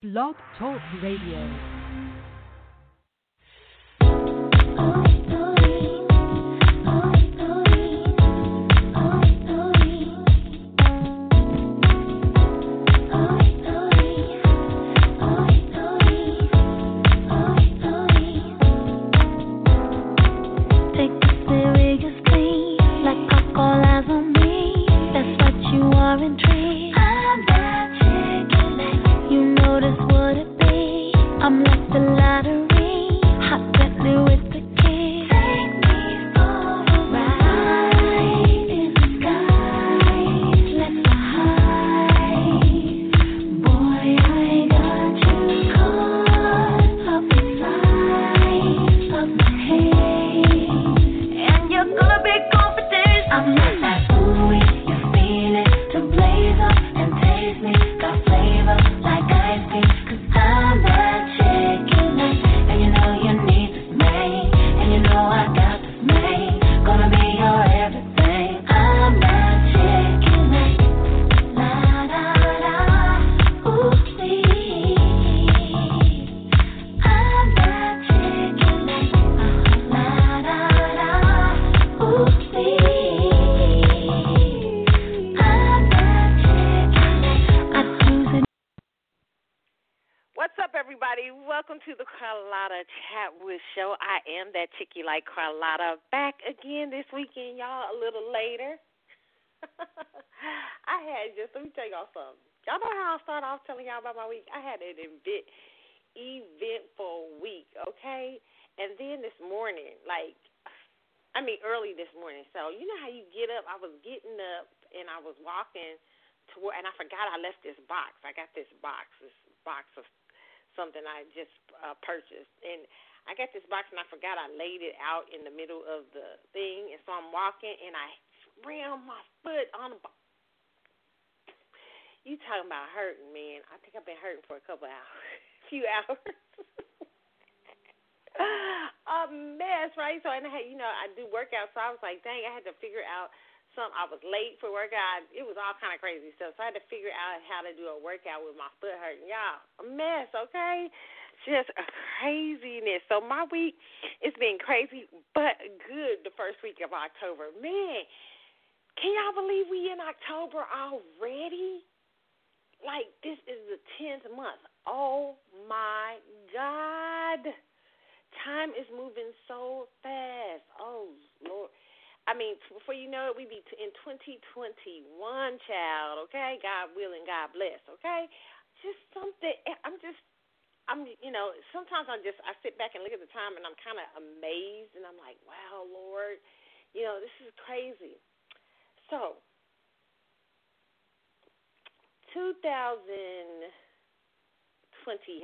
Blog Talk Radio. had just let me tell y'all something. Y'all know how I start off telling y'all about my week. I had an event eventful week, okay? And then this morning, like I mean early this morning. So you know how you get up? I was getting up and I was walking toward and I forgot I left this box. I got this box, this box of something I just uh purchased and I got this box and I forgot I laid it out in the middle of the thing, and so I'm walking and I slammed my foot on the box. You talking about hurting, man. I think I've been hurting for a couple hours, a few hours. a mess, right? So and I had, you know, I do workouts, so I was like, dang, I had to figure out some. I was late for workout. It was all kind of crazy stuff. So I had to figure out how to do a workout with my foot hurting. Y'all, a mess, okay? Just a craziness. So my week, it's been crazy, but good. The first week of October, man. Can y'all believe we in October already? Like, this is the 10th month. Oh my God. Time is moving so fast. Oh, Lord. I mean, before you know it, we be in 2021, child, okay? God willing, God bless, okay? Just something, eh, I'm just, I'm, you know, sometimes I just, I sit back and look at the time and I'm kind of amazed and I'm like, wow, Lord, you know, this is crazy. So,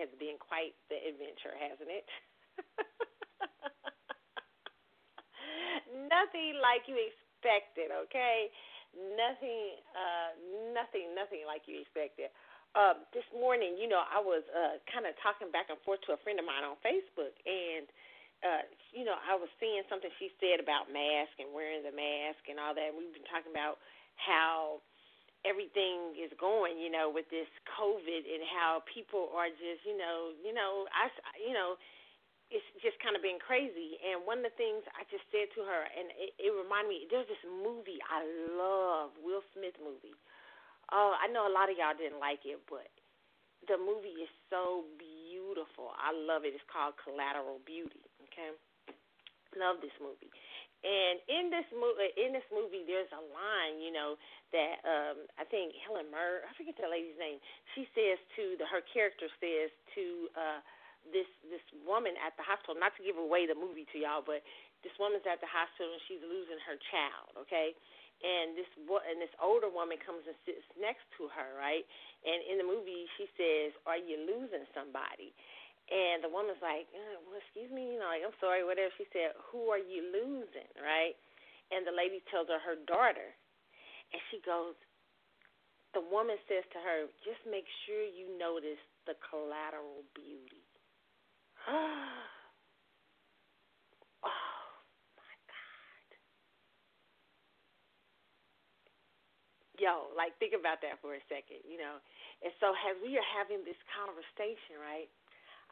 has been quite the adventure, hasn't it? nothing like you expected, okay? Nothing, uh, nothing, nothing like you expected. Uh, this morning, you know, I was uh, kind of talking back and forth to a friend of mine on Facebook, and uh, you know, I was seeing something she said about mask and wearing the mask and all that. We've been talking about how everything is going, you know, with this COVID and how people are just, you know, you know, I, you know, it's just kind of been crazy. And one of the things I just said to her, and it, it reminded me, there's this movie I love, Will Smith movie. Oh, I know a lot of y'all didn't like it, but the movie is so beautiful. I love it. It's called Collateral Beauty. Okay, love this movie. And in this movie, in this movie, there's a line, you know, that um I think Helen Mirren, I forget the lady's name. She says to the her character says to uh this this woman at the hospital, not to give away the movie to y'all, but this woman's at the hospital and she's losing her child, okay? And this and this older woman comes and sits next to her, right? And in the movie, she says, "Are you losing somebody?" And the woman's like, uh, well, excuse me, you know, like, I'm sorry, whatever. She said, who are you losing, right? And the lady tells her her daughter. And she goes, the woman says to her, just make sure you notice the collateral beauty. oh, my God. Yo, like, think about that for a second, you know And so as we are having this conversation, right,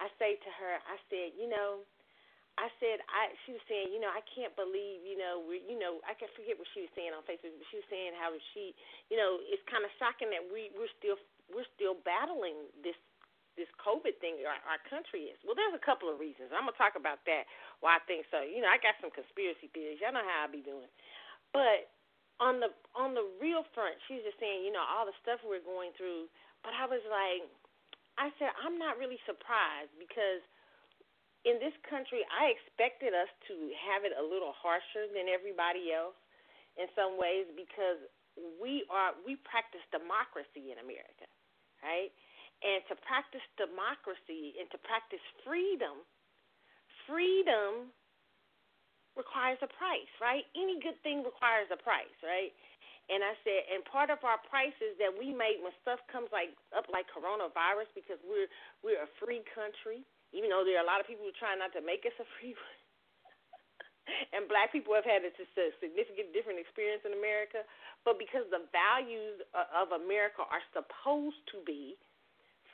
I say to her, I said, you know, I said I she was saying, you know, I can't believe, you know, we you know, I can forget what she was saying on Facebook, but she was saying how she, you know, it's kind of shocking that we we're still we're still battling this this COVID thing our, our country is. Well, there's a couple of reasons. I'm gonna talk about that. Why I think so. You know, I got some conspiracy theories. Y'all know how I be doing. But on the on the real front, she's just saying, you know, all the stuff we're going through. But I was like, I said, I'm not really surprised because in this country, I expected us to have it a little harsher than everybody else in some ways because we are we practice democracy in America, right? And to practice democracy and to practice freedom, freedom requires a price, right? Any good thing requires a price, right? And I said, and part of our price is that we make when stuff comes like up like coronavirus because we're we're a free country, even though there are a lot of people who try not to make us a free one. and black people have had a, a significant different experience in America, but because the values uh, of America are supposed to be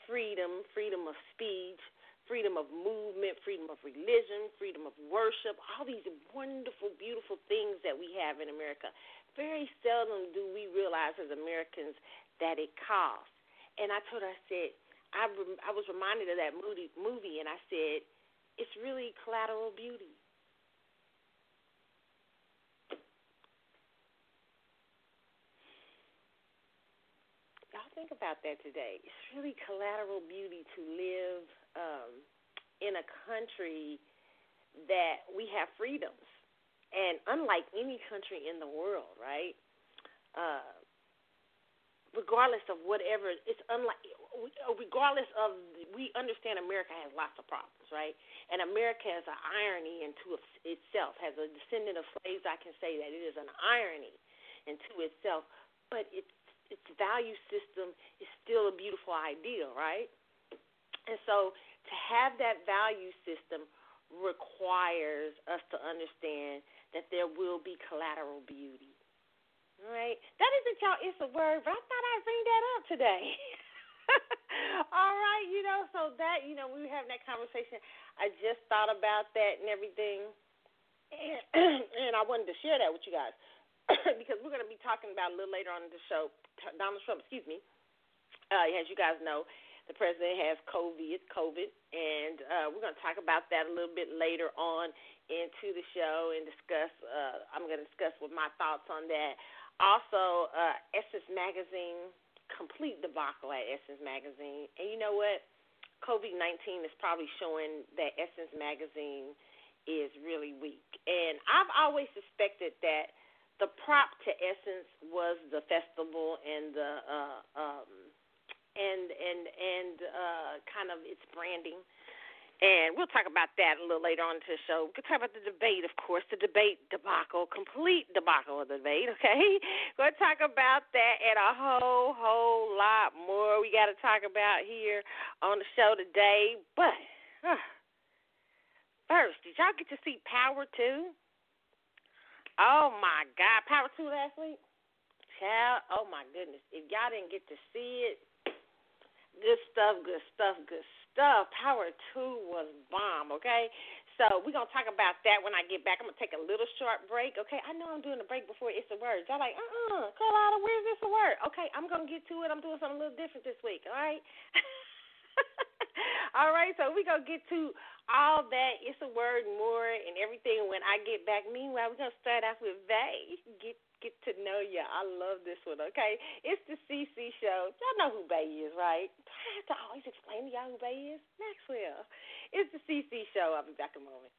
freedom, freedom of speech, freedom of movement, freedom of religion, freedom of worship, all these wonderful, beautiful things that we have in America. Very seldom do we realize as Americans that it costs. And I told her, I said, I, I was reminded of that movie, movie, and I said, it's really collateral beauty. Y'all think about that today. It's really collateral beauty to live um, in a country that we have freedoms, and unlike any country in the world, right? Uh, regardless of whatever, it's unlike. Regardless of, we understand America has lots of problems, right? And America has an irony into itself. As a descendant of slaves, I can say that it is an irony into itself, but it's its value system is still a beautiful ideal, right? And so to have that value system requires us to understand that there will be collateral beauty. Right? That isn't y'all, it's a word, but I thought I'd bring that up today. All right, you know, so that, you know, we were having that conversation. I just thought about that and everything. And, and I wanted to share that with you guys. because we're going to be talking about a little later on in the show. Donald Trump, excuse me, uh, as you guys know, the president has COVID, COVID, and uh, we're going to talk about that a little bit later on into the show and discuss. Uh, I'm going to discuss with my thoughts on that. Also, uh, Essence Magazine, complete debacle at Essence Magazine, and you know what? COVID 19 is probably showing that Essence Magazine is really weak. And I've always suspected that the prop to Essence was the festival and the uh, um, and and and uh, kind of its branding. And we'll talk about that a little later on to the show. We'll talk about the debate, of course, the debate debacle, complete debacle of the debate, okay? We'll talk about that and a whole, whole lot more we got to talk about here on the show today. But uh, first, did y'all get to see Power 2? Oh my God, Power Two last week, child. Oh my goodness, if y'all didn't get to see it, good stuff, good stuff, good stuff. Power Two was bomb. Okay, so we're gonna talk about that when I get back. I'm gonna take a little short break. Okay, I know I'm doing a break before it's a word. Y'all like, uh uh-uh, uh, Carlotta, where's this a word? Okay, I'm gonna get to it. I'm doing something a little different this week. All right. all right, so we're gonna get to all that. It's a word more and everything when I get back. Meanwhile, we're gonna start off with Vay. Get get to know you. I love this one. Okay, it's the CC show. Y'all know who Bay is, right? Do I have to always explain to y'all who Bay is. Maxwell. It's the CC show. I'll be back in a moment.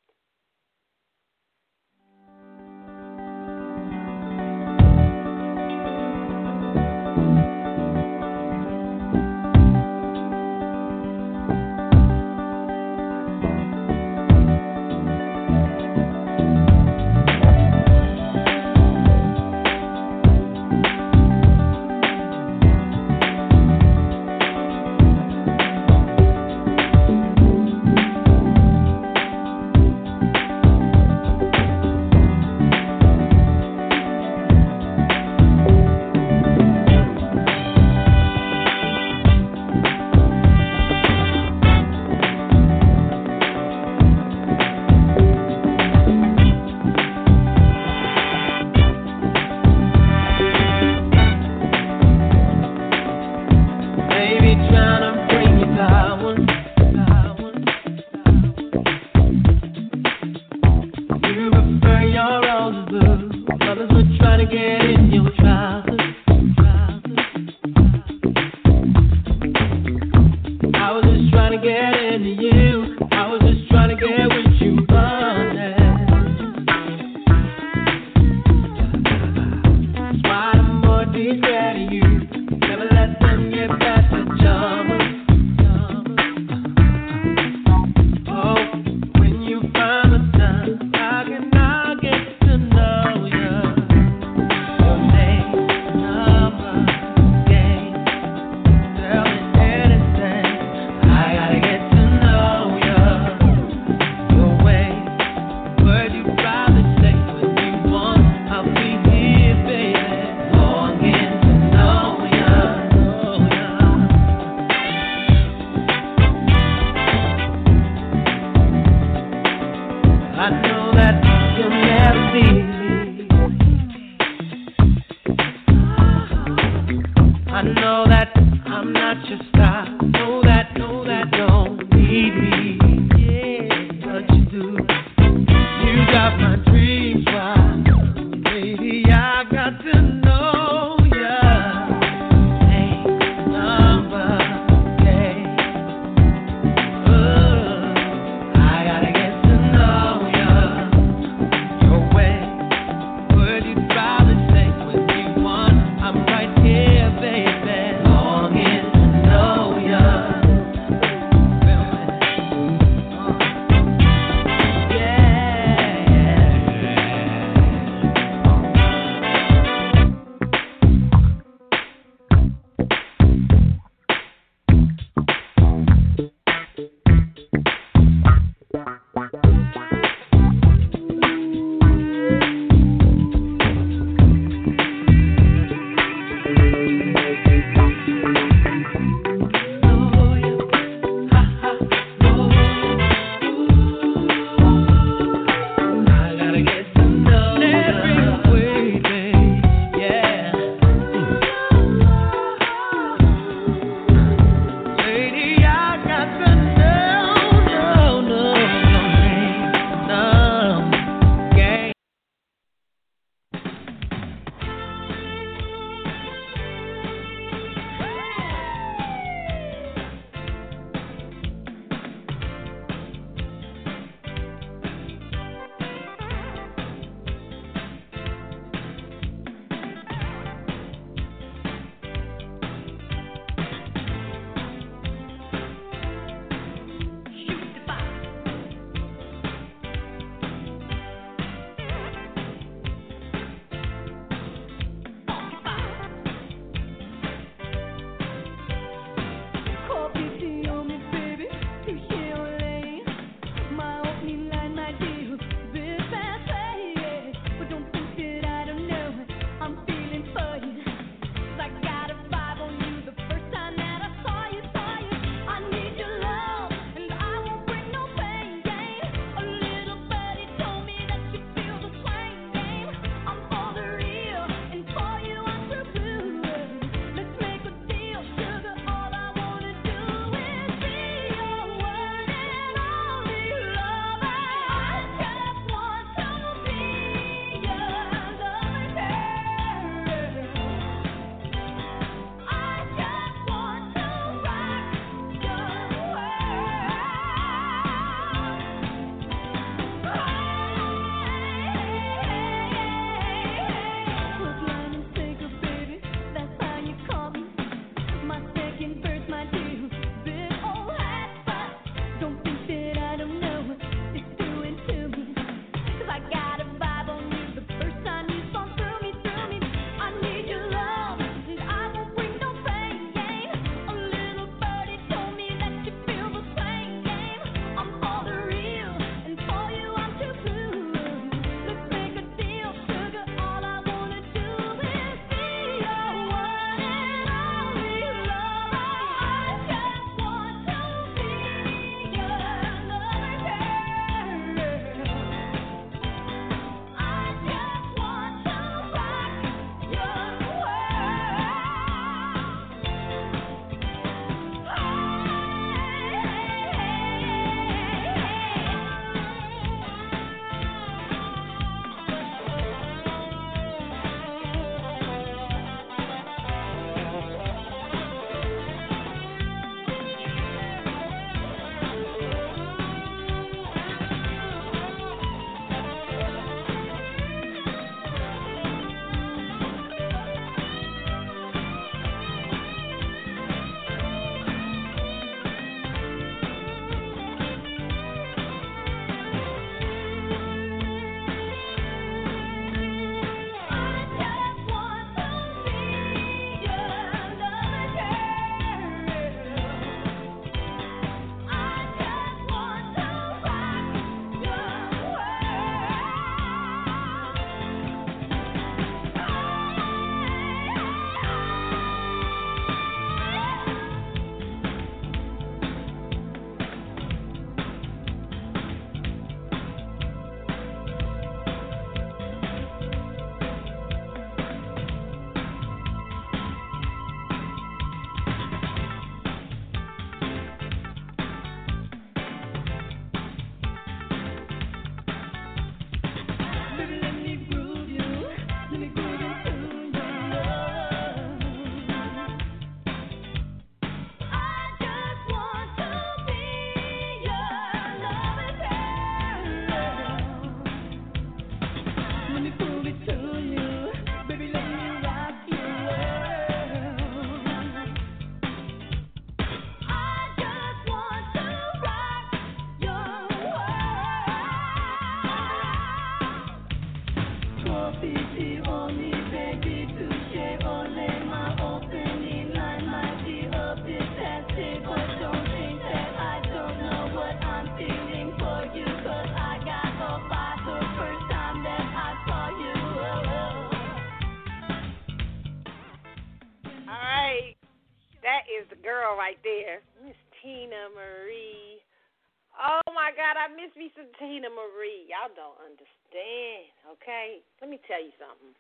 Y'all don't understand, okay? Let me tell you something.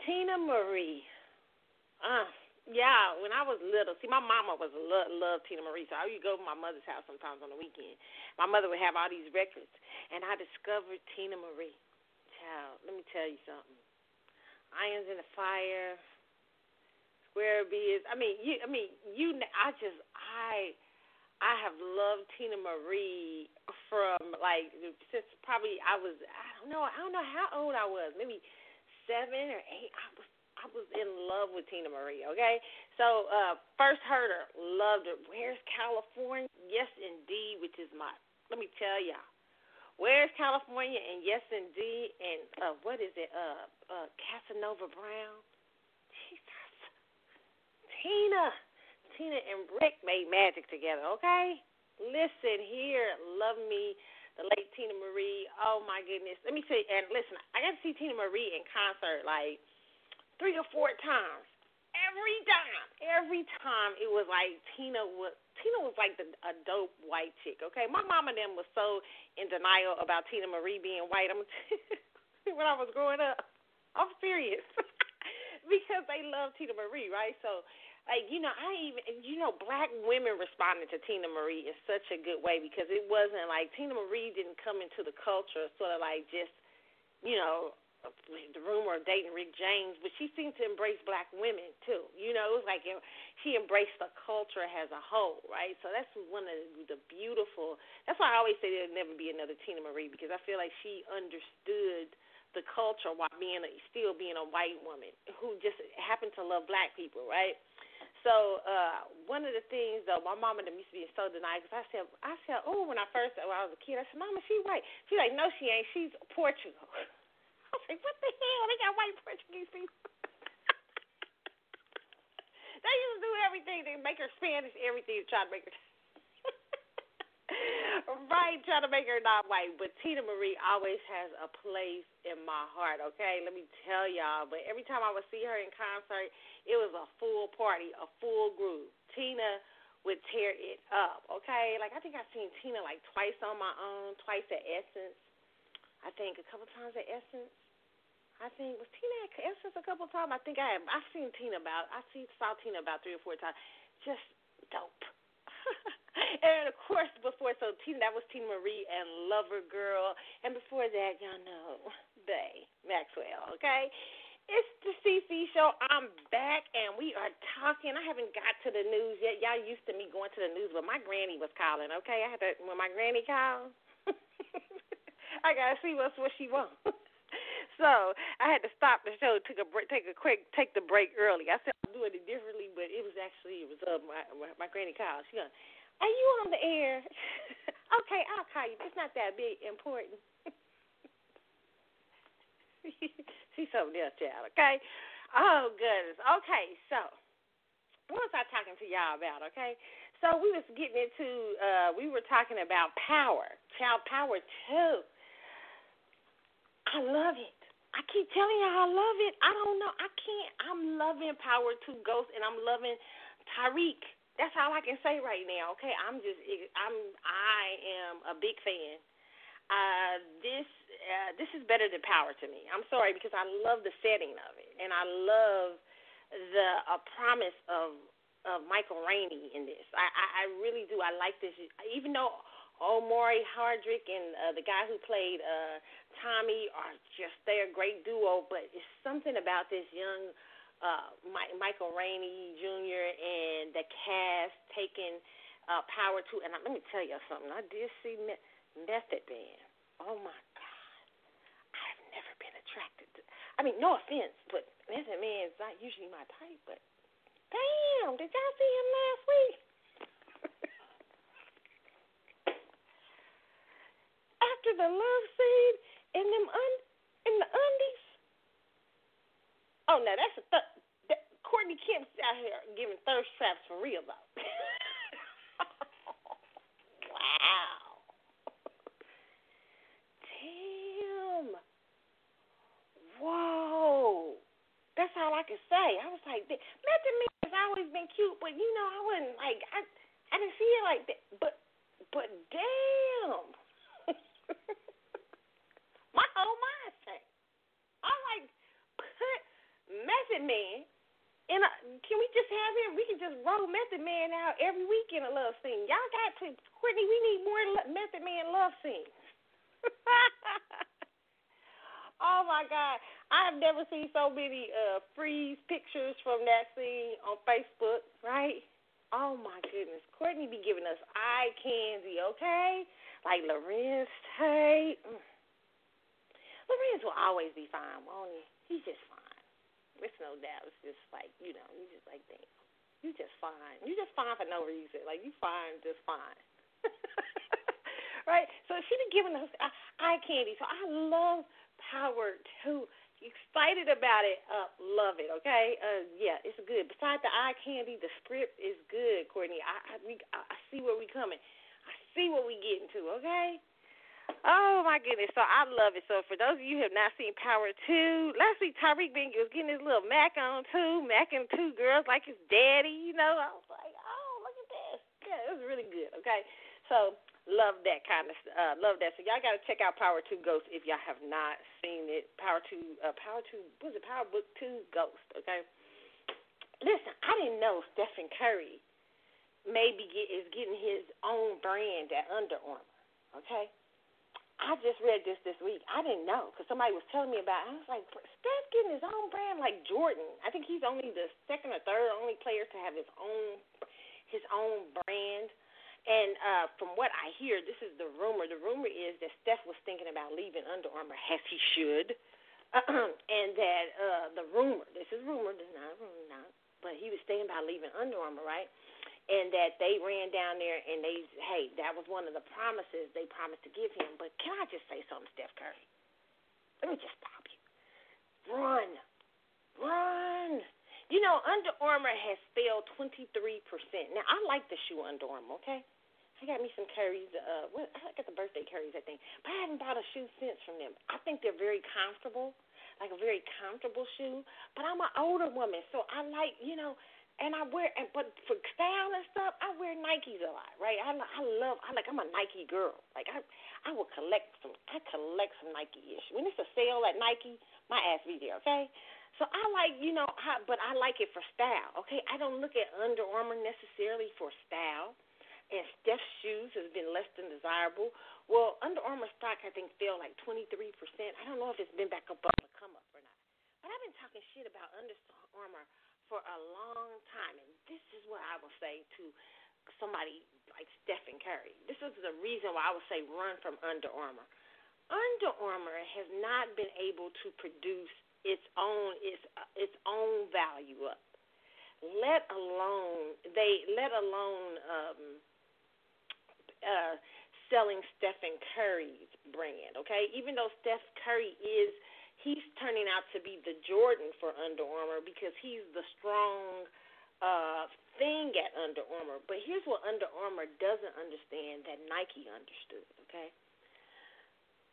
Teena Marie. Uh, yeah, when I was little, see, my mama was love, love Teena Marie, so I would go to my mother's house sometimes on the weekend. My mother would have all these records, and I discovered Teena Marie. Child, let me tell you something. Irons in the Fire, Square Biz. I mean, you. I mean, you. I just, I, I have loved Teena Marie from like since probably I was. I don't know. I don't know how old I was. Maybe seven or eight. I was I was in love with Teena Marie, okay? So, uh, first heard her, loved her. Where's California? Yes, indeed, which is my, let me tell y'all. Where's California? And yes, indeed. And uh, what is it? Uh, uh, Casanova Brown. Jesus. Tina. Tina and Rick made magic together, okay? Listen here. Love me the late Teena Marie. Oh my goodness. Let me say and listen, I got to see Teena Marie in concert like three or four times. Every time, every time it was like Tina was Tina was like the, a dope white chick. Okay, my mom and them was so in denial about Teena Marie being white. I'm when I was growing up, I'm serious because they love Teena Marie, right? So like you know I even you know black women responded to Teena Marie in such a good way because it wasn't like Teena Marie didn't come into the culture sort of like just you know the rumor of dating Rick James, but she seemed to embrace black women too. You know, it was like she embraced the culture as a whole, right? So that's one of the beautiful. That's why I always say there'll never be another Teena Marie because I feel like she understood the culture while being a, still being a white woman who just happened to love black people, right? So uh one of the things though, my mama them used to be so denied because I said, I said, oh, when I first when I was a kid, I said, Mama, she white. She's like, no, she ain't. She's Portugal. I was like, what the hell? They got white Portuguese people. they used to do everything. They make her Spanish, everything to try to make her. Right, trying to make her not white. But Teena Marie always has a place in my heart, okay? Let me tell y'all. But every time I would see her in concert, it was a full party, a full group. Tina would tear it up, okay? Like, I think I've seen Tina like twice on my own, twice at Essence. I think a couple times at Essence. I think was Tina at Essence a couple times. I think I have. I've seen Tina about. I see saw Tina about three or four times. Just dope. and of course, before so Tina that was Teena Marie and Lover Girl, and before that, y'all know Bay Maxwell. Okay. It's the CC show. I'm back and we are talking. I haven't got to the news yet. Y'all used to me going to the news, but my granny was calling. Okay, I had to when my granny called. I gotta see what's what she wants. so I had to stop the show, take a break, take a quick, take the break early. I said I'm doing it differently, but it was actually it was uh, my, my my granny called. She goes, "Are you on the air?" okay, I'll call you. It's not that big important. She's something else, child. Okay. Oh goodness. Okay, so what was I talking to y'all about? Okay, so we was getting into uh we were talking about power, child power too. I love it. I keep telling y'all I love it. I don't know. I can't. I'm loving Power Two Ghost, and I'm loving Tariq. That's all I can say right now. Okay, I'm just. I'm. I am a big fan. Uh, this. Uh, this is better than Power to me. I'm sorry because I love the setting of it, and I love the a promise of of Michael Rainey in this. I, I I really do. I like this. Even though Omari Hardwick and uh, the guy who played uh, Tommy are just they're a great duo. But it's something about this young uh, Mike, Michael Rainey Jr. and the cast taking uh, power to. And I, let me tell you something. I did see Me- Method Man. Oh my God, I've never been attracted to. I mean, no offense, but Method Man is not usually my type. But damn, did y'all see him last week? after the love scene in them un- in the undies. Oh no, that's a th- that, Courtney Kemp's out here giving thirst traps for real though. wow. Damn. Whoa. That's all I can say. I was like, Method Man out always been cute, but you know, I wasn't like I I didn't see it like that. But but damn, my oh, whole mind changed. I like put Method Man in a. Can we just have him? We can just roll Method Man out every week in a love scene. Y'all got to Courtney. We need more Method Man love scenes. oh my God. I've never seen so many uh freeze pictures from that scene on Facebook, right? Oh my goodness. Courtney be giving us eye candy, okay? Like Larenz Tate. Mm. Larenz will always be fine, won't he? He's just fine. There's no doubt. It's just like, you know, you just like, damn. You just fine. You just fine for no reason. Like you fine, just fine. right? So she be giving us uh, eye candy. So I love Power too excited about it. Uh, love it. Okay. Uh, yeah, it's good. Besides the eye candy, the script is good, Courtney. I I, we, I see where we coming. I see what we getting to. Okay. Oh my goodness! So I love it. So for those of you who have not seen Power Two, last week Tariq Ben was getting his little Mac on too, Mac and two girls like his daddy. You know, I was like, oh look at this. Yeah, it was really good. Okay, so love that kind of uh love that. So y'all gotta check out Power Two Ghost if y'all have not seen it. Power Two uh Power Two was it Power Book Two Ghost, okay? Listen, I didn't know Stephen Curry maybe get, is getting his own brand at Under Armour, okay? I just read this this week. I didn't know because somebody was telling me about. it. I was like, Steph getting his own brand like Jordan. I think he's only the second or third only player to have his own his own brand and uh, from what I hear, this is the rumor. The rumor is that Steph was thinking about leaving Under Armour, as he should, and that uh, the rumor. This is rumor. This is not rumor, not. But he was thinking about leaving Under Armour, right? And that they ran down there and they, hey, that was one of the promises they promised to give him. But can I just say something, Steph Curry? Let me just stop you. Run, run. You know, Under Armour has failed 23%. Now, I like the shoe Under Armour, okay? I got me some Currys. Uh, what I got the birthday Currys, I think, but I haven't bought a shoe since from them. I think they're very comfortable, like a very comfortable shoe. But I'm an older woman, so I like, you know, and I wear. And but for style and stuff, I wear Nikes a lot, right? I I love. I like. I'm a Nike girl. Like I I will collect some. I collect some Nike ish. When it's a sale at Nike, my ass be there, okay? So I like, you know, I, but I like it for style. Okay, I don't look at Under Armour necessarily for style and Steph's shoes has been less than desirable. Well, Under Armour stock I think fell like 23%. I don't know if it's been back up on the come up or not. But I've been talking shit about Under Armour for a long time, and this is what I will say to somebody like Stephen Curry. This is the reason why I would say run from Under Armour. Under Armour has not been able to produce its own its uh, its own value up. Let alone they let alone um uh, selling Stephen Curry's brand. Okay, even though Steph Curry is he's turning out to be the Jordan for Under Armour because he's the strong uh, thing at Under Armour. But here's what Under Armour doesn't understand that Nike understood. Okay,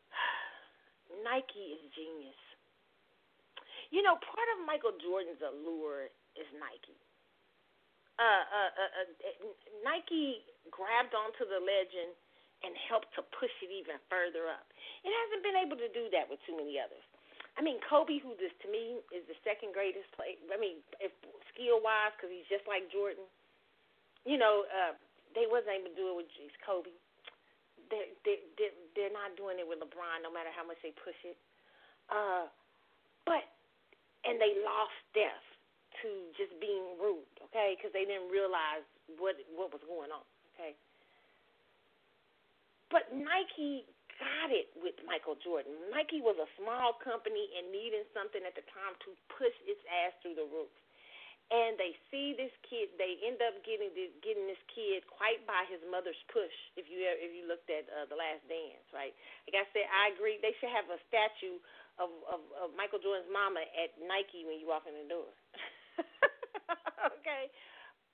Nike is genius. You know, part of Michael Jordan's allure is Nike. Uh, uh, uh, uh, Nike grabbed onto the legend and helped to push it even further up. It hasn't been able to do that with too many others. I mean, Kobe, who this to me is the second greatest player. I mean, if skill wise, because he's just like Jordan. You know, uh, they wasn't able to do it with geez, Kobe. They're, they're they're not doing it with LeBron, no matter how much they push it. Uh, but and they lost Steph to just being rude, okay? Because they didn't realize what what was going on, okay? But Nike it with Michael Jordan. Nike was a small company and needing something at the time to push its ass through the roof. And they see this kid. They end up getting this, getting this kid quite by his mother's push. If you if you looked at uh, the Last Dance, right? Like I said, I agree. They should have a statue of, of, of Michael Jordan's mama at Nike when you walk in the door. okay?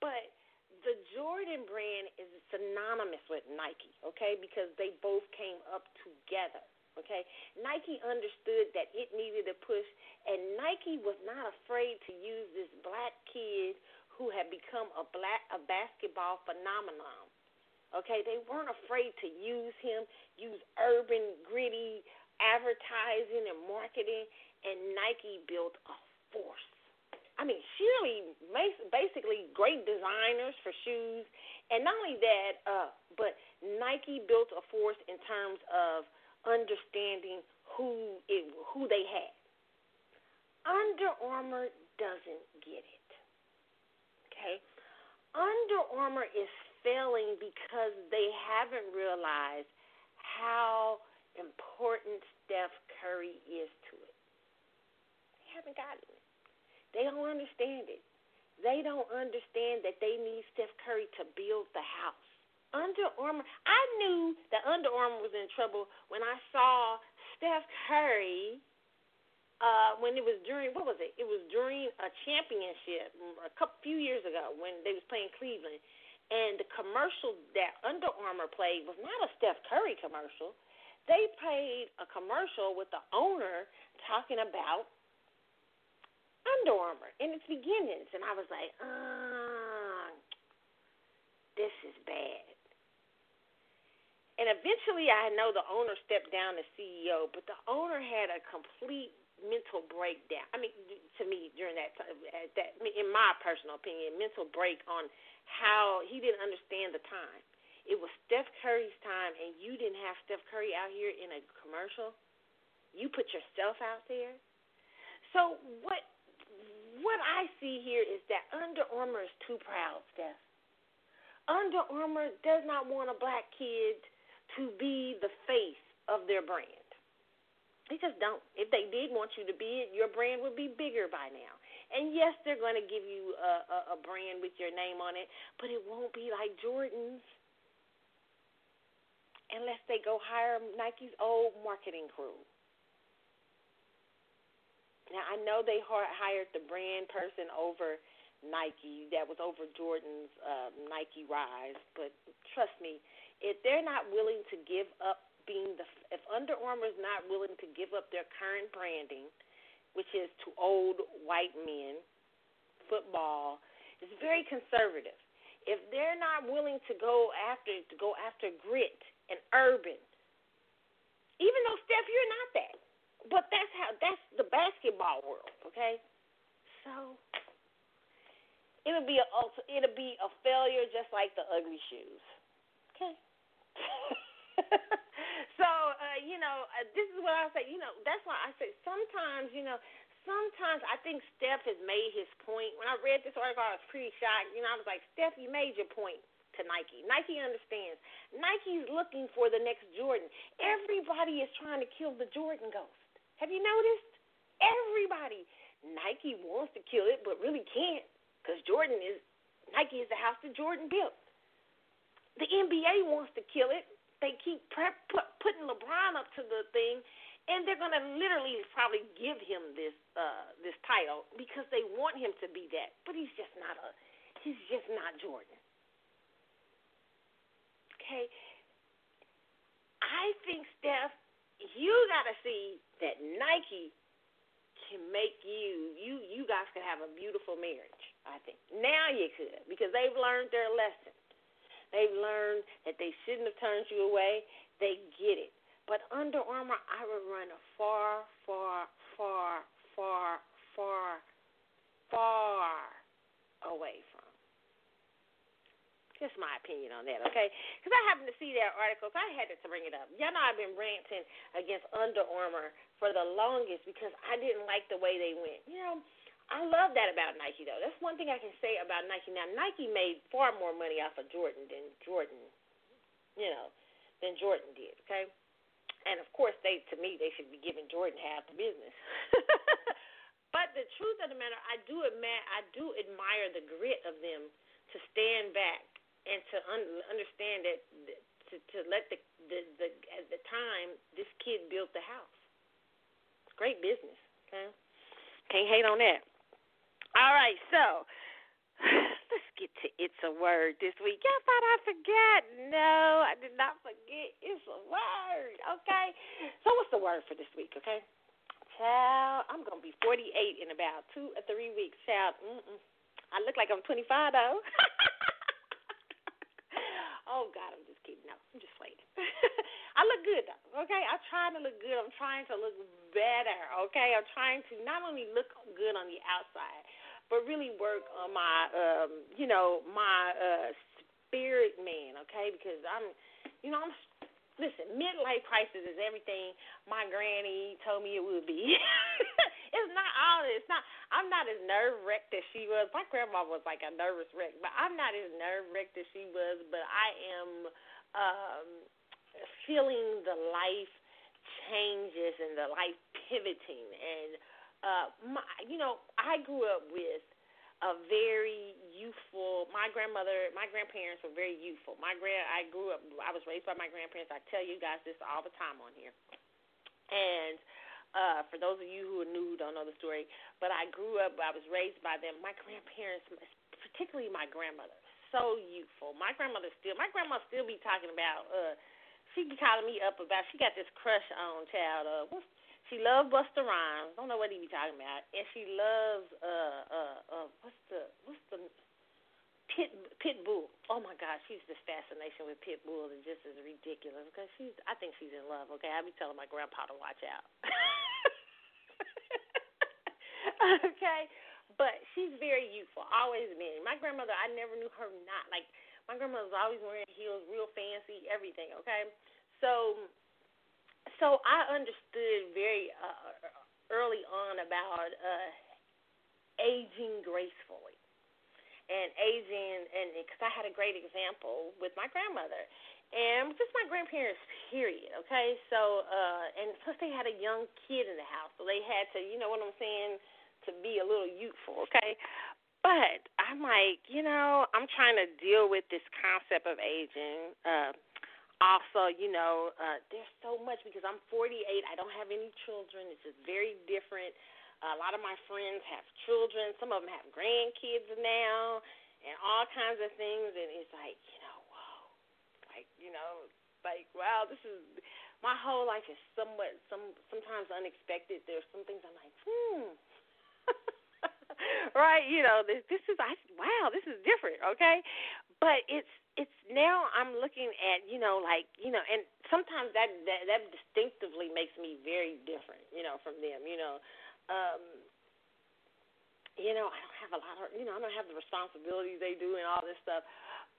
But the Jordan brand is synonymous with Nike, okay? Because they both came up together, okay? Nike understood that it needed a push, and Nike was not afraid to use this black kid who had become a black a basketball phenomenon. Okay, they weren't afraid to use him, use urban, gritty advertising and marketing, and Nike built a force. I mean, surely, basically, great designers for shoes, and not only that, uh, but Nike built a force in terms of understanding who it, who they had. Under Armour doesn't get it. Okay, Under Armour is failing because they haven't realized how important Steph Curry is to it. They haven't gotten it. They don't understand it. They don't understand that they need Steph Curry to build the house. Under Armour, I knew that Under Armour was in trouble when I saw Steph Curry uh, when it was during what was it? It was during a championship a couple few years ago when they was playing Cleveland, and the commercial that Under Armour played was not a Steph Curry commercial. They played a commercial with the owner talking about Under Armour in its beginnings, and I was like, uh, this is bad. And eventually, I know the owner stepped down as CEO, but the owner had a complete mental breakdown. I mean, to me, during that time, that in my personal opinion, mental break on how he didn't understand the time. It was Steph Curry's time, and you didn't have Steph Curry out here in a commercial. You put yourself out there. So what what I see here is that Under Armour is too proud, Steph. Under Armour does not want a black kid to be the face of their brand. They just don't. If they did want you to be it, your brand would be bigger by now. And yes, they're going to give you a, a, a brand with your name on it, but it won't be like Jordan's unless they go hire Nike's old marketing crew. Now I know they hired the brand person over Nike that was over Jordan's uh, Nike Rise, but trust me, if they're not willing to give up being the if Under Armour is not willing to give up their current branding, which is to old white men, football, is very conservative. If they're not willing to go after to go after grit and urban. Even though Steph, you're not that, but that's how that's the basketball world, okay? So it'll be a it'll be a failure just like the ugly shoes, okay? so uh, you know, uh, this is what I say. You know, that's why I say sometimes, you know, sometimes I think Steph has made his point. When I read this article, I was pretty shocked. You know, I was like, Steph, you made your point to Nike. Nike understands. Nike's looking for the next Jordan. Everybody is trying to kill the Jordan ghost. Have you noticed? Everybody. Nike wants to kill it, but really can't because Jordan is Nike is the house that Jordan built. The NBA wants to kill it. They keep prep, put, putting LeBron up to the thing, and they're going to literally probably give him this uh, this title because they want him to be that. But he's just not a he's just not Jordan okay, I think, Steph, you got to see that Nike can make you, you, you guys could have a beautiful marriage, I think. Now you could, because they've learned their lesson. They've learned that they shouldn't have turned you away. They get it. But Under Armour, I would run a far, far, far, far, far, far away. Just my opinion on that, okay? Because I happened to see that article, so I had to bring it up. Y'all know I've been ranting against Under Armour for the longest because I didn't like the way they went. You know, I love that about Nike, though. That's one thing I can say about Nike. Now, Nike made far more money off of Jordan than Jordan, you know, than Jordan did, okay? And of course, they to me they should be giving Jordan half the business. but the truth of the matter, I do admire I do admire the grit of them to stand back and to un- understand that to to let the the the at the time this kid built the house. Great business. Okay, can't hate on that. All right, so let's get to it's a word this week. Y'all thought I forgot? No, I did not forget. It's a word. Okay, so what's the word for this week? Okay. Child, I'm gonna be 48 in about two or three weeks. Child, mm-mm. I look like I'm 25 though. oh God, I'm just kidding. No, I'm just playing. I look good though. Okay, I'm trying to look good. I'm trying to look better. Okay, I'm trying to not only look good on the outside, but really work on my, um, you know, my uh, spirit man. Okay, because I'm, you know, I'm listen, midlife crisis is everything my granny told me it would be. it's not all it's not I'm not as nerve wrecked as she was. My grandma was like a nervous wreck, but I'm not as nerve wrecked as she was, but I am um feeling the life changes and the life pivoting and uh my you know, I grew up with a very youthful. My grandmother, my grandparents were very youthful. My grand, I grew up. I was raised by my grandparents. I tell you guys this all the time on here. And uh, for those of you who are new who don't know the story, but I grew up. I was raised by them. My grandparents, particularly my grandmother, so youthful. My grandmother still. My grandma still be talking about. uh She be calling me up about. She got this crush on child. Uh, what's she loves Busta Rhymes. Don't know what he be talking about. And she loves uh uh uh what's the what's the Pit Pitbull. Oh my God, she's just fascination with Pitbull and just as ridiculous because she's. I think she's in love. Okay, I be telling my grandpa to watch out. okay, but she's very youthful. Always been. My grandmother, I never knew her not like. My grandmother was always wearing heels, real fancy, everything. Okay, so so I understood very uh, early on about uh, aging gracefully and aging, and because I had a great example with my grandmother and just my grandparents. Period. Okay, so uh, and plus they had a young kid in the house, so they had to, you know what I'm saying, to be a little youthful. Okay, but I'm like, you know, I'm trying to deal with this concept of aging. Uh, also, you know, uh, there's so much because I'm 48. I don't have any children. It's just very different. Uh, a lot of my friends have children. Some of them have grandkids now, and all kinds of things. And it's like, you know, whoa, like you know, like wow, this is my whole life is somewhat some sometimes unexpected. There's some things I'm like, hmm. right, you know, this this is I wow, this is different, okay? But it's it's now I'm looking at you know like you know and sometimes that that that distinctively makes me very different you know from them you know um you know I don't have a lot of you know I don't have the responsibilities they do and all this stuff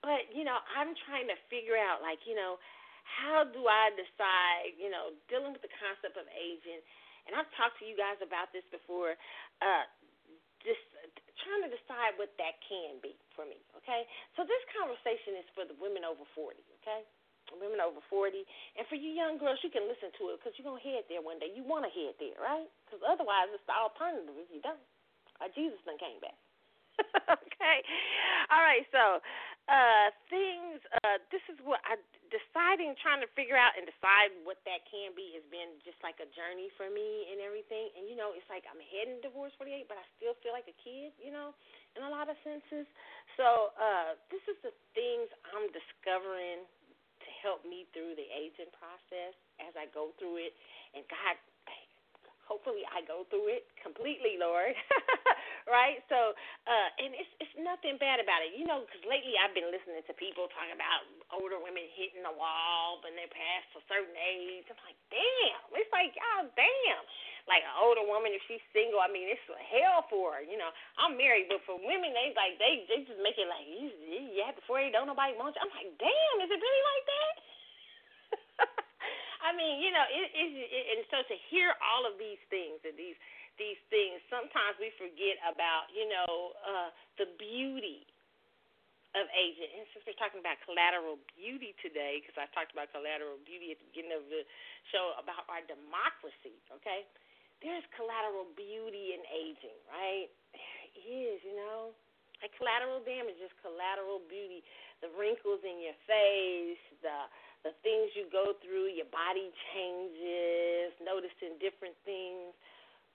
but you know I'm trying to figure out like you know how do I decide you know dealing with the concept of aging and I've talked to you guys about this before uh just trying to decide what that can be for me, okay? So this conversation is for the women over 40, okay? Women over 40. And for you young girls, you can listen to it because you're going to head there one day. You want to head there, right? Because otherwise, it's the alternative if you don't. Uh, Jesus then came back. okay? All right, so uh, things, uh, this is what I deciding, trying to figure out and decide what that can be has been just like a journey for me and everything. And you know, it's like I'm heading divorce 48, but I still feel like a kid, you know, in a lot of senses. So uh, this is the things I'm discovering to help me through the aging process as I go through it. And God hopefully I go through it completely, Lord. right? So, uh, and it's it's nothing bad about it, you know. Because lately I've been listening to people talking about older women hitting the wall when they're past a certain age. I'm like, damn. It's like, oh damn. Like an older woman, if she's single, I mean, it's hell for her. You know, I'm married, but for women, they like they they just make it like you have before you don't nobody want you. I'm like, damn. Is it really like that? I mean, you know, it is, it, and so to hear all of these things and these these things, sometimes we forget about, you know, uh, the beauty of aging. And since we're talking about collateral beauty today, because I talked about collateral beauty at the beginning of the show about our democracy, okay? There's collateral beauty in aging, right? There is, you know. Like collateral damage is collateral beauty. The wrinkles in your face, the the things you go through, your body changes, noticing different things,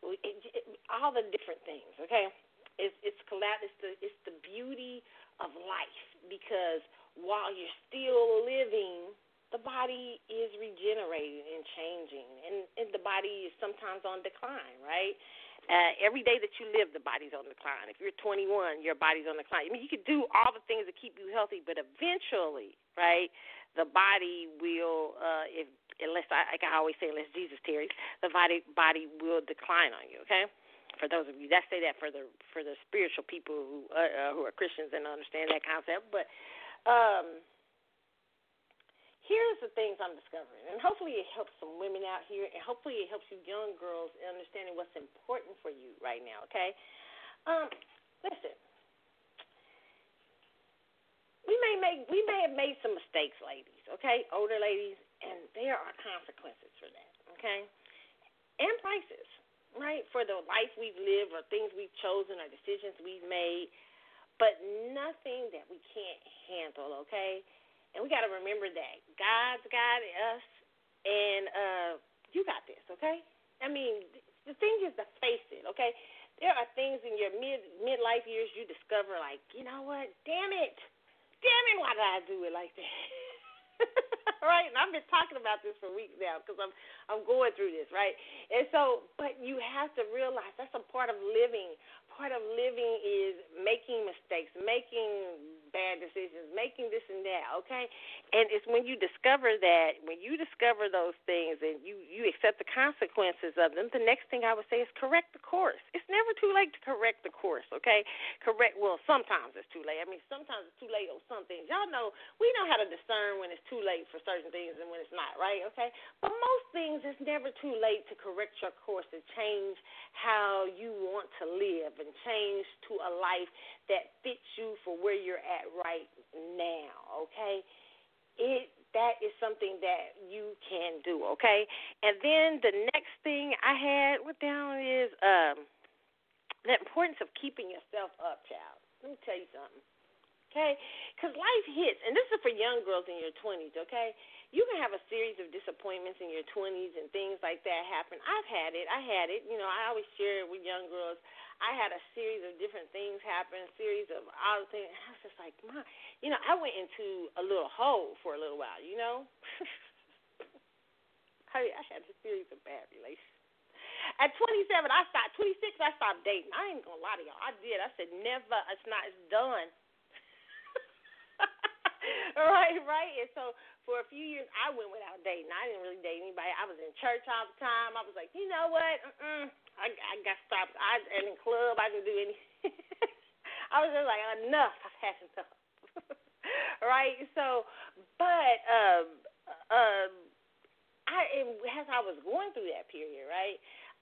it, it, all the different things. Okay, it's it's it's the it's the beauty of life because while you're still living, the body is regenerating and changing, and, and the body is sometimes on decline, right? Uh, every day that you live, the body's on decline. If you're 21, your body's on decline. I mean, you can do all the things to keep you healthy, but eventually, right, the body will, uh, if unless I, like I always say, unless Jesus tarries, the body body will decline on you. Okay, for those of you that say that for the for the spiritual people who uh, uh, who are Christians and understand that concept, but. um here's the things I'm discovering, and hopefully it helps some women out here, and hopefully it helps you young girls in understanding what's important for you right now. Okay, um, listen, we may make we may have made some mistakes, ladies. Okay, older ladies, and there are consequences for that. Okay, and prices, right, for the life we've lived, or things we've chosen, or decisions we've made, but nothing that we can't handle. Okay and we got to remember that God's got us, and uh, you got this, okay? I mean, the thing is to face it, okay? There are things in your mid midlife years you discover, like, you know what? Damn it, damn it, why did I do it like that? right? And I've been talking about this for weeks now because I'm I'm going through this, right? And so, but you have to realize that's a part of living part of living is making mistakes, making bad decisions, making this and that, okay? And it's when you discover that, when you discover those things and you you accept the consequences of them, the next thing I would say is correct the course. It's never too late to correct the course, okay? Correct well, sometimes it's too late. I mean, sometimes it's too late on some things. Y'all know we know how to discern when it's too late for certain things and when it's not, right? Okay? But most things it's never too late to correct your course to change how you want to live and change to a life that fits you for where you're at right now, okay? It that is something that you can do, okay? And then the next thing I had what down is um the importance of keeping yourself up, child. Let me tell you something. Okay? Because life hits, and this is for young girls in your 20s, okay? you can have a series of disappointments in your 20s and things like that happen. I've had it. I had it. You know, I always share it with young girls. I had a series of different things happen, a series of odd things. I was just like, my, you know, I went into a little hole for a little while. You know, I, I had a series of bad relations. At 27, I stopped. 26, I stopped dating. I ain't gonna lie to y'all. I did. I said never. It's not. It's done. right, right. And so for a few years, I went without dating. I didn't really date anybody. I was in church all the time. I was like, you know what? Mm-mm. I, I got stopped. I and in club, I didn't do anything. I was just like, enough. I've had enough. right. So, but um, um, I as I was going through that period, right.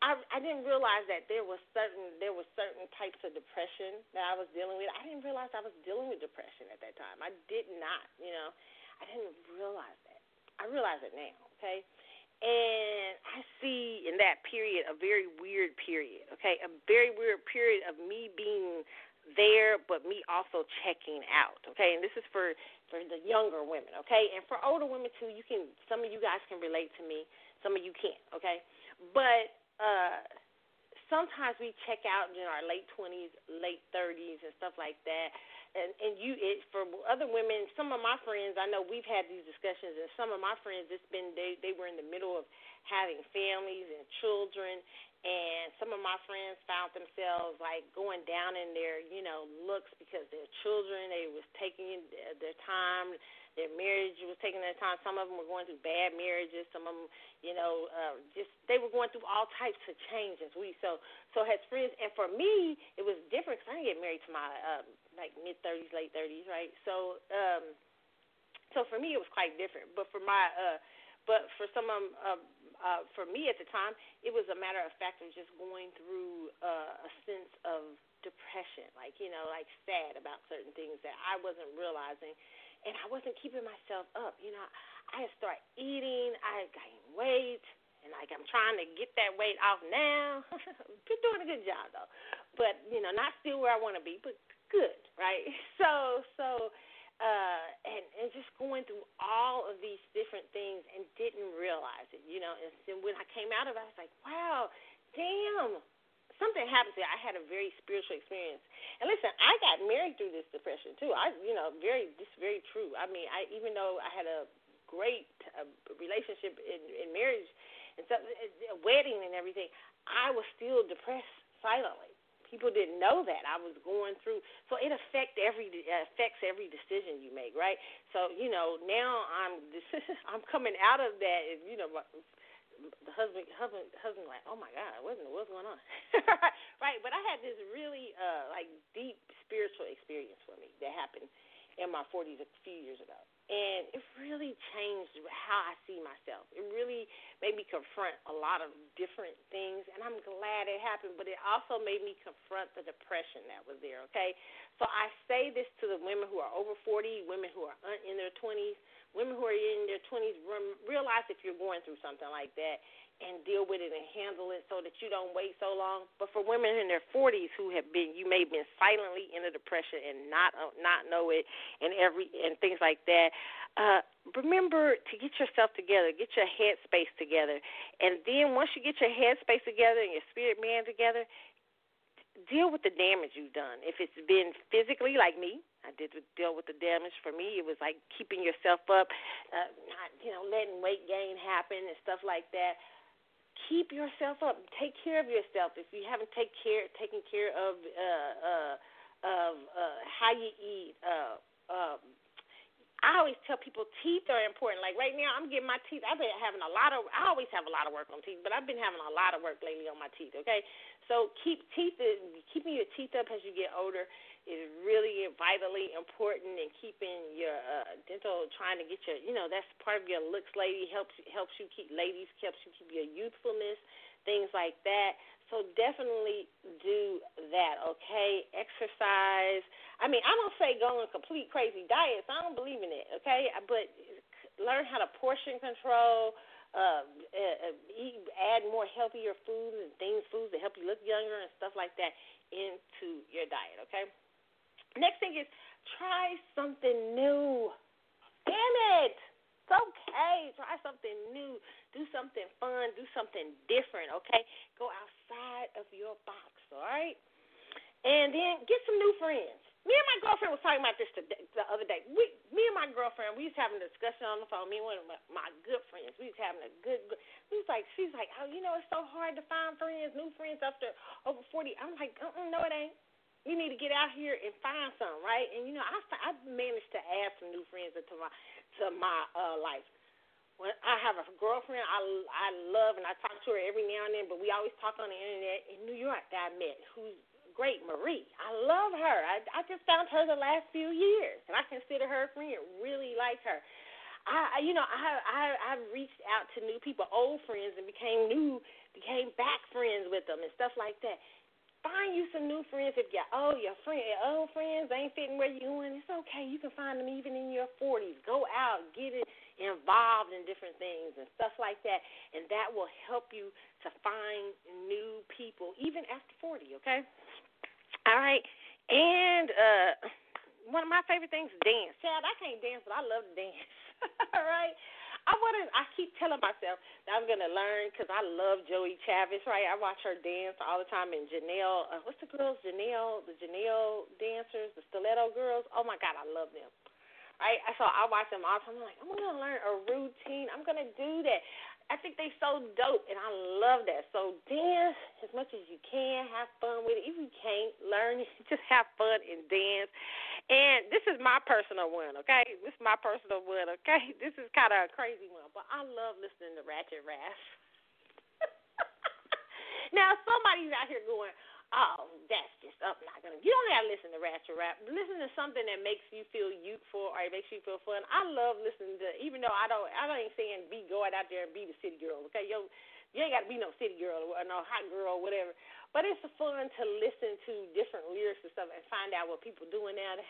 I I didn't realize that there was certain there were certain types of depression that I was dealing with. I didn't realize I was dealing with depression at that time. I did not, you know. I didn't realize that. I realize it now, okay? And I see in that period a very weird period, okay? A very weird period of me being there, but me also checking out, okay? And this is for for the younger women, okay? And for older women too, you can some of you guys can relate to me, some of you can't, okay? But uh sometimes we check out in our late 20s, late 30s and stuff like that. And and you it for other women some of my friends i know we've had these discussions and some of my friends it's been they they were in the middle of having families and children. And some of my friends found themselves like going down in their you know looks because their children they was taking their time their marriage was taking their time. Some of them were going through bad marriages. Some of them, you know, uh, just they were going through all types of changes. We so so as friends, and for me, it was different because I didn't get married to my uh, like mid thirties, late thirties, right? So um, so for me, it was quite different. But for my uh, but for some of uh, uh, for me at the time, it was a matter of fact of just going through uh, a sense of depression, like you know, like sad about certain things that I wasn't realizing and I wasn't keeping myself up. You know, I had started eating, I gained weight, and like I'm trying to get that weight off now. Been doing a good job though, but you know, not still where I want to be, but good, right? So, so, uh, and and just going through all of these different things and didn't realize it, you know. And then when I came out of it, I was like, wow, damn, something happened to. I had a very spiritual experience. And listen, I got married through this depression too. I, you know, very this very true. I mean, I even though I had a great uh, relationship in, in marriage and stuff, a wedding and everything, I was still depressed silently. People didn't know that I was going through, so it affect every affects every decision you make, right? So you know now I'm I'm coming out of that. You know, the husband husband husband like, oh my God, what's what's going on? right, but I had this really uh like deep spiritual experience for me that happened in my 40s a few years ago and it really changed how I see myself. It really made me confront a lot of different things, and I'm glad it happened. But it also made me confront the depression that was there. Okay, so I say this to the women who are over 40, women who are in their 20s, women who are in their 20s. Realize if you're going through something like that, and deal with it and handle it so that you don't wait so long. But for women in their 40s who have been, you may have been silently in a depression and not uh, not know it, and every and things like that. Uh, remember to get yourself together, get your head space together, and then once you get your head space together and your spirit man together, deal with the damage you've done. If it's been physically, like me, I did deal with the damage. For me, it was like keeping yourself up, uh, not you know letting weight gain happen and stuff like that keep yourself up. Take care of yourself. If you haven't take care taken care of uh uh of uh how you eat, uh um I always tell people teeth are important. Like right now, I'm getting my teeth. I've been having a lot of. I always have a lot of work on teeth, but I've been having a lot of work lately on my teeth. Okay, so keep teeth. Keeping your teeth up as you get older is really vitally important in keeping your uh, dental trying to get your you know that's part of your looks lady helps helps you keep ladies helps you keep your youthfulness things like that so definitely do that okay exercise i mean i don't say go on complete crazy diets i don't believe in it okay but learn how to portion control uh, uh, add more healthier foods and things, foods that help you look younger and stuff like that into your diet. Okay. Next thing is try something new. Damn it. It's okay. Try something new. Do something fun. Do something different, okay? Go outside of your box, all right? And then get some new friends. Me and my girlfriend was talking about this today, the other day. We, me and my girlfriend, we was having a discussion on the phone. Me and one of my, my good friends, we was having a good. good we was like, she's like, oh, you know, it's so hard to find friends, new friends after over forty. I'm like, uh-uh, no, it ain't you need to get out here and find some, right? And you know, I I managed to add some new friends into my to my uh life. When I have a girlfriend I I love and I talk to her every now and then, but we always talk on the internet in New York that I met, who's great, Marie. I love her. I I just found her the last few years, and I consider her a friend. Really like her. I you know I I I've reached out to new people, old friends, and became new became back friends with them and stuff like that Find you some new friends if your oh your friend old friends ain't fitting where you going. It's okay. You can find them even in your forties. Go out, get it involved in different things and stuff like that, and that will help you to find new people even after forty. Okay. All right. And uh one of my favorite things is dance. Chad, I can't dance, but I love to dance. All right. I want to. I keep telling myself that I'm gonna learn because I love Joey Chavis. Right, I watch her dance all the time. And Janelle, uh, what's the girls? Janelle, the Janelle dancers, the Stiletto girls. Oh my God, I love them. Right, so I watch them all the time. I'm like, I'm gonna learn a routine. I'm gonna do that. I think they so dope, and I love that. So dance as much as you can, have fun with it. If you can't learn, just have fun and dance. And this is my personal one, okay? This is my personal one, okay? This is kind of a crazy one, but I love listening to Ratchet Rash. now somebody's out here going, oh, that's just I'm not gonna. You don't gotta listen to ratchet rap. Listen to something that makes you feel youthful or it makes you feel fun. I love listening to, even though I don't, I don't ain't saying be going out there and be the city girl. Okay, yo, you ain't gotta be no city girl or no hot girl or whatever. But it's fun to listen to different lyrics and stuff and find out what people doing now.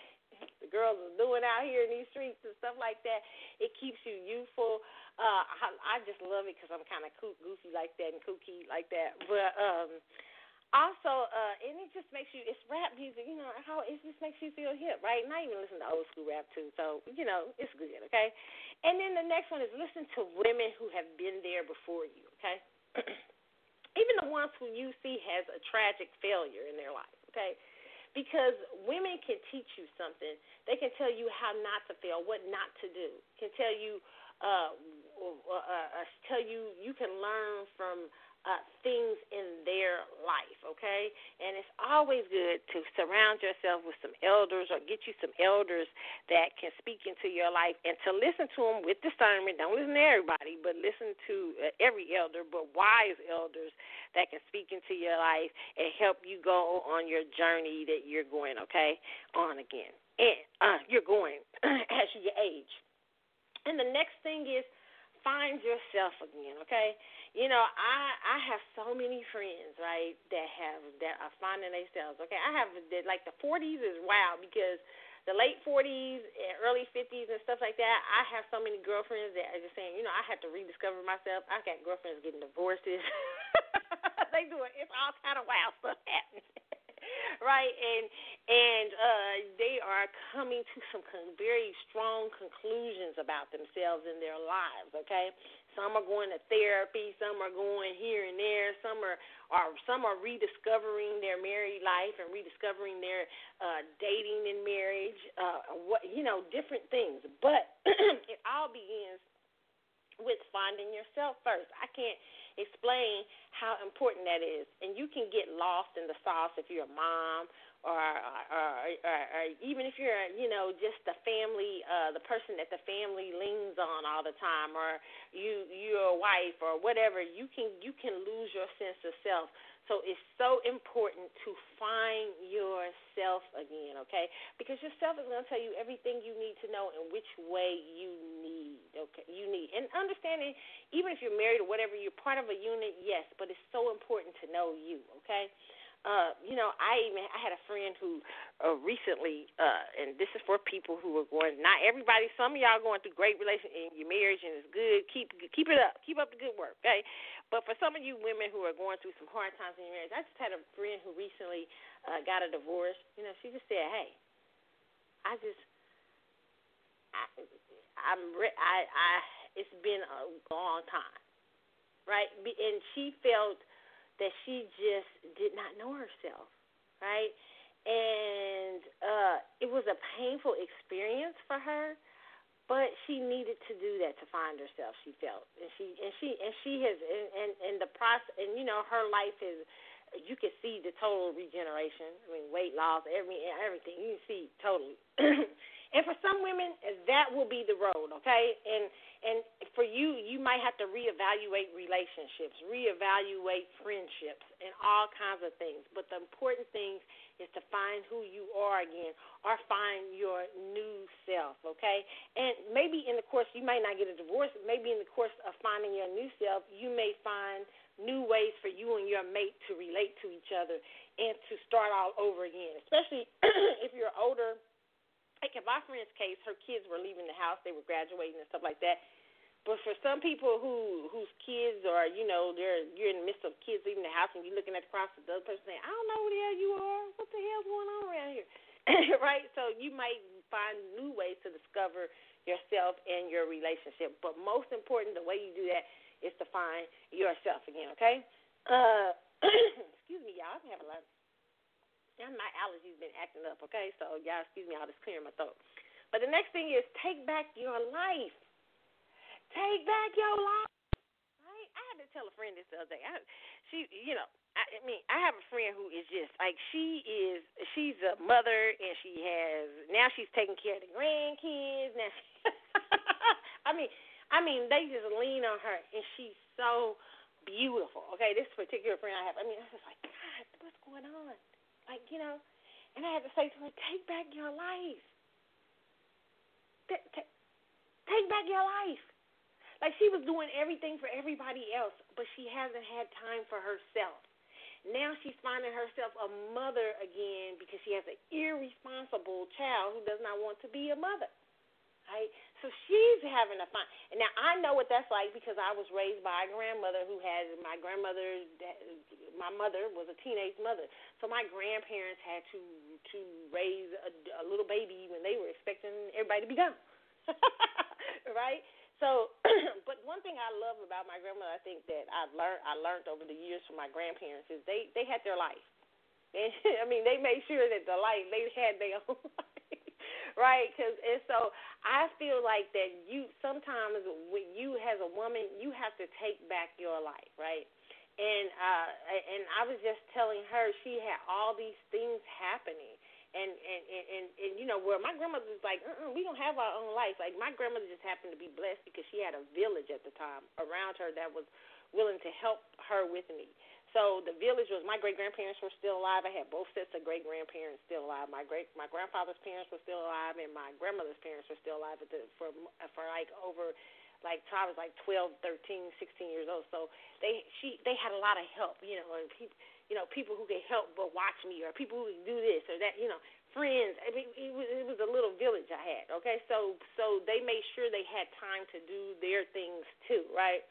The girls are doing out here in these streets and stuff like that. It keeps you youthful. Uh, I, I just love it because I'm kind of goofy like that and kooky like that. But um also, uh, and it just makes you, it's rap music, you know, how it just makes you feel hip, right? And I even listen to old school rap too, so, you know, it's good, okay? And then the next one is listen to women who have been there before you, okay? even the ones who you see has a tragic failure in their life, okay? Because women can teach you something. They can tell you how not to fail, what not to do. Can tell you, uh, uh, uh, tell you you can learn from uh, things in their life, okay? And it's always good to surround yourself with some elders or get you some elders that can speak into your life and to listen to them with discernment. Don't listen to everybody, but listen to uh, every elder, but wise elders that can speak into your life and help you go on your journey that you're going, okay, on again. And uh, you're going as you age. And the next thing is find yourself again, okay? You know, I I have so many friends, right, that have that are finding themselves. Okay, I have like the 40s is wild because the late 40s and early 50s and stuff like that. I have so many girlfriends that are just saying, you know, I have to rediscover myself. I got girlfriends getting divorces. they doing it's all kind of wild stuff happening. right and and uh they are coming to some con- very strong conclusions about themselves in their lives okay? Some are going to therapy some are going here and there some are are some are rediscovering their married life and rediscovering their uh dating and marriage uh what you know different things. But it all begins with finding yourself first i can't explain how important that is. And you can get lost in the sauce if you're a mom or, or, or, or even if you're, you know, just the family, uh, the person that the family leans on all the time, or you, you're a wife or whatever. You can you can lose your sense of self. So it's so important to find yourself again, okay? Because yourself is going to tell you everything you need to know and which way you need, okay? You need. And understanding, even if you're married or whatever, you're part of a unit, yes, but it's so important to know you, okay? uh, you know, I even I had a friend who uh, recently, uh, and this is for people who are going. Not everybody. Some of y'all going through great relation in your marriage and it's good. Keep keep it up. Keep up the good work, okay? But for some of you women who are going through some hard times in your marriage, I just had a friend who recently uh, got a divorce. You know, she just said, "Hey, I just, I, I'm, re- I, I, it's been a long time, right?" And she felt that she just did not know herself, right? And uh, it was a painful experience for her, but she needed to do that to find herself. She felt, and she and she and she has, and and, and the process, and you know, her life is. You can see the total regeneration. I mean, weight loss, every everything. You can see totally. And for some women, that will be the road, okay? And and for you, you might have to reevaluate relationships, reevaluate friendships, and all kinds of things. But the important thing is to find who you are again, or find your new self, okay? And maybe in the course, you might not get a divorce. Maybe in the course of finding your new self, you may find new ways for you and your mate to relate to each other and to start all over again. Especially if you're older like in my friend's case, her kids were leaving the house, they were graduating and stuff like that. But for some people who whose kids are, you know, they're you're in the midst of kids leaving the house and you're looking at across the other person saying, I don't know who the hell you are. What the hell's going on around here? right? So you might find new ways to discover yourself and your relationship. But most important, the way you do that is to find yourself again, okay? Uh excuse me, y'all. I'm a lot and my allergies been acting up, okay? So y'all excuse me, I'll just clear my throat. But the next thing is take back your life. Take back your life. Right? I had to tell a friend this the other day. I, she, you know, I, I mean, I have a friend who is just like she is. She's a mother, and she has now she's taking care of the grandkids. Now, she, I mean, I mean, they just lean on her, and she's so beautiful. Okay, this particular friend I have. I mean, I was like, God, what's going on? Like, you know, and I had to say to her, take back your life. Take back your life. Like she was doing everything for everybody else, but she hasn't had time for herself. Now she's finding herself a mother again because she has an irresponsible child who does not want to be a mother right? So she's having a fun. And now I know what that's like because I was raised by a grandmother who had my grandmother. My mother was a teenage mother, so my grandparents had to to raise a, a little baby when they were expecting everybody to be gone, right? So, but one thing I love about my grandmother, I think that I've learned I learned over the years from my grandparents is they they had their life. And, I mean, they made sure that the life they had their own life right? Cause and so I feel like that you sometimes when you as a woman you have to take back your life, right? and uh and I was just telling her she had all these things happening and and and and, and you know where my grandmother was like uh-uh, we don't have our own life like my grandmother just happened to be blessed because she had a village at the time around her that was willing to help her with me so the village was my great grandparents were still alive i had both sets of great grandparents still alive my great my grandfather's parents were still alive and my grandmother's parents were still alive for for like over like I was like 12, 13, 16 years old. So they she they had a lot of help, you know, and people you know people who could help but watch me or people who could do this or that, you know, friends. I mean, it was it was a little village I had. Okay, so so they made sure they had time to do their things too, right?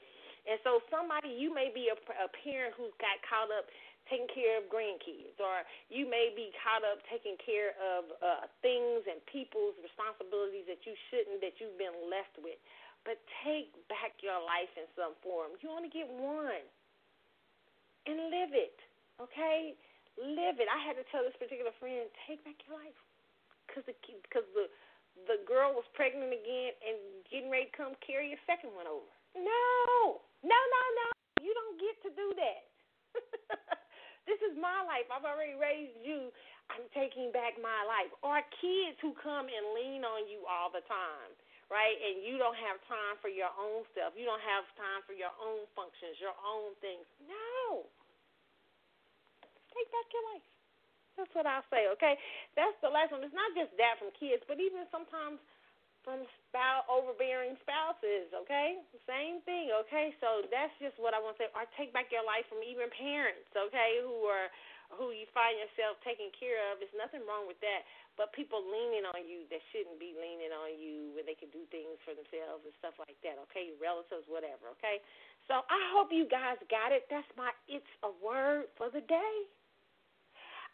And so somebody you may be a, a parent who's got caught up taking care of grandkids, or you may be caught up taking care of uh, things and people's responsibilities that you shouldn't, that you've been left with but take back your life in some form. You only get one. And live it, okay? Live it. I had to tell this particular friend, take back your life. Because the, cause the, the girl was pregnant again and getting ready to come carry a second one over. No, no, no, no. You don't get to do that. this is my life. I've already raised you. I'm taking back my life. Or kids who come and lean on you all the time right? And you don't have time for your own stuff. You don't have time for your own functions, your own things. No. Take back your life. That's what I'll say, okay? That's the last one. It's not just that from kids, but even sometimes from spouse overbearing spouses, okay? Same thing, okay? So that's just what I want to say. Or take back your life from even parents, okay, who are who you find yourself taking care of. There's nothing wrong with that but people leaning on you that shouldn't be leaning on you when they can do things for themselves and stuff like that, okay? Relatives, whatever, okay? So I hope you guys got it. That's my it's a word for the day.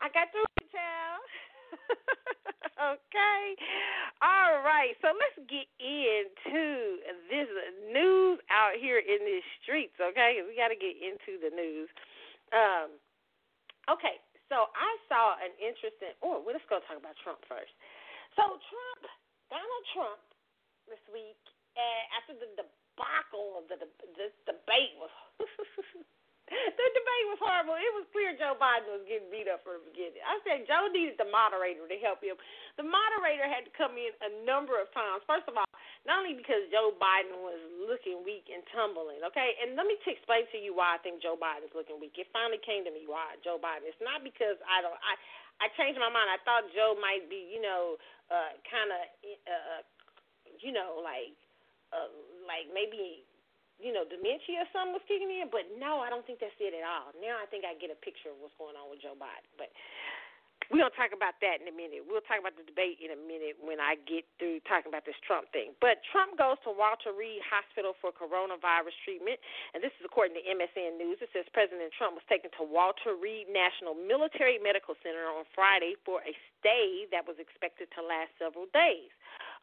I got through child. okay. All right. So let's get into this news out here in these streets, okay? We got to get into the news. Um, okay. So I saw an interesting. Oh, well, let's go talk about Trump first. So Trump, Donald Trump, this week, uh, after the debacle of the, the debate was. the debate was horrible. It was clear Joe Biden was getting beat up from the beginning. I said Joe needed the moderator to help him. The moderator had to come in a number of times. First of all, not only because Joe Biden was looking weak and tumbling, okay? And let me to explain to you why I think Joe Biden's looking weak. It finally came to me why Joe Biden. It's not because I don't I I changed my mind. I thought Joe might be, you know, uh kind of uh you know, like uh like maybe you know, dementia or something was kicking in, but no, I don't think that's it at all. Now I think I get a picture of what's going on with Joe Biden. But we're to talk about that in a minute. We'll talk about the debate in a minute when I get through talking about this Trump thing. But Trump goes to Walter Reed Hospital for coronavirus treatment, and this is according to MSN News. It says President Trump was taken to Walter Reed National Military Medical Center on Friday for a stay that was expected to last several days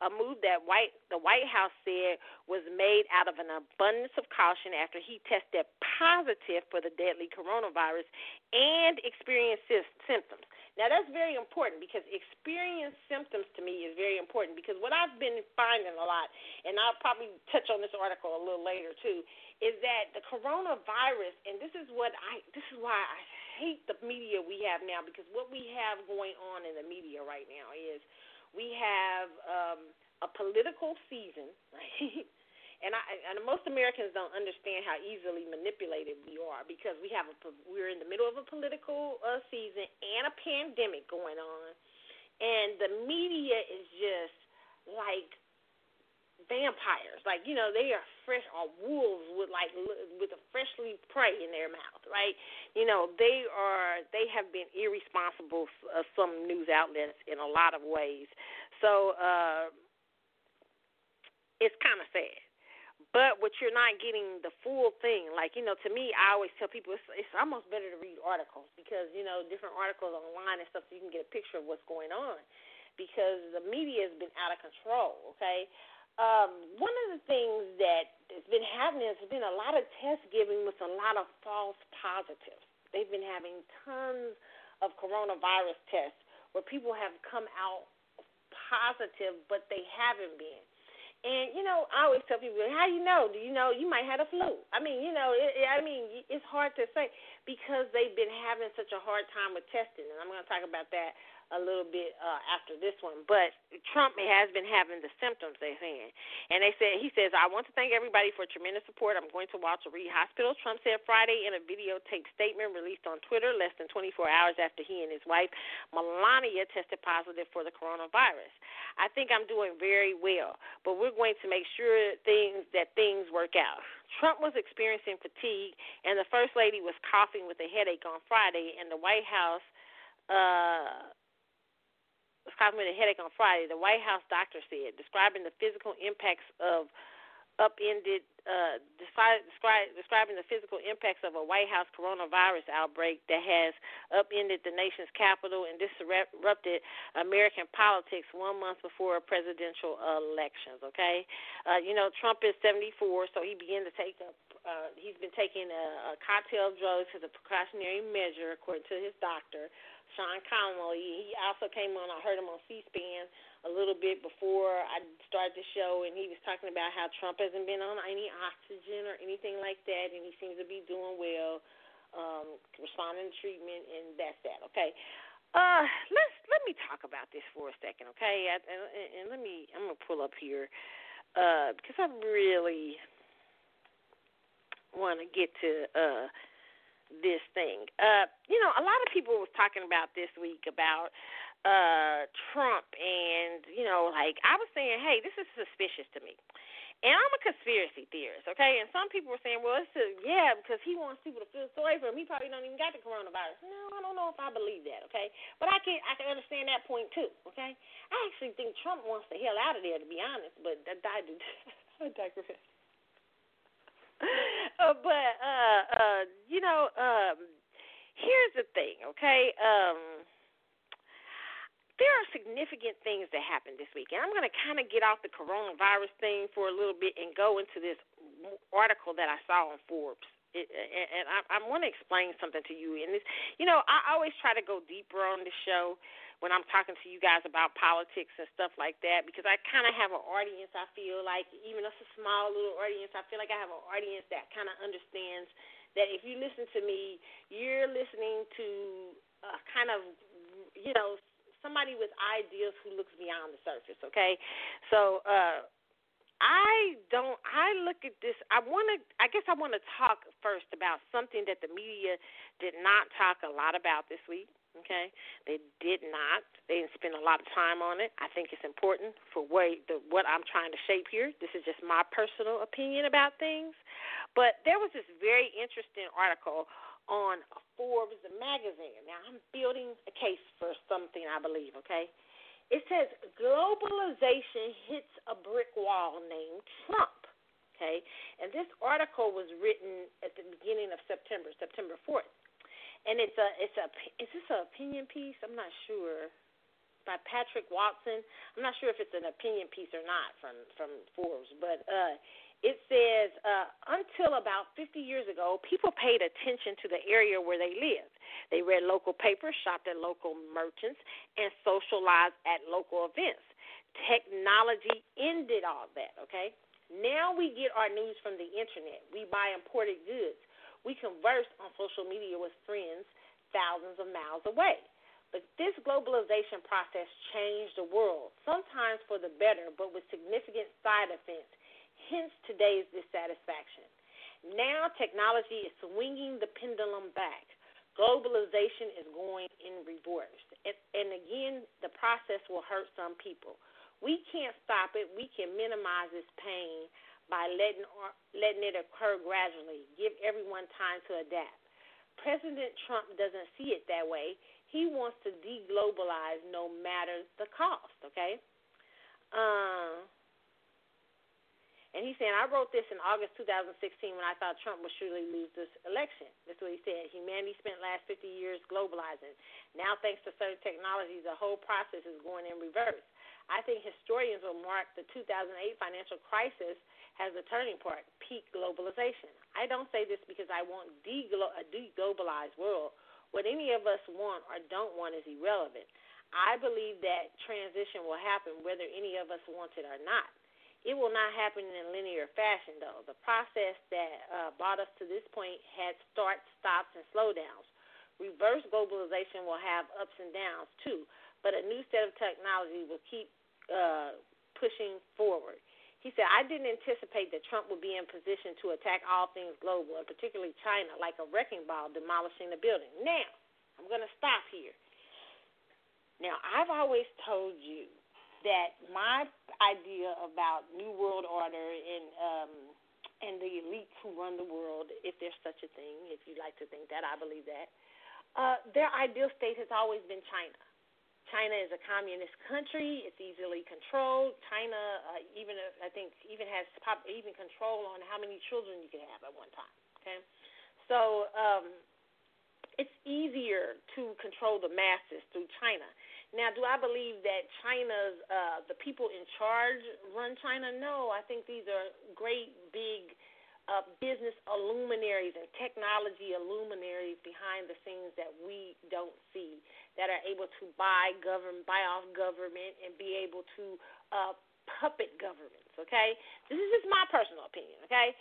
a move that White the White House said was made out of an abundance of caution after he tested positive for the deadly coronavirus and experienced symptoms. Now that's very important because experience symptoms to me is very important because what I've been finding a lot, and I'll probably touch on this article a little later too, is that the coronavirus, and this is what I, this is why I hate the media we have now because what we have going on in the media right now is we have um, a political season, and I and most Americans don't understand how easily manipulated we are because we have a we're in the middle of a political uh, season and a pandemic going on, and the media is just like vampires. Like you know, they are fresh or wolves with like with a freshly prey in their mouth, right? You know, they are they have been irresponsible. Uh, some news outlets in a lot of ways. So uh, it's kind of sad but what you're not getting the full thing. Like you know, to me, I always tell people it's, it's almost better to read articles because you know different articles online and stuff, so you can get a picture of what's going on. Because the media has been out of control. Okay, um, one of the things that has been happening has been a lot of test giving with a lot of false positives. They've been having tons of coronavirus tests where people have come out positive, but they haven't been. And you know, I always tell people, how do you know? Do you know you might have a flu? I mean, you know, it, I mean, it's hard to say because they've been having such a hard time with testing, and I'm going to talk about that a little bit uh, after this one. But Trump has been having the symptoms they're saying, and they said he says I want to thank everybody for tremendous support. I'm going to Walter Reed Hospital. Trump said Friday in a videotaped statement released on Twitter less than 24 hours after he and his wife Melania tested positive for the coronavirus. I think I'm doing very well, but we're going to make sure things that things work out. Trump was experiencing fatigue, and the First Lady was coughing with a headache on Friday, and the White House. Uh, coughing with a headache on Friday, the White House doctor said, describing the physical impacts of upended, uh, describe, describing the physical impacts of a White House coronavirus outbreak that has upended the nation's capital and disrupted American politics one month before presidential elections. Okay, uh, you know Trump is 74, so he began to take a. Uh, he's been taking a, a cocktail drugs as a precautionary measure, according to his doctor. Sean Conley. He also came on. I heard him on C-SPAN a little bit before I started the show, and he was talking about how Trump hasn't been on any oxygen or anything like that, and he seems to be doing well, um, responding to treatment, and that's that. Okay. Uh, let's let me talk about this for a second, okay? And, and, and let me. I'm gonna pull up here uh, because I really want to get to uh this thing. Uh, you know, a lot of people was talking about this week about uh Trump and, you know, like I was saying, hey, this is suspicious to me. And I'm a conspiracy theorist, okay? And some people were saying, well, it's a, yeah, because he wants people to feel sorry for him. He probably don't even got the coronavirus. No, I don't know if I believe that, okay? But I can I can understand that point too, okay? I actually think Trump wants the hell out of there, to be honest. But that I, I digress. but uh, uh, you know, um, here's the thing, okay? Um, there are significant things that happened this week, and I'm going to kind of get off the coronavirus thing for a little bit and go into this article that I saw on Forbes. It, and I, I want to explain something to you. And this, you know, I always try to go deeper on the show when I'm talking to you guys about politics and stuff like that because I kind of have an audience. I feel like even though it's a small little audience, I feel like I have an audience that kind of understands that if you listen to me, you're listening to uh, kind of you know somebody with ideas who looks beyond the surface. Okay, so. uh I don't. I look at this. I want to. I guess I want to talk first about something that the media did not talk a lot about this week, Okay, they did not. They didn't spend a lot of time on it. I think it's important for what the what I'm trying to shape here. This is just my personal opinion about things. But there was this very interesting article on Forbes magazine. Now I'm building a case for something I believe. Okay, it says globalization hits a brick wall named Trump. Okay, and this article was written at the beginning of September, September 4th and it's a it's a is this an opinion piece? I'm not sure. By Patrick Watson. I'm not sure if it's an opinion piece or not from from Forbes, but uh, it says uh, until about 50 years ago, people paid attention to the area where they lived. They read local papers, shopped at local merchants, and socialized at local events. Technology ended all that. Okay. Now we get our news from the internet. We buy imported goods. We converse on social media with friends thousands of miles away. But this globalization process changed the world, sometimes for the better, but with significant side effects, hence today's dissatisfaction. Now technology is swinging the pendulum back. Globalization is going in reverse. And, and again, the process will hurt some people. We can't stop it. We can minimize this pain by letting letting it occur gradually. Give everyone time to adapt. President Trump doesn't see it that way. He wants to deglobalize no matter the cost. Okay. Um, and he's saying, I wrote this in August 2016 when I thought Trump would surely lose this election. That's what he said. Humanity spent last 50 years globalizing. Now, thanks to certain technologies, the whole process is going in reverse. I think historians will mark the 2008 financial crisis has a turning point, peak globalization. I don't say this because I want a deglobalized world. What any of us want or don't want is irrelevant. I believe that transition will happen whether any of us want it or not. It will not happen in a linear fashion, though. The process that uh, brought us to this point had starts, stops, and slowdowns. Reverse globalization will have ups and downs, too, but a new set of technology will keep uh, pushing forward. He said, I didn't anticipate that Trump would be in position to attack all things global, and particularly China, like a wrecking ball demolishing the building. Now, I'm going to stop here. Now, I've always told you that my idea about New World Order and um, and the elites who run the world, if there's such a thing, if you like to think that, I believe that, uh, their ideal state has always been China. China is a communist country. It's easily controlled. China, uh, even uh, I think, even has pop, even control on how many children you can have at one time. Okay, so um, it's easier to control the masses through China. Now, do I believe that China's uh, the people in charge run China? No, I think these are great big uh, business luminaries and technology luminaries behind the scenes that we don't see that are able to buy government, buy off government, and be able to uh, puppet governments. Okay, this is just my personal opinion. Okay.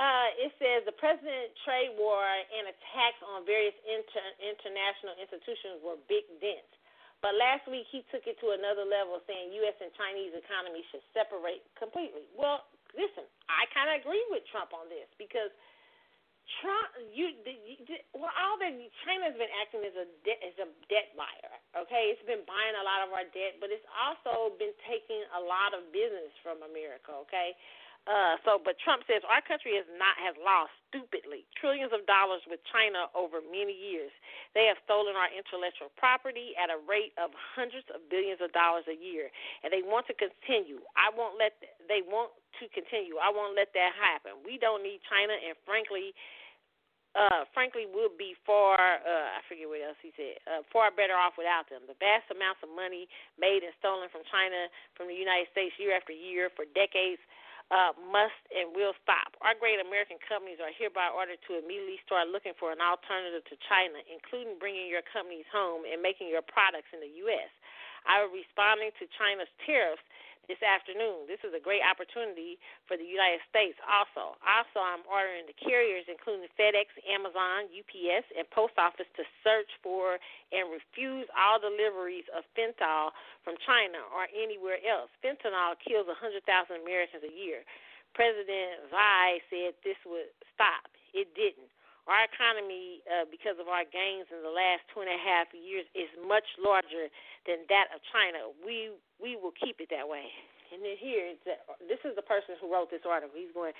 Uh, it says the president trade war and attacks on various inter- international institutions were big dents. But last week he took it to another level, saying U.S. and Chinese economies should separate completely. Well, listen, I kind of agree with Trump on this because Trump, you, you well, all that China's been acting as a debt as a debt buyer. Okay, it's been buying a lot of our debt, but it's also been taking a lot of business from America. Okay, uh, so, but Trump says our country has not has lost stupidly trillions of dollars with China over many years. They have stolen our intellectual property at a rate of hundreds of billions of dollars a year, and they want to continue. I won't let. They want to continue. I won't let that happen. We don't need China, and frankly, uh, frankly, we'll be far, uh, I forget what else he said, uh, far better off without them. The vast amounts of money made and stolen from China, from the United States year after year for decades uh, must and will stop. Our great American companies are hereby ordered to immediately start looking for an alternative to China, including bringing your companies home and making your products in the U.S. Am responding to China's tariffs this afternoon. This is a great opportunity for the United States also. Also, I'm ordering the carriers, including FedEx, Amazon, UPS, and Post Office, to search for and refuse all deliveries of fentanyl from China or anywhere else. Fentanyl kills 100,000 Americans a year. President Xi said this would stop. It didn't. Our economy, uh, because of our gains in the last two and a half years, is much larger than that of China. We we will keep it that way. And then here, this is the person who wrote this article. He's going,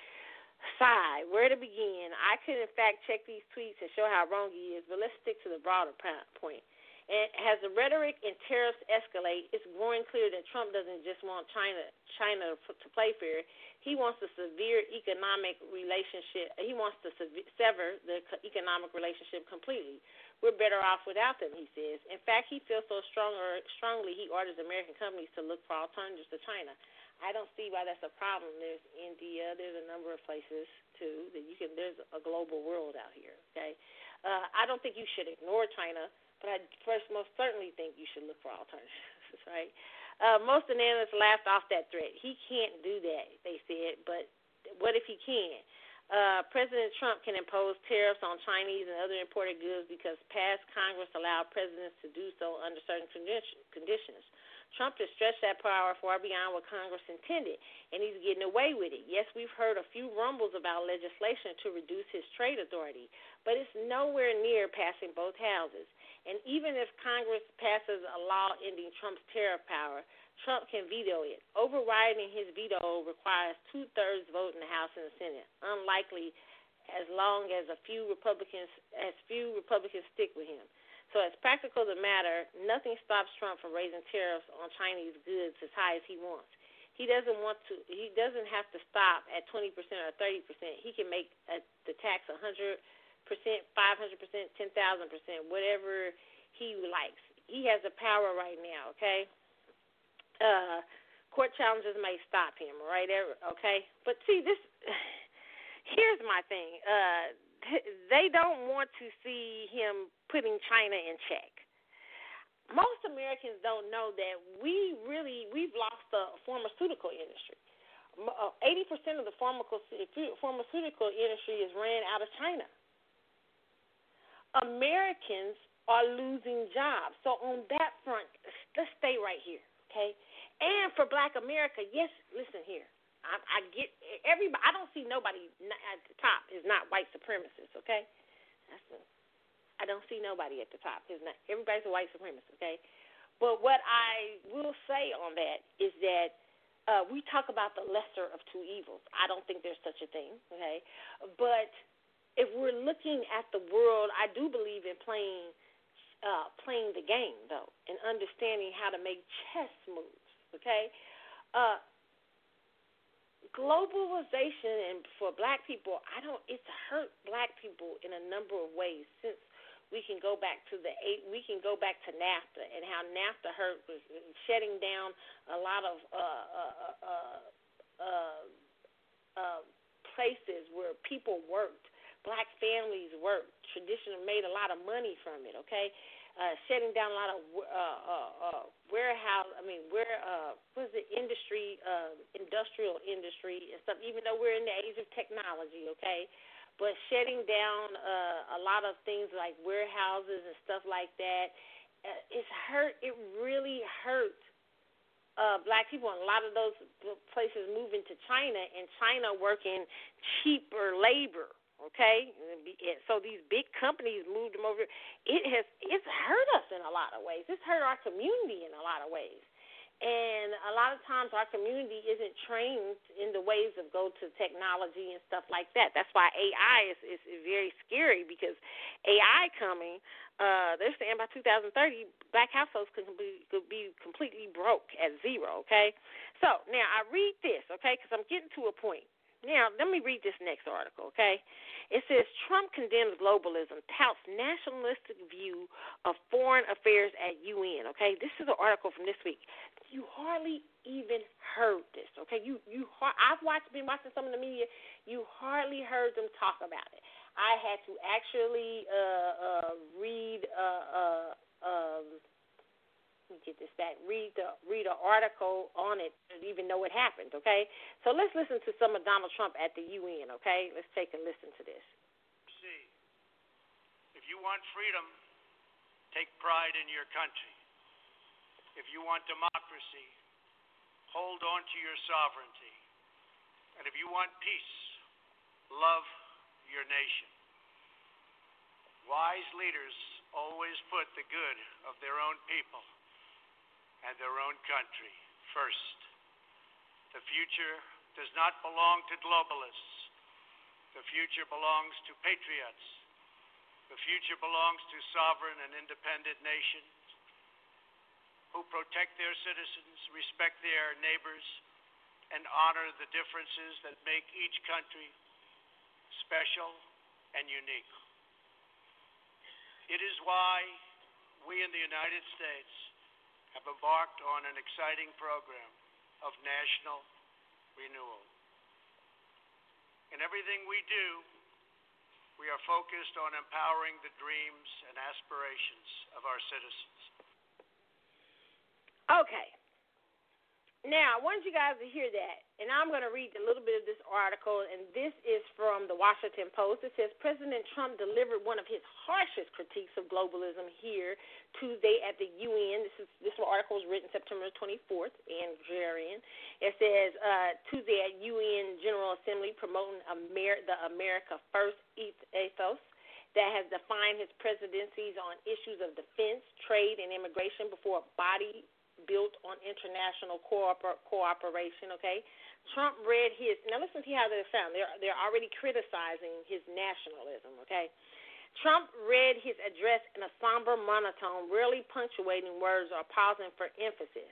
sigh, where to begin? I could, in fact, check these tweets and show how wrong he is, but let's stick to the broader point. And as the rhetoric and tariffs escalate, it's growing clear that Trump doesn't just want China China to play fair. He wants a severe economic relationship. He wants to sever the economic relationship completely. We're better off without them, he says. In fact, he feels so stronger, strongly he orders American companies to look for alternatives to China. I don't see why that's a problem. There's India. There's a number of places too that you can. There's a global world out here. Okay, uh, I don't think you should ignore China but I first most certainly think you should look for alternatives, right? Uh, most analysts laughed off that threat. He can't do that, they said, but what if he can? Uh, President Trump can impose tariffs on Chinese and other imported goods because past Congress allowed presidents to do so under certain conditions. Trump has stretched that power far beyond what Congress intended, and he's getting away with it. Yes, we've heard a few rumbles about legislation to reduce his trade authority, but it's nowhere near passing both houses. And even if Congress passes a law ending Trump's tariff power, Trump can veto it. Overriding his veto requires two thirds vote in the House and the Senate. Unlikely as long as a few Republicans as few Republicans stick with him. So as practical as a matter, nothing stops Trump from raising tariffs on Chinese goods as high as he wants. He doesn't want to. He doesn't have to stop at 20% or 30%. He can make a, the tax a 100 percent, 500 percent, 10,000 percent, whatever he likes. He has the power right now. Okay. Uh, court challenges may stop him, right? Okay. But see, this. Here's my thing. Uh, they don't want to see him putting China in check. Most Americans don't know that we really we've lost the pharmaceutical industry. uh, eighty percent of the pharmaceutical industry is ran out of China. Americans are losing jobs. So on that front, let's stay right here, okay? And for Black America, yes, listen here. I, I get everybody. I don't see nobody at the top is not white supremacists, okay? That's a, I don't see nobody at the top. Is not everybody's a white supremacist, okay? But what I will say on that is that uh, we talk about the lesser of two evils. I don't think there's such a thing, okay? But if we're looking at the world, I do believe in playing uh, playing the game though, and understanding how to make chess moves. Okay, uh, globalization and for black people, I don't. It's hurt black people in a number of ways since we can go back to the eight. We can go back to NAFTA and how NAFTA hurt was shutting down a lot of uh, uh, uh, uh, uh, places where people worked black families work. Tradition made a lot of money from it. Okay, uh, shutting down a lot of uh, uh, uh, warehouse. I mean, where uh, what is the industry, uh, industrial industry and stuff. Even though we're in the age of technology, okay, but shutting down uh, a lot of things like warehouses and stuff like that. Uh, it's hurt. It really hurt uh, black people, and a lot of those places moving to China, and China working cheaper labor okay? So these big companies moved them over. It has it's hurt us in a lot of ways. It's hurt our community in a lot of ways. And a lot of times our community isn't trained in the ways of go to technology and stuff like that. That's why AI is, is very scary because AI coming, uh, they're saying by 2030, black households could be, could be completely broke at zero, okay? So now I read this, okay, because I'm getting to a point. Now, let me read this next article, okay? It says Trump condemns globalism, touts nationalistic view of foreign affairs at UN, okay? This is an article from this week. You hardly even heard this, okay? You you I've watched been watching some of the media. You hardly heard them talk about it. I had to actually uh uh read uh uh um get this back. Read the read an article on it to even know it happened. Okay, so let's listen to some of Donald Trump at the UN. Okay, let's take a listen to this. See, if you want freedom, take pride in your country. If you want democracy, hold on to your sovereignty. And if you want peace, love your nation. Wise leaders always put the good of their own people and their own country first. The future does not belong to globalists. The future belongs to patriots. The future belongs to sovereign and independent nations who protect their citizens, respect their neighbors, and honor the differences that make each country special and unique. It is why we in the United States have embarked on an exciting program of national renewal. In everything we do, we are focused on empowering the dreams and aspirations of our citizens. Okay. Now, I want you guys to hear that, and I'm going to read a little bit of this article, and this is from the Washington Post. It says President Trump delivered one of his harshest critiques of globalism here Tuesday at the UN. This is this article was written September 24th, Anne Gearan. It says uh, Tuesday at UN General Assembly promoting Amer- the America First ethos that has defined his presidencies on issues of defense, trade, and immigration before a body built on international cooper- cooperation. Okay, Trump read his. Now listen to how they sound. They're they're already criticizing his nationalism. Okay. Trump read his address in a somber monotone, rarely punctuating words or pausing for emphasis.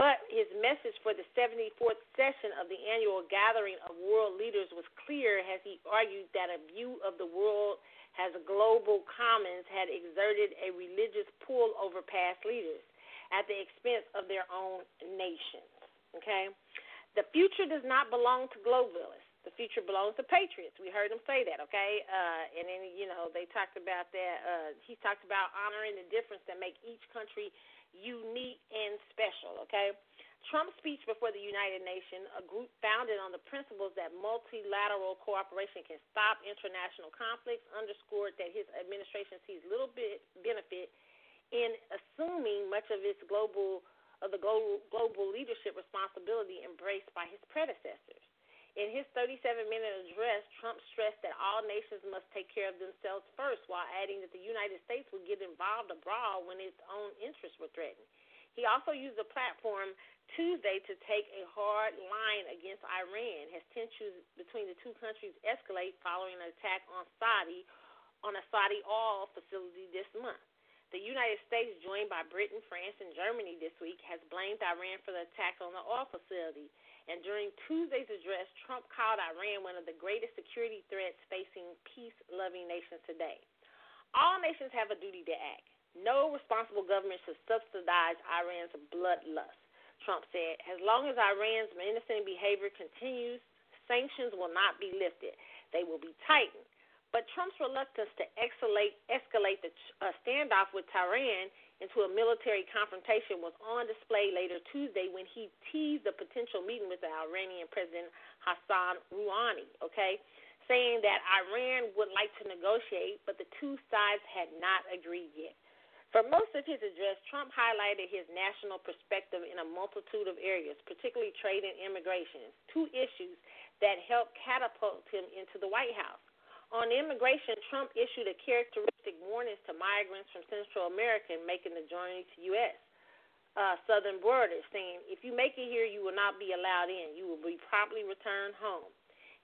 But his message for the 74th session of the annual gathering of world leaders was clear as he argued that a view of the world as global commons had exerted a religious pull over past leaders at the expense of their own nations. Okay? The future does not belong to globalists. The future belongs to patriots. We heard him say that, okay? Uh, and then, you know, they talked about that. Uh, he talked about honoring the difference that make each country unique and special, okay? Trump's speech before the United Nations, a group founded on the principles that multilateral cooperation can stop international conflicts, underscored that his administration sees little bit benefit in assuming much of its global of the global, leadership responsibility embraced by his predecessors. In his 37 minute address, Trump stressed that all nations must take care of themselves first, while adding that the United States would get involved abroad when its own interests were threatened. He also used the platform Tuesday to take a hard line against Iran as tensions between the two countries escalate following an attack on Saudi on a Saudi oil facility this month. The United States, joined by Britain, France, and Germany this week, has blamed Iran for the attack on the oil facility. And during Tuesday's address, Trump called Iran one of the greatest security threats facing peace loving nations today. All nations have a duty to act. No responsible government should subsidize Iran's bloodlust, Trump said. As long as Iran's menacing behavior continues, sanctions will not be lifted, they will be tightened. But Trump's reluctance to escalate, escalate the uh, standoff with Tehran into a military confrontation was on display later Tuesday when he teased a potential meeting with the Iranian President Hassan Rouhani, okay, saying that Iran would like to negotiate, but the two sides had not agreed yet. For most of his address, Trump highlighted his national perspective in a multitude of areas, particularly trade and immigration, two issues that helped catapult him into the White House. On immigration, Trump issued a characteristic warnings to migrants from Central America making the journey to U.S. Uh, southern borders, saying, if you make it here, you will not be allowed in. You will be promptly returned home.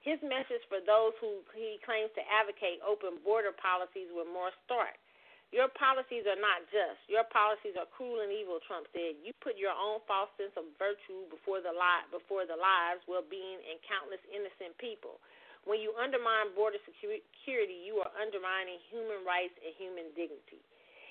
His message for those who he claims to advocate open border policies were more stark. Your policies are not just. Your policies are cruel and evil, Trump said. You put your own false sense of virtue before the li- before the lives, well-being, and countless innocent people. When you undermine border security, you are undermining human rights and human dignity.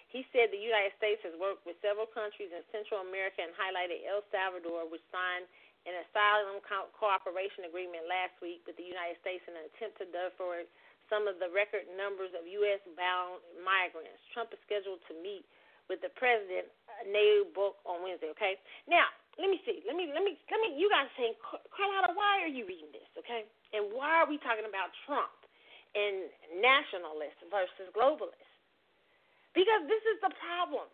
He said the United States has worked with several countries in Central America and highlighted El Salvador, which signed an asylum co- cooperation agreement last week with the United States in an attempt to divert some of the record numbers of U.S. bound migrants. Trump is scheduled to meet with the president, Nayib Bukele, on Wednesday. Okay. Now, let me see. Let me let me let me. You guys saying, Carlotta, why are you reading this? Okay. And why are we talking about Trump and nationalists versus globalists? Because this is the problem.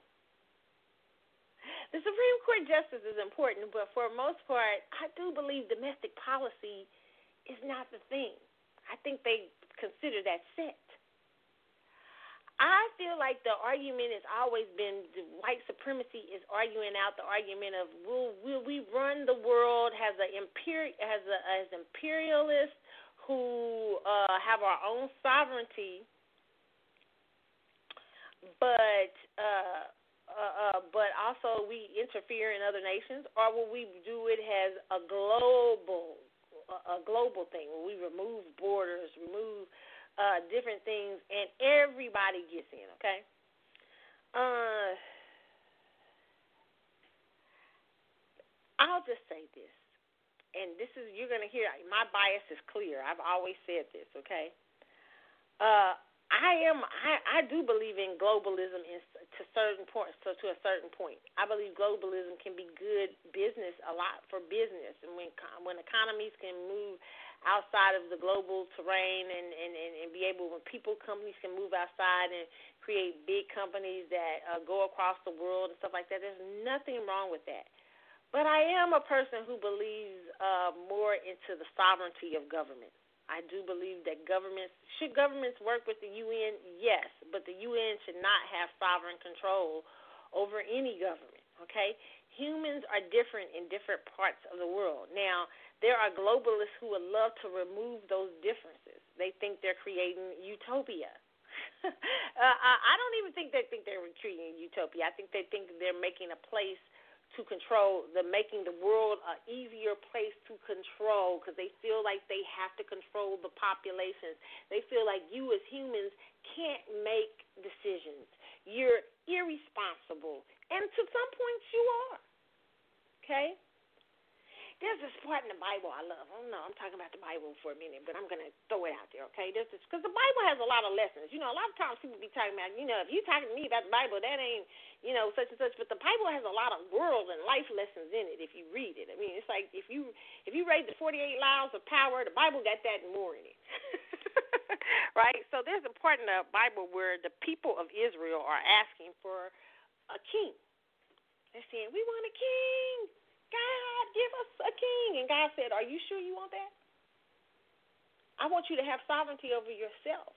The Supreme Court justice is important, but for most part, I do believe domestic policy is not the thing. I think they consider that set. I feel like the argument has always been white supremacy is arguing out the argument of will will we run the world as a imperial as a as imperialists who uh, have our own sovereignty, but uh, uh, uh, but also we interfere in other nations, or will we do it as a global a global thing Will we remove borders, remove uh, different things, and everybody gets in. Okay. Uh, I'll just say this, and this is you're to hear my bias is clear. I've always said this. Okay. Uh, I am. I, I do believe in globalism in, to certain points. So to a certain point, I believe globalism can be good business a lot for business, and when when economies can move outside of the global terrain and, and, and, and be able, when people, companies can move outside and create big companies that uh, go across the world and stuff like that, there's nothing wrong with that. But I am a person who believes uh, more into the sovereignty of government. I do believe that governments should governments work with the UN, yes, but the UN should not have sovereign control over any government. Okay, humans are different in different parts of the world. Now, there are globalists who would love to remove those differences. They think they're creating utopia. uh, I don't even think they think they're creating utopia. I think they think they're making a place to control, the making the world an easier place to control because they feel like they have to control the populations. They feel like you as humans can't make decisions. You're irresponsible, and to some points you are. Okay. There's this part in the Bible I love. I don't know, I'm talking about the Bible for a minute, but I'm gonna throw it out there, okay? This because the Bible has a lot of lessons. You know, a lot of times people be talking about, you know, if you talking to me about the Bible, that ain't, you know, such and such. But the Bible has a lot of world and life lessons in it if you read it. I mean, it's like if you if you read the 48 laws of power, the Bible got that and more in it. right? So there's a part in the Bible where the people of Israel are asking for a king. They're saying, "We want a king." God, give us a king. And God said, Are you sure you want that? I want you to have sovereignty over yourself.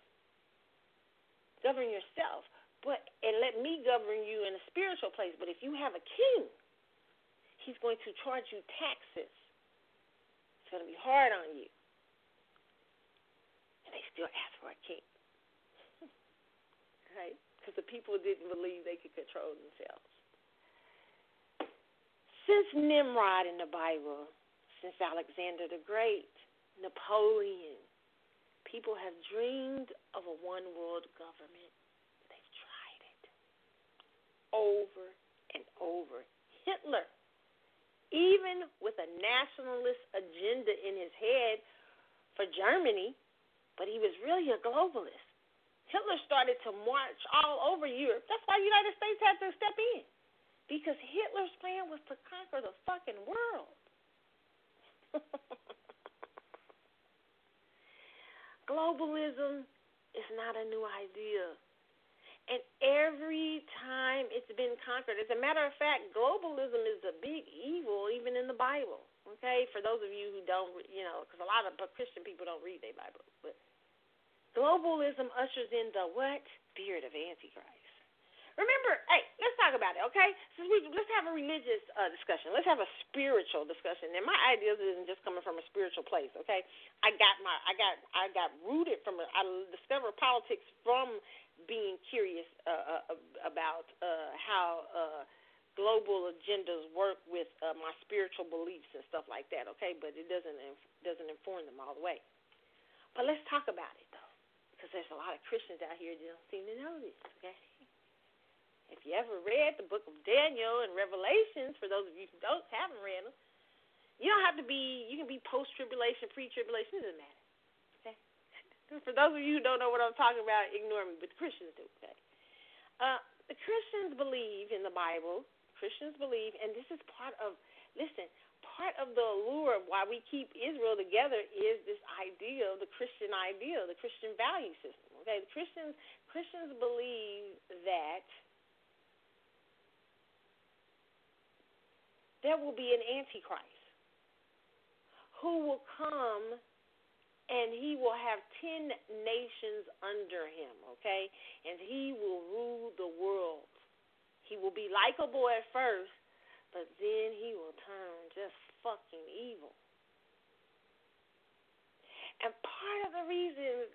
Govern yourself. But and let me govern you in a spiritual place. But if you have a king, he's going to charge you taxes. It's going to be hard on you. And they still ask for a king. right? Because the people didn't believe they could control themselves. Since Nimrod in the Bible, since Alexander the Great, Napoleon, people have dreamed of a one world government. They've tried it over and over. Hitler, even with a nationalist agenda in his head for Germany, but he was really a globalist. Hitler started to march all over Europe. That's why the United States had to step in. Because Hitler's plan was to conquer the fucking world. Globalism is not a new idea. And every time it's been conquered, as a matter of fact, globalism is a big evil even in the Bible. Okay, for those of you who don't, you know, because a lot of Christian people don't read their Bible, but globalism ushers in the what? Spirit of Antichrist. Remember, hey, let's talk about it, okay? Since we let's have a religious uh, discussion. Let's have a spiritual discussion. And my ideas isn't just coming from a spiritual place, okay? I got my I got I got rooted from I discovered politics from being curious uh, uh, about uh, how uh, global agendas work with uh, my spiritual beliefs and stuff like that, okay? But it doesn't doesn't inform them all the way. But let's talk about it though, because there's a lot of Christians out here that don't seem to know this, okay? If you ever read the book of Daniel and Revelations, for those of you who don't haven't read them, you don't have to be. You can be post tribulation, pre tribulation. It doesn't matter. Okay. For those of you who don't know what I'm talking about, ignore me. But the Christians do. Okay. Uh, the Christians believe in the Bible. Christians believe, and this is part of. Listen, part of the allure of why we keep Israel together is this idea the Christian ideal, the Christian value system. Okay, the Christians Christians believe that there will be an antichrist who will come and he will have 10 nations under him, okay? And he will rule the world. He will be likable at first, but then he will turn just fucking evil. And part of the reason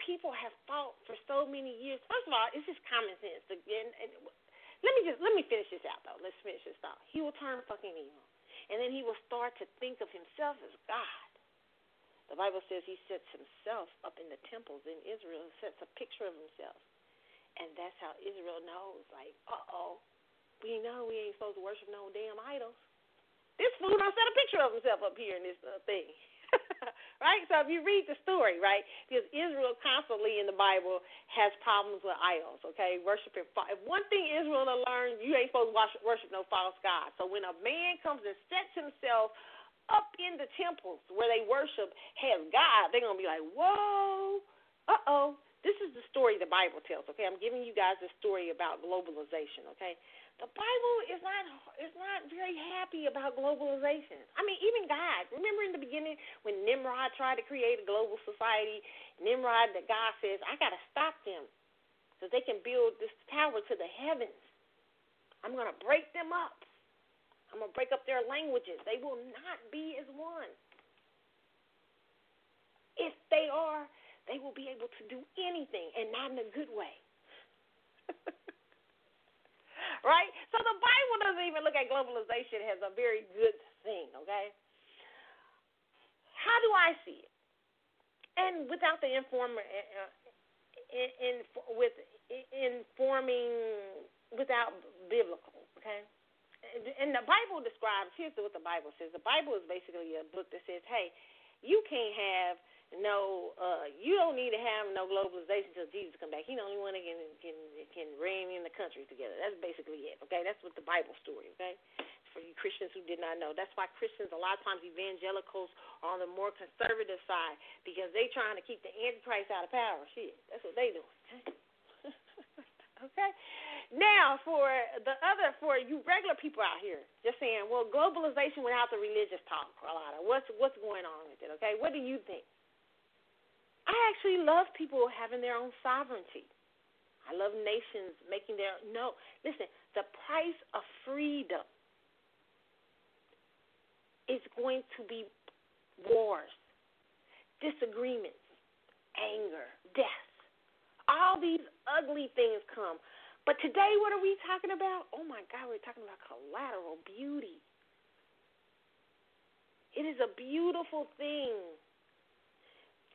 people have fought for so many years, first of all, it's just common sense. Let me just let me finish this out though. Let's finish this out. He will turn fucking evil. And then he will start to think of himself as God. The Bible says he sets himself up in the temples in Israel, and sets a picture of himself. And that's how Israel knows, like, uh oh, we know we ain't supposed to worship no damn idols. This fool don't set a picture of himself up here in this uh, thing. right? So if you read the story, right, because Israel constantly in the Bible has problems with idols, okay, worshiping. If one thing Israel to learn, you ain't supposed to worship, worship no false god. So when a man comes and sets himself up in the temples where they worship has God, they're gonna be like, whoa, uh oh. This is the story the Bible tells. Okay, I'm giving you guys a story about globalization. Okay, the Bible is not is not very happy about globalization. I mean, even God. Remember in the beginning when Nimrod tried to create a global society, Nimrod, that God says, I got to stop them so they can build this tower to the heavens. I'm going to break them up. I'm going to break up their languages. They will not be as one. If they are, they will be able to do anything and not in a good way. right? So the Bible doesn't even look at globalization as a very good thing, okay? How do I see it? And without the informer, uh, in, in with informing without biblical, okay? and the Bible describes. Here's what the Bible says. The Bible is basically a book that says, "Hey, you can't have no. uh You don't need to have no globalization until Jesus come back. He's the only one that can can can reign in the countries together. That's basically it. Okay, that's what the Bible story. Okay, for you Christians who did not know, that's why Christians a lot of times evangelicals are on the more conservative side because they trying to keep the antichrist out of power. Shit, that's what they doing. Okay. okay. Now, for the other, for you regular people out here, just saying, well, globalization without the religious talk, Carlotta, what's what's going on with it? Okay, what do you think? I actually love people having their own sovereignty. I love nations making their no. Listen, the price of freedom is going to be wars, disagreements, anger, death. All these ugly things come but today, what are we talking about? Oh my God, we're talking about collateral beauty. It is a beautiful thing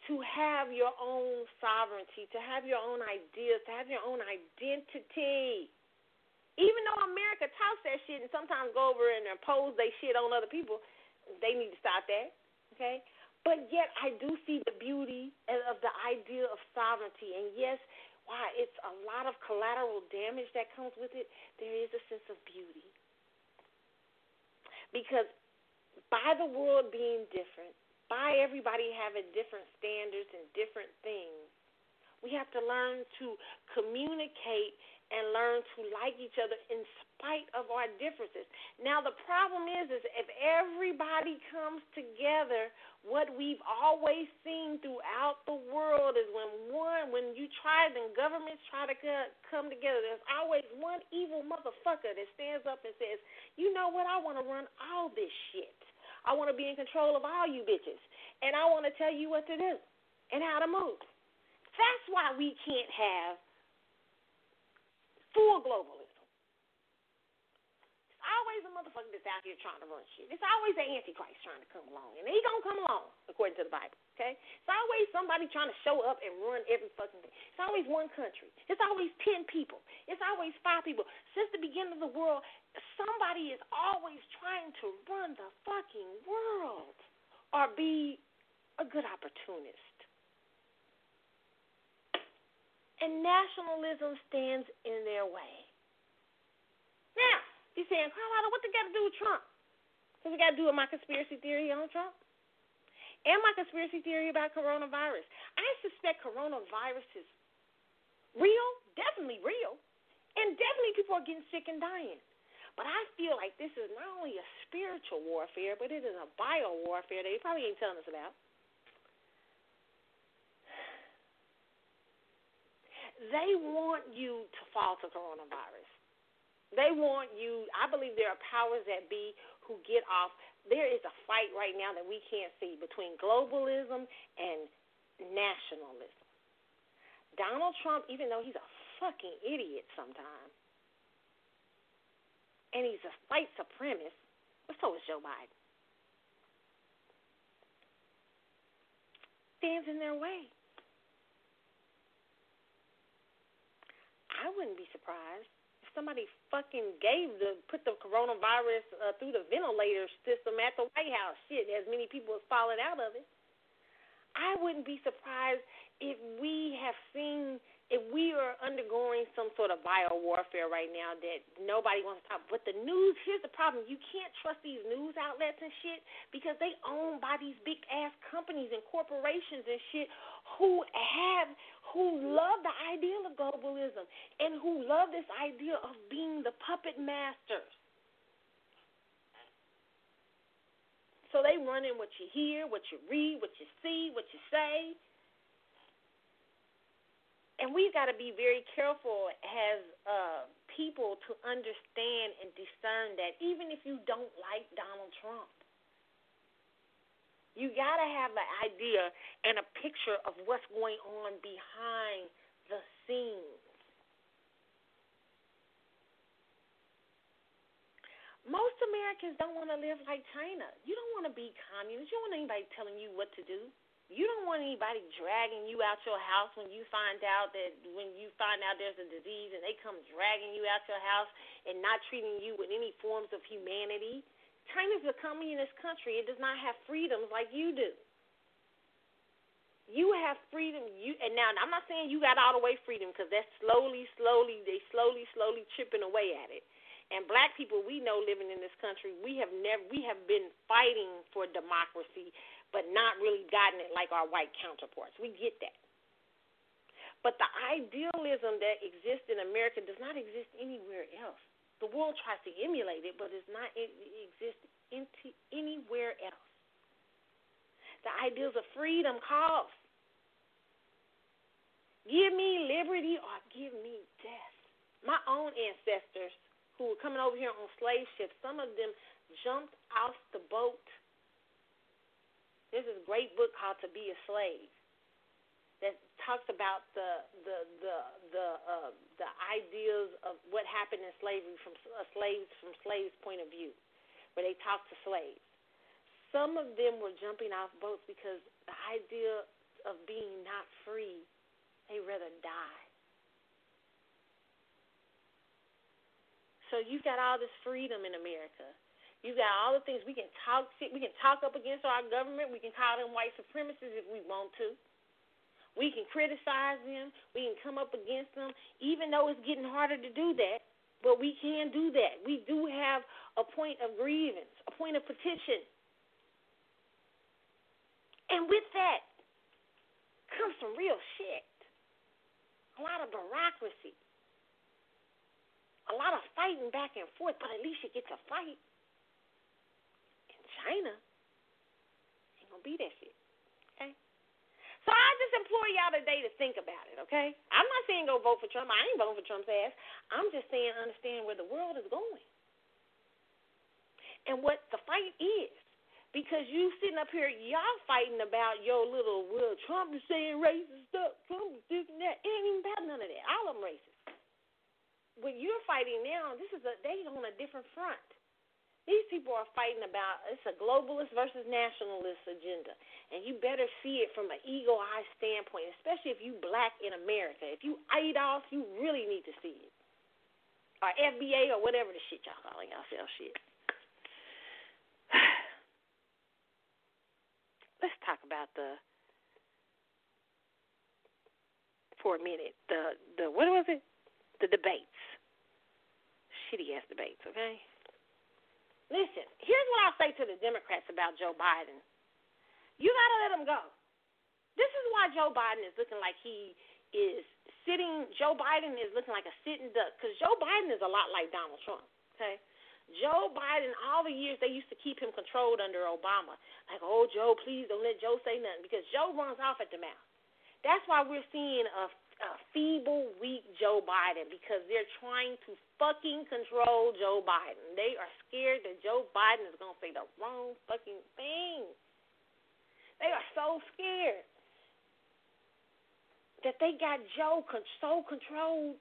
to have your own sovereignty, to have your own ideas, to have your own identity. Even though America talks that shit and sometimes go over and impose they shit on other people, they need to stop that. Okay? But yet, I do see the beauty of the idea of sovereignty. And yes, why it's a lot of collateral damage that comes with it, there is a sense of beauty. Because by the world being different, by everybody having different standards and different things, we have to learn to communicate and learn to like each other in spite of our differences. Now the problem is is if everybody comes together, what we've always seen throughout the world is when one when you try and governments try to come together, there's always one evil motherfucker that stands up and says, "You know what? I want to run all this shit. I want to be in control of all you bitches, and I want to tell you what to do and how to move." That's why we can't have full globalism. Always a motherfucker that's out here trying to run shit. It's always an antichrist trying to come along, and he gonna come along according to the Bible. Okay, it's always somebody trying to show up and run every fucking thing. It's always one country. It's always ten people. It's always five people. Since the beginning of the world, somebody is always trying to run the fucking world or be a good opportunist and nationalism stands in their way. Now, you're saying, Carlotta, what they got to do with Trump? Because we got to do with my conspiracy theory on Trump? And my conspiracy theory about coronavirus. I suspect coronavirus is real, definitely real, and definitely people are getting sick and dying. But I feel like this is not only a spiritual warfare, but it is a bio warfare that they probably ain't telling us about. they want you to fall to coronavirus. They want you, I believe there are powers that be who get off. There is a fight right now that we can't see between globalism and nationalism. Donald Trump, even though he's a fucking idiot sometimes, and he's a white supremacist, but so is Joe Biden, stands in their way. I wouldn't be surprised somebody fucking gave the put the coronavirus uh, through the ventilator system at the White House. Shit, as many people have fallen out of it. I wouldn't be surprised if we have seen if we are undergoing some sort of bio warfare right now that nobody wants to talk. But the news, here's the problem: you can't trust these news outlets and shit because they owned by these big ass companies and corporations and shit who have who love the ideal of globalism and who love this idea of being the puppet masters. So they run in what you hear, what you read, what you see, what you say and we've got to be very careful as uh, people to understand and discern that even if you don't like Donald Trump, you got to have an idea and a picture of what's going on behind the scenes. Most Americans don't want to live like China. You don't want to be communist. You don't want anybody telling you what to do. You don't want anybody dragging you out your house when you find out that when you find out there's a disease and they come dragging you out your house and not treating you with any forms of humanity. China's a communist country. It does not have freedoms like you do. You have freedom. You and now I'm not saying you got all the way freedom because that's slowly, slowly they slowly, slowly chipping away at it. And black people we know living in this country, we have never we have been fighting for democracy but not really gotten it like our white counterparts. We get that. But the idealism that exists in America does not exist anywhere else. The world tries to emulate it, but it's not it exists into anywhere else. The ideals of freedom calls. Give me liberty or give me death. My own ancestors who were coming over here on slave ships, some of them jumped off the boat there's this great book called To Be a Slave that talks about the the the the uh, the ideas of what happened in slavery from a slaves from slaves' point of view, where they talk to slaves. Some of them were jumping off boats because the idea of being not free, they rather die. So you've got all this freedom in America. You've got all the things we can talk. We can talk up against our government. We can call them white supremacists if we want to. We can criticize them. We can come up against them, even though it's getting harder to do that. But we can do that. We do have a point of grievance, a point of petition. And with that comes some real shit. A lot of bureaucracy. A lot of fighting back and forth, but at least you get to fight. In China ain't gonna be that shit. Okay? So I just implore y'all today to think about it, okay? I'm not saying go vote for Trump. I ain't voting for Trump's ass. I'm just saying understand where the world is going. And what the fight is. Because you sitting up here, y'all fighting about your little, well, Trump is saying racist stuff, Trump is this and that. It ain't even about none of that. All of them racist. What you're fighting now, this is a they on a different front. These people are fighting about it's a globalist versus nationalist agenda, and you better see it from an eagle eye standpoint, especially if you black in America. If you ADOS, you really need to see it, or FBA or whatever the shit y'all calling yourself shit. Let's talk about the for a minute the the what was it the debates, shitty ass debates, okay. Listen, here's what I'll say to the Democrats about Joe Biden. You got to let him go. This is why Joe Biden is looking like he is sitting. Joe Biden is looking like a sitting duck because Joe Biden is a lot like Donald Trump. Okay. Joe Biden, all the years they used to keep him controlled under Obama. Like, oh, Joe, please don't let Joe say nothing because Joe runs off at the mouth. That's why we're seeing a a feeble, weak Joe Biden because they're trying to fucking control Joe Biden. They are scared that Joe Biden is going to say the wrong fucking thing. They are so scared that they got Joe so controlled.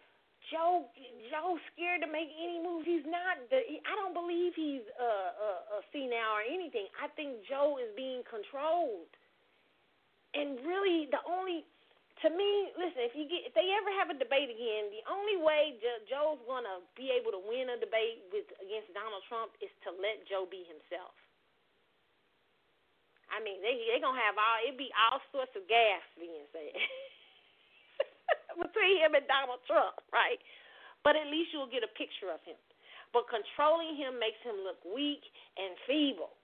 Joe, Joe scared to make any move. He's not. The, I don't believe he's a, a, a senile or anything. I think Joe is being controlled. And really, the only to me, listen, if you get if they ever have a debate again, the only way jo- Joe's gonna be able to win a debate with against Donald Trump is to let Joe be himself. I mean, they they gonna have all it be all sorts of gas being said between him and Donald Trump, right? But at least you'll get a picture of him. But controlling him makes him look weak and feeble.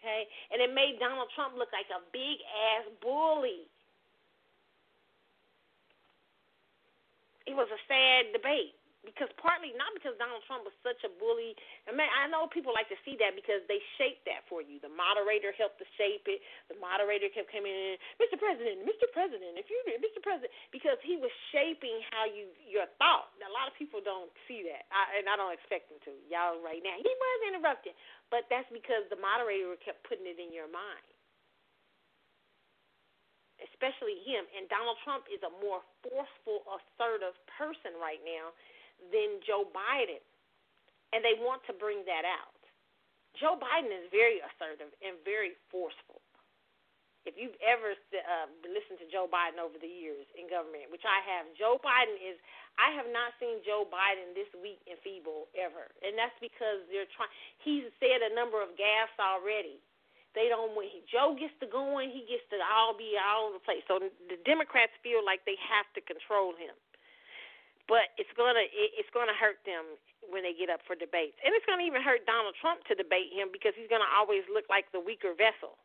Okay, and it made Donald Trump look like a big ass bully it was a sad debate because partly not because Donald Trump was such a bully. I mean, I know people like to see that because they shape that for you. The moderator helped to shape it. The moderator kept coming in, Mr. President, Mr. President, if you, Mr. President, because he was shaping how you your thought. A lot of people don't see that, I, and I don't expect them to. Y'all right now, he was interrupting, but that's because the moderator kept putting it in your mind especially him. And Donald Trump is a more forceful, assertive person right now than Joe Biden. And they want to bring that out. Joe Biden is very assertive and very forceful. if you've ever uh, listened to Joe Biden over the years in government, which I have, Joe Biden is. I have not seen Joe Biden this weak and feeble ever, and that's because they're trying. He's said a number of gaffes already. They don't. When he, Joe gets to going, he gets to all be all over the place. So the Democrats feel like they have to control him, but it's gonna it, it's gonna hurt them when they get up for debates, and it's gonna even hurt Donald Trump to debate him because he's gonna always look like the weaker vessel.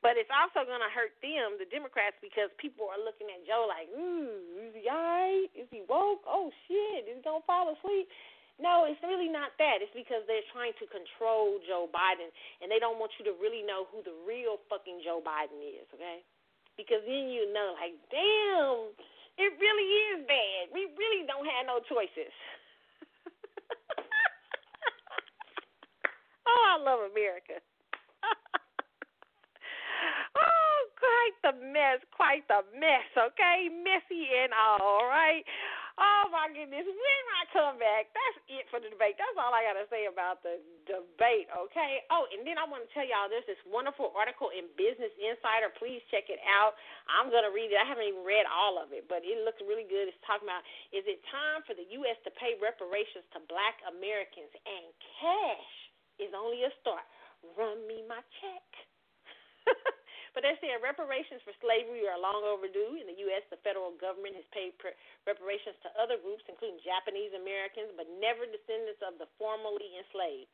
But it's also going to hurt them, the Democrats, because people are looking at Joe like, ooh, is he all right? Is he woke? Oh, shit, is he going to fall asleep? No, it's really not that. It's because they're trying to control Joe Biden, and they don't want you to really know who the real fucking Joe Biden is, okay? Because then you know, like, damn, it really is bad. We really don't have no choices. oh, I love America. Oh, quite the mess, quite the mess, okay? Messy and all, right? Oh my goodness. When I come back, that's it for the debate. That's all I got to say about the debate, okay? Oh, and then I want to tell y'all there's this wonderful article in Business Insider. Please check it out. I'm to read it. I haven't even read all of it, but it looks really good. It's talking about is it time for the U.S. to pay reparations to black Americans? And cash is only a start. Run me my check. But they're saying reparations for slavery are long overdue. In the U.S., the federal government has paid reparations to other groups, including Japanese Americans, but never descendants of the formerly enslaved.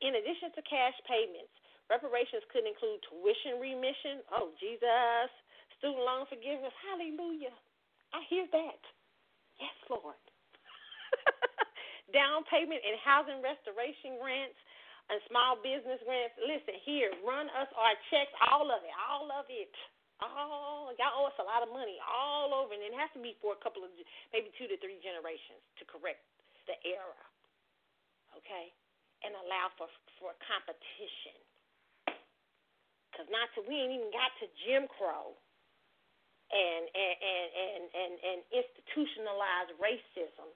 In addition to cash payments, reparations could include tuition remission. Oh, Jesus. Student loan forgiveness. Hallelujah. I hear that. Yes, Lord. Down payment and housing restoration grants and small business grants. Listen here, run us our checks, all of it, all of it. All y'all owe us a lot of money, all over, and it has to be for a couple of, maybe two to three generations to correct the error, okay, and allow for for competition. Cause not to, we ain't even got to Jim Crow, and and and and and, and institutionalized racism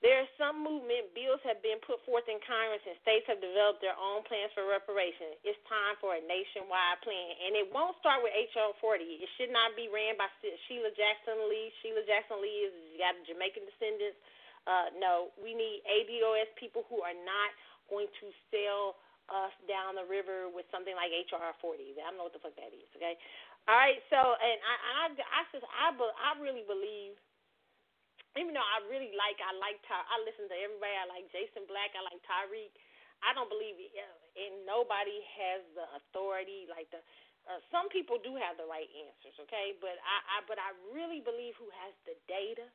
There is some movement. Bills have been put forth in Congress, and states have developed their own plans for reparations. It's time for a nationwide plan, and it won't start with HR 40. It should not be ran by Sheila Jackson Lee. Sheila Jackson Lee has got Jamaican descendants. Uh, no, we need ADOS people who are not going to sell us down the river with something like HR 40. I don't know what the fuck that is. Okay. All right. So, and I, I, I, I, I, I really believe even though I really like, I like Ty, I listen to everybody. I like Jason Black. I like Tariq. I don't believe in nobody has the authority like the. Uh, some people do have the right answers, okay, but I, I but I really believe who has the data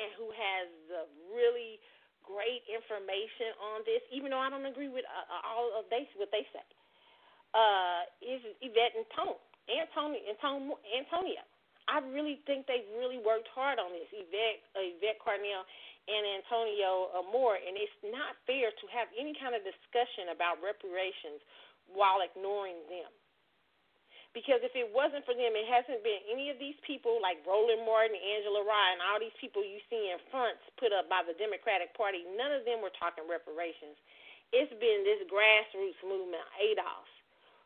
and who has the really great information on this, even though I don't agree with uh, uh all of they what they say, uh, is Yvette and Tone, Antonio, Antonio, Antonio. I really think they've really worked hard on this, Yvette, uh, Yvette Carnell and Antonio uh, Moore, and it's not fair to have any kind of discussion about reparations while ignoring them. Because if it wasn't for them, it hasn't been any of these people like Roland Martin, Angela Rye, and all these people you see in fronts put up by the Democratic Party. None of them were talking reparations. It's been this grassroots movement, ADOS,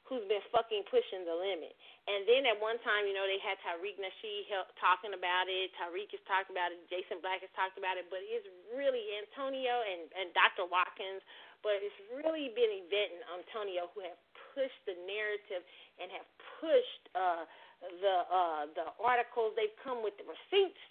who's been fucking pushing the limit. And then at one time, you know, they had Tariq Nasheed talking about it. Tariq has talked about it. Jason Black has talked about it. But it's really Antonio and, and Dr. Watkins. But it's really been Yvette and Antonio who have pushed the narrative and have pushed uh, the uh, the articles. They've come with the receipts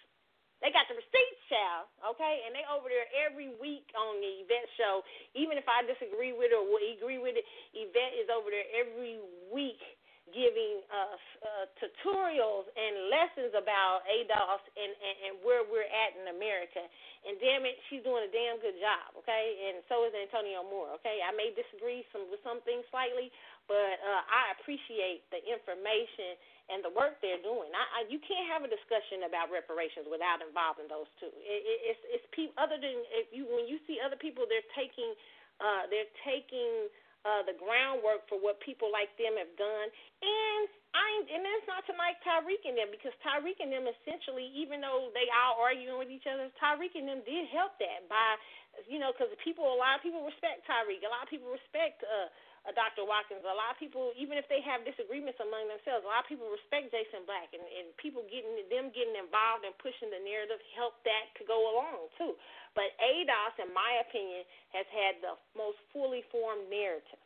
they got the receipts, child, okay? And they over there every week on the Yvette show. Even if I disagree with it or agree with it, Yvette is over there every week giving us uh, tutorials and lessons about ADOS and, and, and where we're at in America. And damn it, she's doing a damn good job, okay? And so is Antonio Moore, okay? I may disagree some with some things slightly, but uh, I appreciate the information and the work they're doing. I, I, you can't have a discussion about reparations without involving those two. It, it, it's it's people other than if you when you see other people, they're taking uh, they're taking uh, the groundwork for what people like them have done. And I and that's not to like Tariq and them because Tariq and them essentially, even though they all arguing with each other, Tariq and them did help that by, you know, because people, a lot of people respect Tariq, a lot of people respect. uh uh, Dr. Watkins. A lot of people, even if they have disagreements among themselves, a lot of people respect Jason Black, and, and people getting them getting involved and pushing the narrative help that to go along too. But ADOS, in my opinion, has had the most fully formed narrative,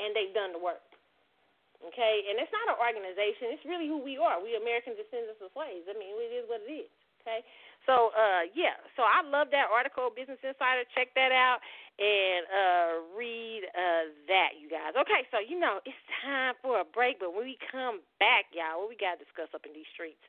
and they've done the work. Okay, and it's not an organization; it's really who we are. We American descendants of slaves. I mean, it is what it is. Okay, so uh, yeah, so I love that article, Business Insider. Check that out and uh, read uh, that, you guys. Okay, so you know it's time for a break, but when we come back, y'all, what we got to discuss up in these streets?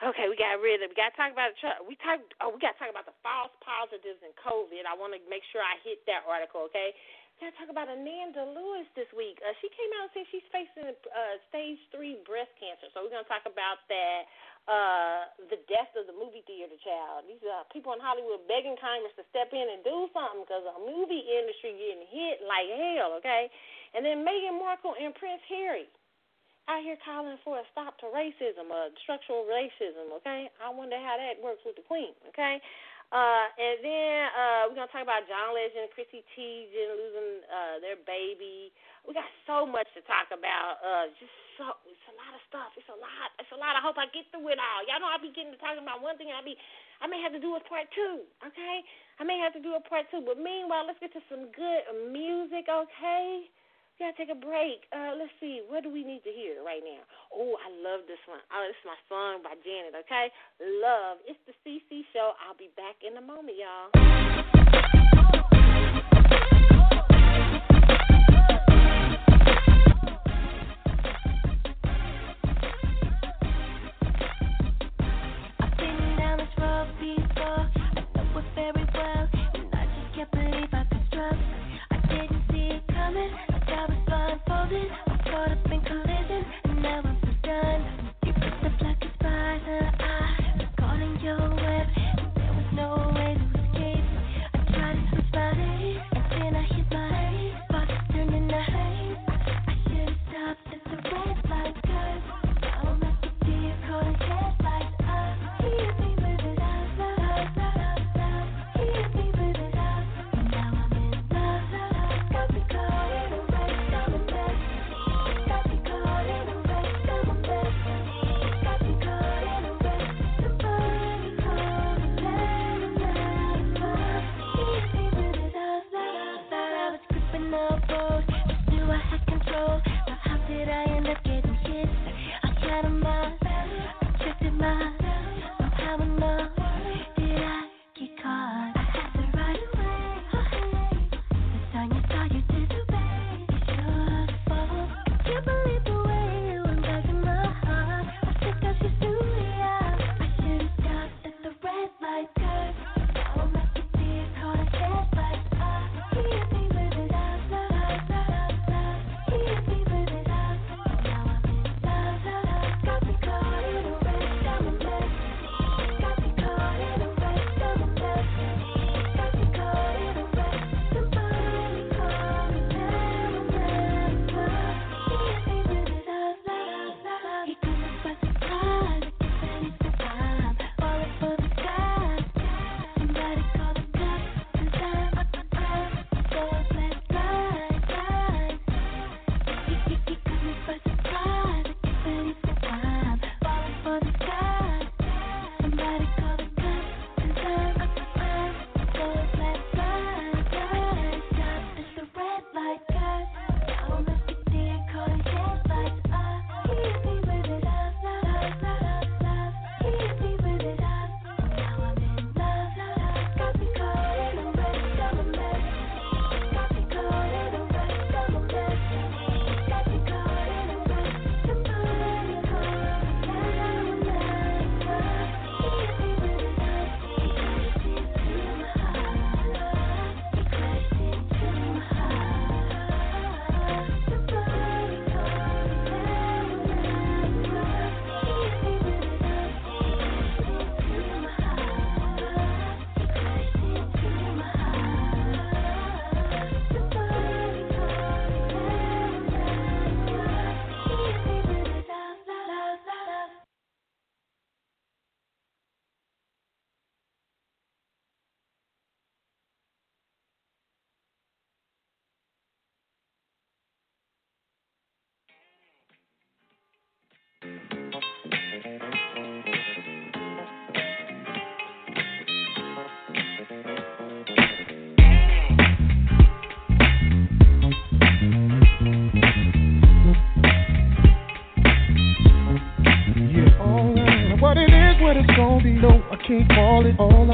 Okay, we got rid of. We got to talk about the. We talk. Oh, we got to talk about the false positives in COVID. I want to make sure I hit that article. Okay, got to talk about Ananda Lewis this week. Uh, she came out and said she's facing uh, stage three breast cancer. So we're gonna talk about that uh, the death of the movie theater child. These are people in Hollywood begging Congress to step in and do something because the movie industry getting hit like hell, okay? And then Meghan Markle and Prince Harry out here calling for a stop to racism, uh, structural racism, okay? I wonder how that works with the Queen, okay? Uh, and then uh, we're gonna talk about John Legend, Chrissy Teigen losing uh, their baby. We got so much to talk about. Uh, just so it's a lot of stuff. It's a lot. It's a lot. I hope I get through it all. Y'all know I be getting to talking about one thing, I be I may have to do a part two. Okay, I may have to do a part two. But meanwhile, let's get to some good music. Okay. Gotta take a break. Uh, let's see. What do we need to hear right now? Oh, I love this one. Oh, this is my song by Janet. Okay, love. It's the CC show. I'll be back in a moment, y'all. it.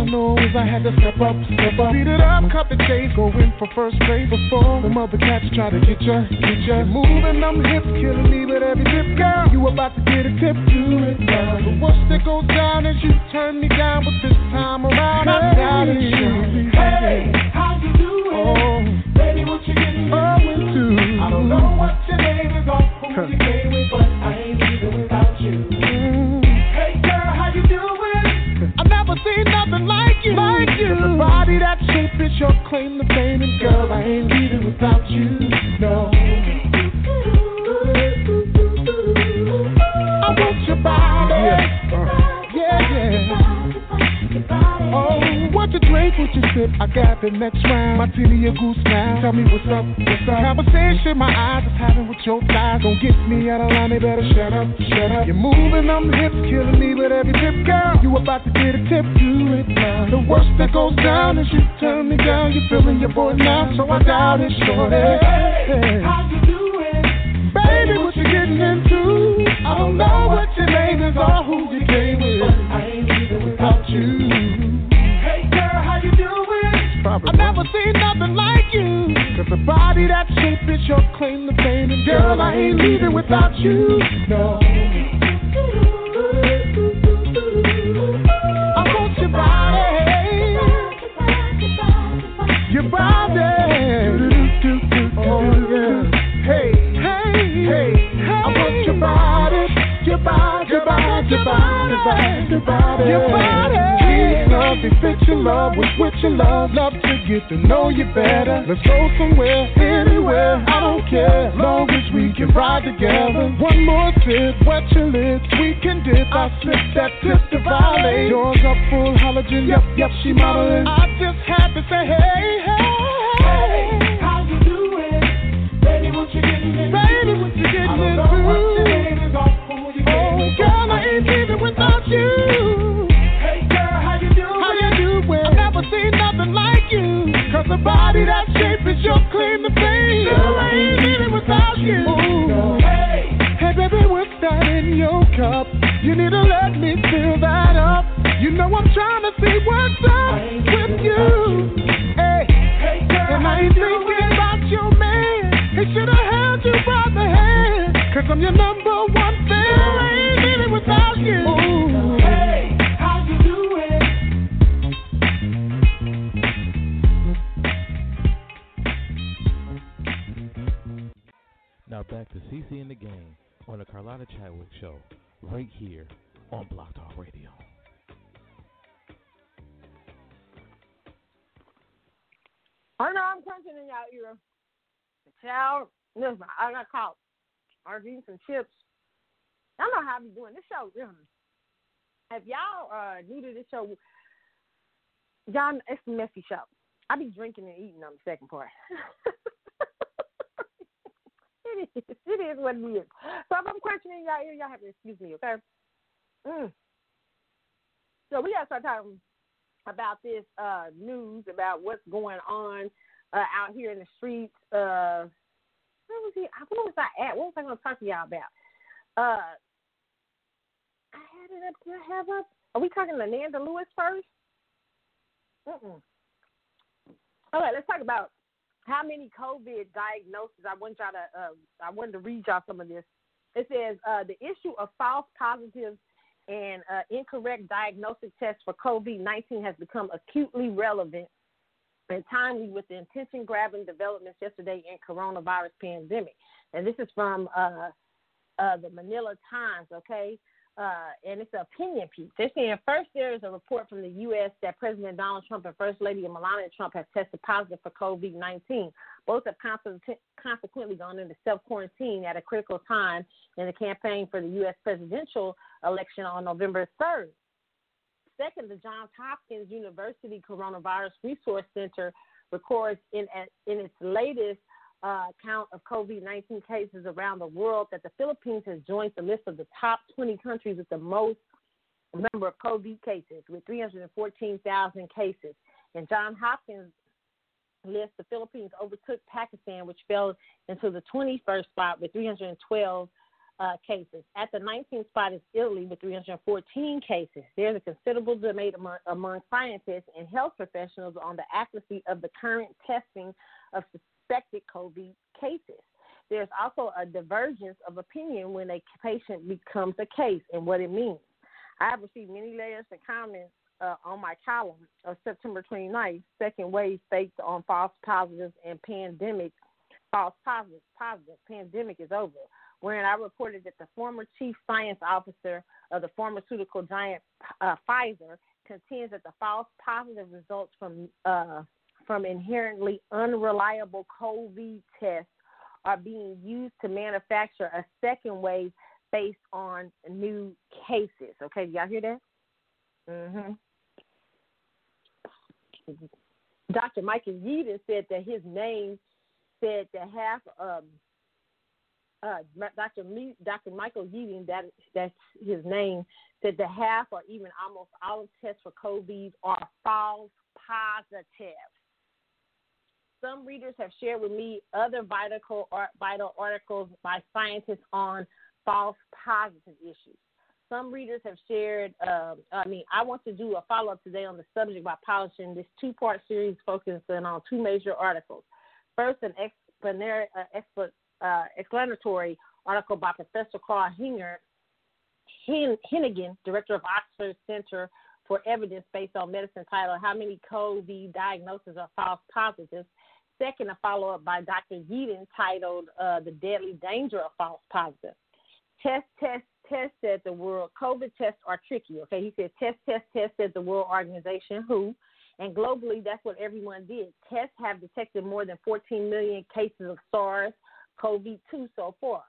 All I know is I had to step up, step up. Beat it up, cut the chase, go in for first place before the mother cats try to get ya, get ya. Moving them hips, killing me with every tip, girl. You about to get a tip, do it now. The worst that goes down is you turn me down, but this time around I got it. Hey, how you doing? Oh, baby, what you getting oh, into? I don't know what your name is or who you came with, but claim to fame, and girl, I ain't leaving without you. Drink, what you sip. I got the next round. My Martini a goose now. Tell me what's up, what's up. Conversation my eyes is having with your thighs. Don't get me out of line, they better shut up, shut up. You're moving them hips, killing me with every tip, girl. You about to get a tip, do it now. The worst that goes down is you turn me down. You're feeling your boy now, so I doubt it, shorty. Hey, how you doing? Baby, what you getting into? I don't know what your name is or who you came with. I ain't leaving without you. I've never seen nothing like you. Cause a body that shape is your claim to fame. And girl, I ain't leaving without you. No. I want your body. Your body. Oh, your body, your body, your body. Your body. Love with what you love. Love to get to know you better. Let's go somewhere, anywhere, I don't care. Long as we can ride together. One more sip, wet your lips, we can dip. I slip that tip to violate. Yours up full halogen, yep, yep, she modeling. I just had to say, hey, hey. Hey, baby, what's that in your cup? You need to let me fill that up. You know I'm see what's up with you. Hey, and I ain't your man. He should have held you by the I'm your number listen, I got caught. I was eating some chips. I don't know how I be doing this show. If y'all uh, new to this show, y'all, it's a messy show. I be drinking and eating on the second part. it is. It is what it is. So if I'm questioning y'all y'all have to excuse me, okay? Mm. So we gotta start talking about this uh, news about what's going on uh, out here in the streets. Uh, where was he? Where was I at? What was I going to talk to y'all about? Uh, I had it up. I have up? Are we talking to Ananda Lewis first? Mm-mm. All right, let's talk about how many COVID diagnoses. I want y'all to. Uh, I wanted to read y'all some of this. It says uh, the issue of false positives and uh, incorrect diagnostic tests for COVID 19 has become acutely relevant and timely with the attention grabbing developments yesterday in coronavirus pandemic. And this is from uh, uh, the Manila Times, okay? uh, and it's an opinion piece. They're saying first there is a report from the U.S. that President Donald Trump and First Lady Melania Trump have tested positive for COVID 19. Both have consequently gone into self quarantine at a critical time in the campaign for the U.S. presidential election on November 3rd. Second, the Johns Hopkins University Coronavirus Resource Center records in, in its latest uh, count of COVID 19 cases around the world that the Philippines has joined the list of the top 20 countries with the most number of COVID cases, with 314,000 cases. And Johns Hopkins list, the Philippines overtook Pakistan, which fell into the 21st spot with 312 uh, cases. At the 19th spot is Italy with 314 cases. There's a considerable debate among, among scientists and health professionals on the accuracy of the current testing of suspected COVID cases. There's also a divergence of opinion when a patient becomes a case and what it means. I have received many letters and comments uh, on my column of September 29th, second wave faked on false positives and pandemic, false positives, positive, pandemic is over, wherein I reported that the former chief science officer of the pharmaceutical giant uh, Pfizer contends that the false positive results from uh, from inherently unreliable COVID tests are being used to manufacture a second wave based on new cases. Okay, y'all hear that? Mm-hmm. Dr. Michael Yeadon said that his name said that half um uh, Dr. Me, Dr. Michael Yeadon, that that's his name, said that half or even almost all of tests for COVID are false positives. Some readers have shared with me other vital, vital articles by scientists on false positive issues. Some readers have shared, uh, I mean, I want to do a follow up today on the subject by publishing this two part series focusing on two major articles. First, an uh, uh, explanatory article by Professor Carl Hinger, Heneghan, director of Oxford Center for Evidence Based on Medicine, titled How Many COVID Diagnoses Are False Positives? Second, a follow up by Dr. Yeadon titled uh, The Deadly Danger of False Positives. Test, test, test said the world. COVID tests are tricky. Okay, he said test, test, test said the World Organization, WHO, and globally that's what everyone did. Tests have detected more than 14 million cases of SARS, CoV-2 so far.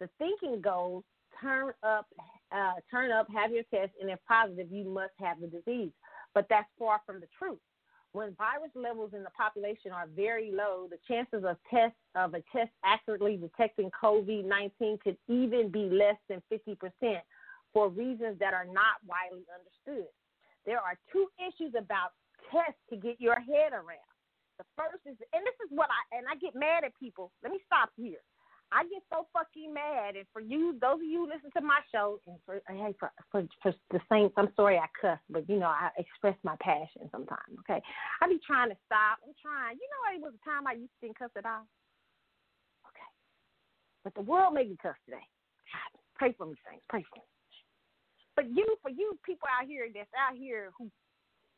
The thinking goes: turn up, uh, turn up, have your test, and if positive, you must have the disease. But that's far from the truth. When virus levels in the population are very low, the chances of test of a test accurately detecting COVID-19 could even be less than 50% for reasons that are not widely understood. There are two issues about tests to get your head around. The first is, and this is what I and I get mad at people. Let me stop here. I get so fucking mad. And for you, those of you listen to my show, and for hey, for for, for the saints, I'm sorry I cuss, but you know I express my passion sometimes. Okay, I be trying to stop. I'm trying. You know, it was a time I used to cuss at all. Okay, but the world made me cuss today. God, pray for me, saints. Pray for me. But you, for you people out here that's out here who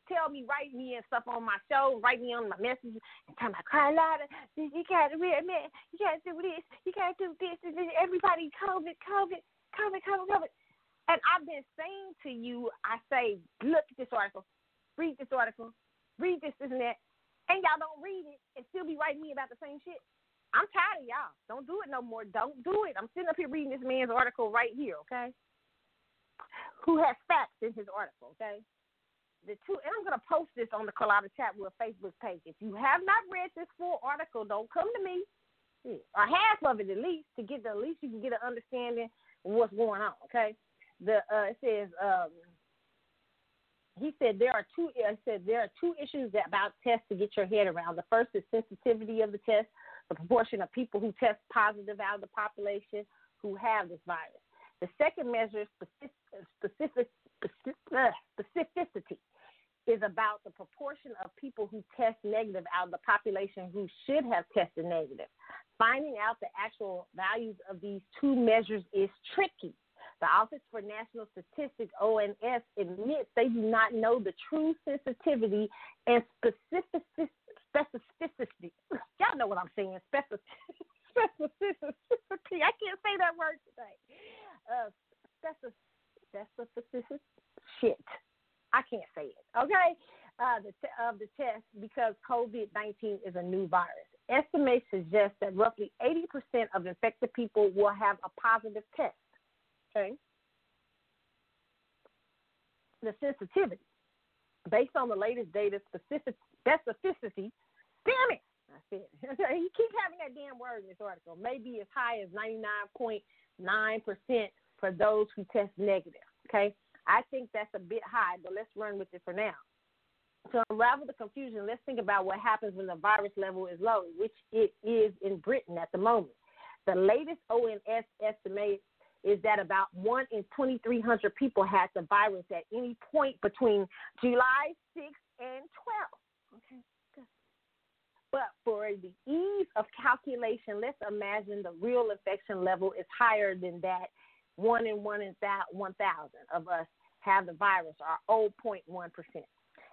tell me, write me and stuff on my show, write me on my messages, and tell me, Carlotta, you got to man, you got to do this, you to do this, and this. everybody COVID, COVID, COVID, COVID, COVID. And I've been saying to you, I say, look at this article, read this article, read this, this, and that, and y'all don't read it and still be writing me about the same shit. I'm tired of y'all. Don't do it no more. Don't do it. I'm sitting up here reading this man's article right here, okay? Who has facts in his article, okay? The two, and I'm going to post this on the Carlotta Chatwood Facebook page. If you have not read this full article, don't come to me, or half of it at least, to get the at least you can get an understanding of what's going on. Okay, the uh, it says um, he said there are two. I said there are two issues about tests to get your head around. The first is sensitivity of the test, the proportion of people who test positive out of the population who have this virus. The second measure is specific, specific, specific, specificity is about the proportion of people who test negative out of the population who should have tested negative. Finding out the actual values of these two measures is tricky. The Office for National Statistics, ONS, admits they do not know the true sensitivity and specificity. Y'all know what I'm saying. Specificity. specificity. I can't say that word today. Uh, specificity. Shit. I can't say it. Okay, uh, the t- of the test because COVID nineteen is a new virus. Estimates suggest that roughly eighty percent of infected people will have a positive test. Okay, the sensitivity based on the latest data, specific specificity. Damn it! I said you keep having that damn word in this article. Maybe as high as ninety nine point nine percent for those who test negative. Okay, I think that's a bit high, but let's run with it for now. To unravel the confusion, let's think about what happens when the virus level is low, which it is in Britain at the moment. The latest ONS estimate is that about one in 2,300 people had the virus at any point between July 6th and 12th. Okay, good. But for the ease of calculation, let's imagine the real infection level is higher than that. One in one in 1,000 of us have the virus, are 0.1%.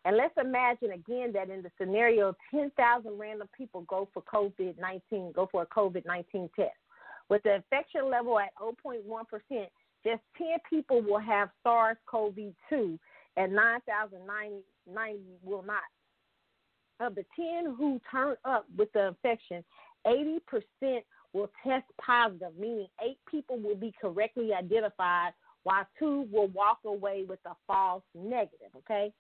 And let's imagine again that in the scenario, 10,000 random people go for COVID 19, go for a COVID 19 test. With the infection level at 0.1%, just 10 people will have SARS CoV 2 and 9,090 will not. Of the 10 who turn up with the infection, 80% will test positive, meaning eight people will be correctly identified while two will walk away with a false negative, okay?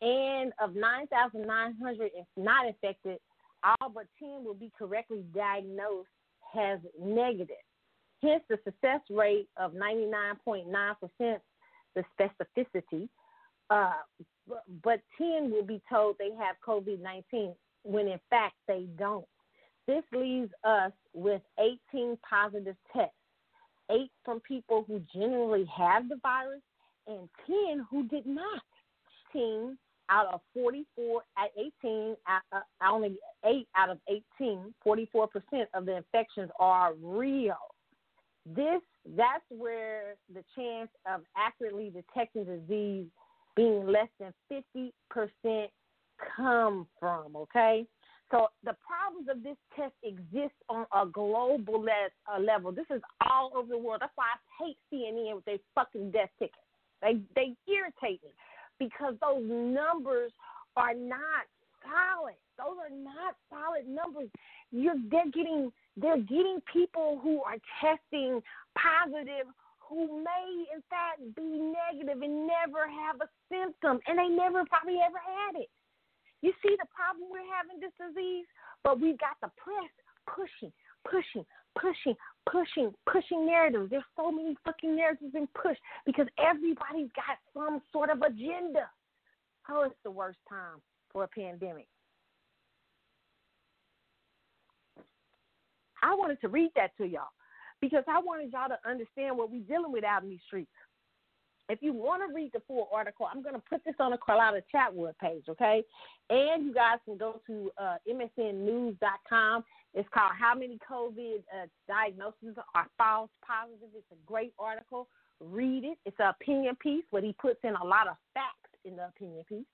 And of 9,900 not infected, all but 10 will be correctly diagnosed as negative. Hence, the success rate of 99.9%, the specificity, uh, but 10 will be told they have COVID 19 when in fact they don't. This leaves us with 18 positive tests, eight from people who generally have the virus, and 10 who did not. 10 out of 44 at 18, uh, only 8 out of 18, 44% of the infections are real. This that's where the chance of accurately detecting disease being less than 50% come from, okay? So the problems of this test exist on a global uh, level. This is all over the world. That's why I hate CNN with their fucking death tickets. They they irritate me because those numbers are not solid. Those are not solid numbers. You're they're getting they're getting people who are testing positive who may in fact be negative and never have a symptom and they never probably ever had it. You see the problem we're having this disease, but we've got the press pushing, pushing, pushing, pushing, pushing narratives. There's so many fucking narratives being pushed because everybody's got some sort of agenda. Oh, it's the worst time for a pandemic. I wanted to read that to y'all because I wanted y'all to understand what we're dealing with out in these streets. If you want to read the full article, I'm going to put this on the Carlotta Chatwood page, okay? And you guys can go to uh, msnnews.com. It's called How Many COVID uh, Diagnoses Are False Positive. It's a great article. Read it. It's an opinion piece where he puts in a lot of facts in the opinion piece.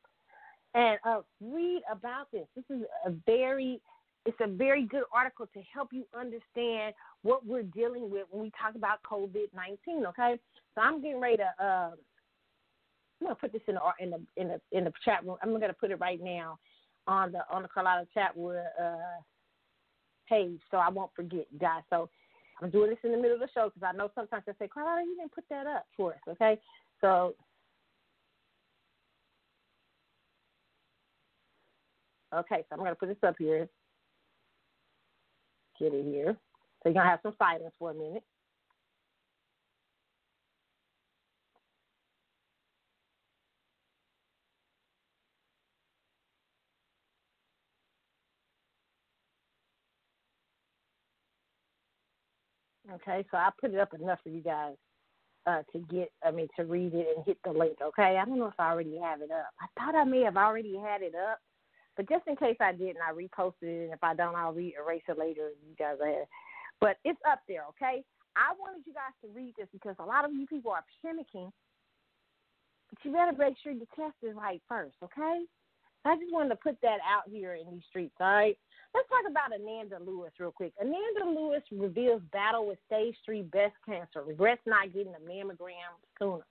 And uh, read about this. This is a very it's a very good article to help you understand what we're dealing with when we talk about COVID nineteen. Okay, so I'm getting ready to. Uh, I'm gonna put this in the in the in the chat room. I'm gonna put it right now on the on the Carlotta Chatwood uh, page, so I won't forget, guys. So I'm doing this in the middle of the show because I know sometimes they say, Carlotta, you didn't put that up for us, okay? So. Okay, so I'm going to put this up here. Get it here. So you're going to have some silence for a minute. Okay, so I put it up enough for you guys uh, to get, I mean, to read it and hit the link. Okay, I don't know if I already have it up. I thought I may have already had it up, but just in case I didn't, I reposted it. And if I don't, I'll re erase it later. You guys are, but it's up there. Okay, I wanted you guys to read this because a lot of you people are panicking, but you better make sure your test is right first. Okay, I just wanted to put that out here in these streets. All right. Let's talk about Ananda Lewis real quick. Ananda Lewis reveals battle with stage three breast cancer, regrets not getting a mammogram sooner.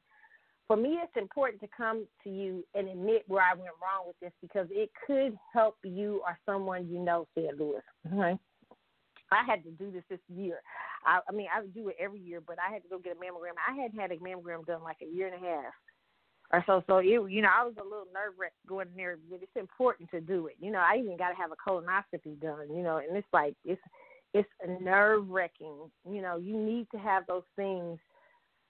For me, it's important to come to you and admit where I went wrong with this because it could help you or someone you know, said Lewis. Okay. I had to do this this year. I, I mean, I do it every year, but I had to go get a mammogram. I hadn't had a mammogram done like a year and a half or so. So it, you know, I was a little nerve wracked going in there, but it's important to do it. You know, I even got to have a colonoscopy done. You know, and it's like it's it's nerve wracking. You know, you need to have those things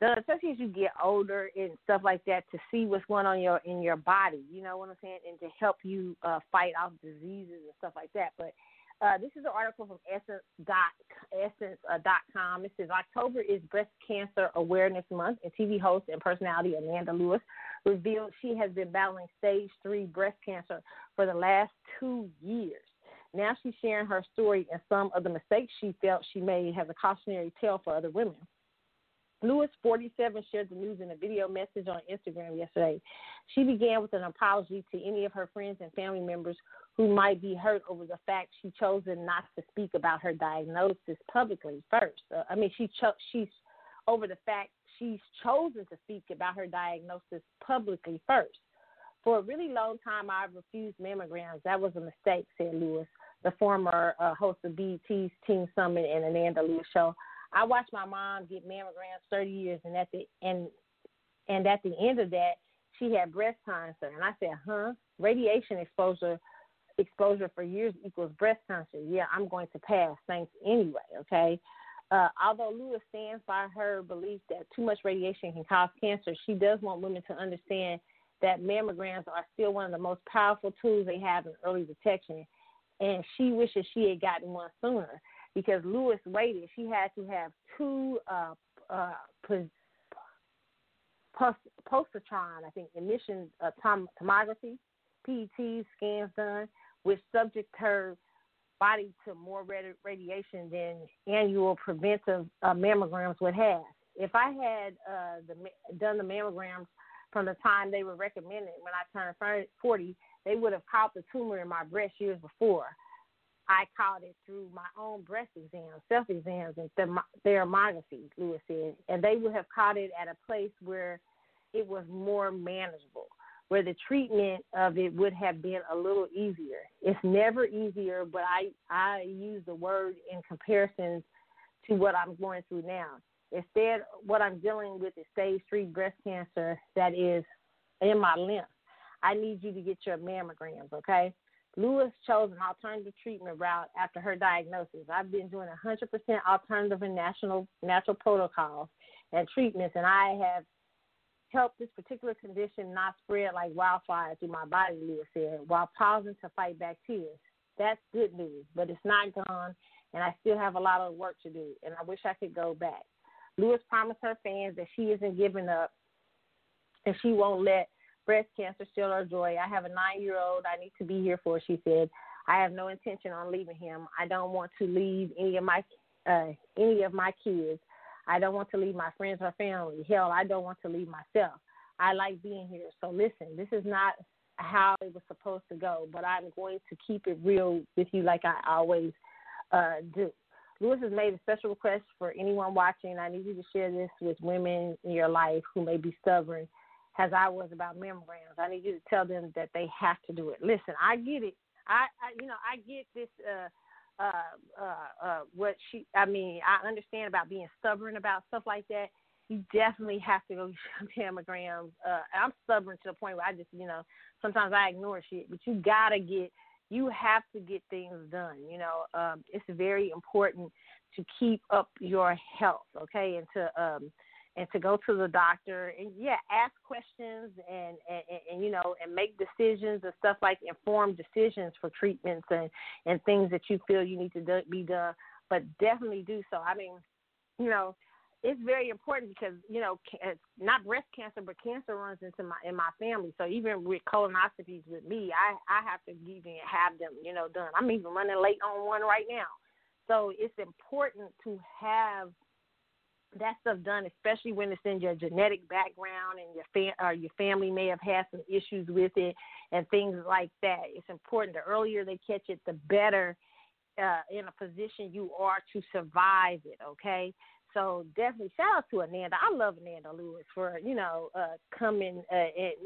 done, especially as you get older and stuff like that, to see what's going on in your in your body. You know what I'm saying, and to help you uh, fight off diseases and stuff like that. But Uh, this is an article from Essence dot Essence uh, dot com. It says October is Breast Cancer Awareness Month, and TV host and personality Ananda Lewis revealed she has been battling stage three breast cancer for the last two years. Now she's sharing her story and some of the mistakes she felt she made as a cautionary tale for other women. Lewis, 47, shared the news in a video message on Instagram yesterday. She began with an apology to any of her friends and family members who might be hurt over the fact she chosen not to speak about her diagnosis publicly first. Uh, I mean, she cho- she's over the fact she's chosen to speak about her diagnosis publicly first. For a really long time, I've refused mammograms. That was a mistake, said Lewis, the former uh, host of BET's Teen Summit and Ananda Lewis show. I watched my mom get mammograms 30 years, and at the and and at the end of that, she had breast cancer. And I said, huh? Radiation exposure exposure for years equals breast cancer. Yeah, I'm going to pass. Thanks anyway. Okay. Uh, although Lewis stands by her belief that too much radiation can cause cancer, she does want women to understand that mammograms are still one of the most powerful tools they have in early detection. And she wishes she had gotten one sooner because Lewis waited. She had to have two uh, uh, post, positron, I think, emission uh, tom- tomography, PET scans done, which subject her body to more radiation than annual preventive uh, mammograms would have. If I had uh, the, done the mammograms from the time they were recommended when I turned 40, they would have caught the tumor in my breast years before. I caught it through my own breast exams, self exams, and thermography, Lewis said. And they would have caught it at a place where it was more manageable, where the treatment of it would have been a little easier. It's never easier, but I, I use the word in comparison to what I'm going through now. Instead, what I'm dealing with is stage three breast cancer that is in my lymph. I need you to get your mammograms, okay? Lewis chose an alternative treatment route after her diagnosis. I've been doing 100% alternative and national natural protocols and treatments, and I have helped this particular condition not spread like wildfire through my body, Lewis said, while pausing to fight bacteria. That's good news, but it's not gone, and I still have a lot of work to do, and I wish I could go back. Lewis promised her fans that she isn't giving up and she won't let breast cancer still our joy. I have a nine year old I need to be here for, she said. I have no intention on leaving him. I don't want to leave any of my uh, any of my kids. I don't want to leave my friends or family. Hell, I don't want to leave myself. I like being here. So listen, this is not how it was supposed to go, but I'm going to keep it real with you like I always uh, do. Lewis has made a special request for anyone watching. I need you to share this with women in your life who may be stubborn as I was about mammograms. I need you to tell them that they have to do it. Listen, I get it. I, I you know, I get this. Uh, uh, uh, uh, what she, I mean, I understand about being stubborn about stuff like that. You definitely have to go get mammograms. Uh, I'm stubborn to the point where I just, you know, sometimes I ignore shit, but you gotta get, you have to get things done. You know, um, it's very important to keep up your health, okay, and to um, and to go to the doctor and yeah ask questions and, and and you know and make decisions and stuff like informed decisions for treatments and and things that you feel you need to do, be done. But definitely do so. I mean you know it's very important because you know uh, not breast cancer but cancer runs into my in my family. So even with colonoscopies with me i i have to even have them you know done. I'm even running late on one right now. So it's important to have that stuff done, especially when it's in your genetic background and your fam- or your family may have had some issues with it and things like that. It's important. The earlier they catch it, the better uh, in a position you are to survive it. Okay. So definitely shout out to Ananda. I love Ananda Lewis for you know uh, coming. Uh,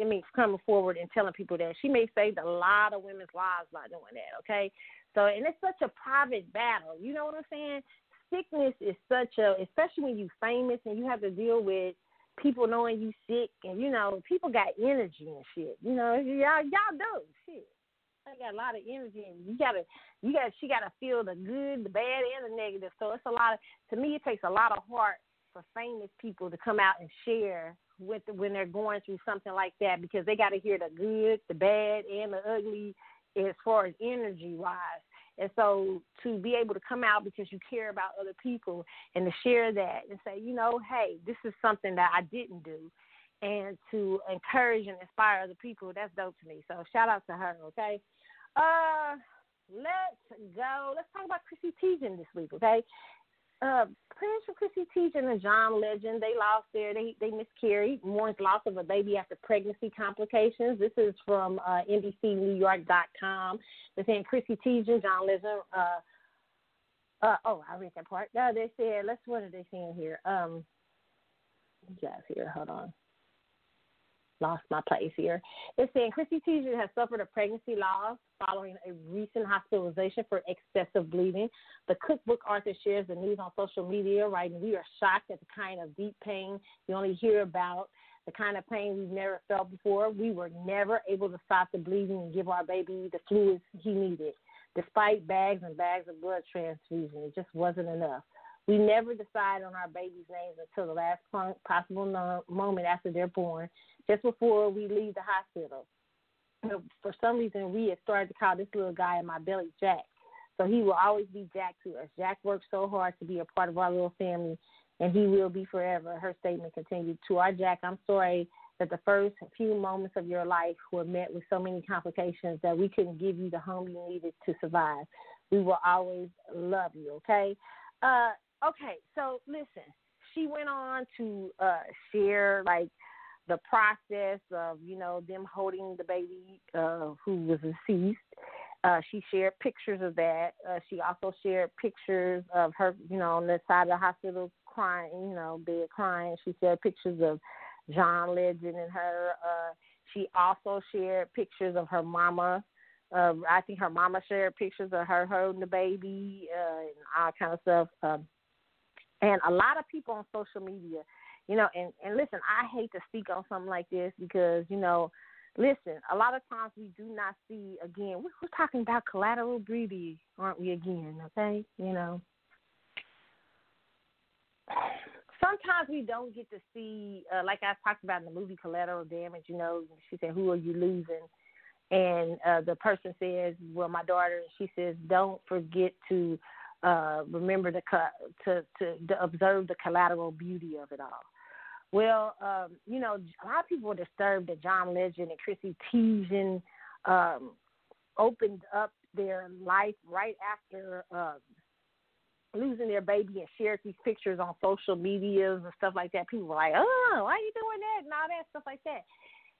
I mean coming forward and telling people that she may save a lot of women's lives by doing that. Okay. So and it's such a private battle. You know what I'm saying? Sickness is such a, especially when you're famous and you have to deal with people knowing you sick and you know people got energy and shit. You know y'all y'all do shit. I got a lot of energy and you gotta you got she gotta feel the good, the bad, and the negative. So it's a lot of to me it takes a lot of heart for famous people to come out and share with the, when they're going through something like that because they got to hear the good, the bad, and the ugly as far as energy wise And so to be able to come out because you care about other people and to share that and say, you know, hey, this is something that I didn't do and to encourage and inspire other people, that's dope to me. So shout out to her, okay? Uh let's go. Let's talk about Chrissy Teigen this week, okay? Uh, prayers for Chrissy Teigen and John Legend. They lost their they they miscarried. Mourns loss of a baby after pregnancy complications. This is from uh, NBCNewYork.com. They're saying Chrissy Teigen, John Legend. Uh, uh, oh, I read that part. No, they said let's. What are they saying here? Um, guys, here. Hold on lost my place here. It's saying Chrissy Teigen has suffered a pregnancy loss following a recent hospitalization for excessive bleeding. The cookbook author shares the news on social media, writing, We are shocked at the kind of deep pain you only hear about, the kind of pain we've never felt before. We were never able to stop the bleeding and give our baby the fluids he needed. Despite bags and bags of blood transfusion, it just wasn't enough. We never decide on our baby's names until the last possible moment after they're born, just before we leave the hospital. For some reason, we had started to call this little guy in my belly Jack. So he will always be Jack to us. Jack worked so hard to be a part of our little family, and he will be forever. Her statement continued To our Jack, I'm sorry that the first few moments of your life were met with so many complications that we couldn't give you the home you needed to survive. We will always love you, okay? Uh, okay, so listen, she went on to uh, share like the process of you know them holding the baby uh, who was deceased. Uh, she shared pictures of that. Uh, she also shared pictures of her, you know, on the side of the hospital crying, you know, bed crying. She shared pictures of John Legend and her. Uh, she also shared pictures of her mama. Uh, I think her mama shared pictures of her holding the baby uh, and all kind of stuff. Um, and a lot of people on social media, you know, and, and listen, I hate to speak on something like this because, you know, listen, a lot of times we do not see, again, we're, we're talking about collateral beauty, aren't we, again, okay? You know, sometimes we don't get to see, uh, like I talked about in the movie Collateral Damage, you know, she said, Who are you losing? And uh, the person says, Well, my daughter, she says, Don't forget to uh, remember to, to, to to observe the collateral beauty of it all. Well, um, you know, a lot of people were disturbed that John Legend and Chrissy Teigen um, opened up their life right after um, losing their baby and shared these pictures on social medias and stuff like that. People were like, "Oh, why are you doing that?" and all that stuff like that.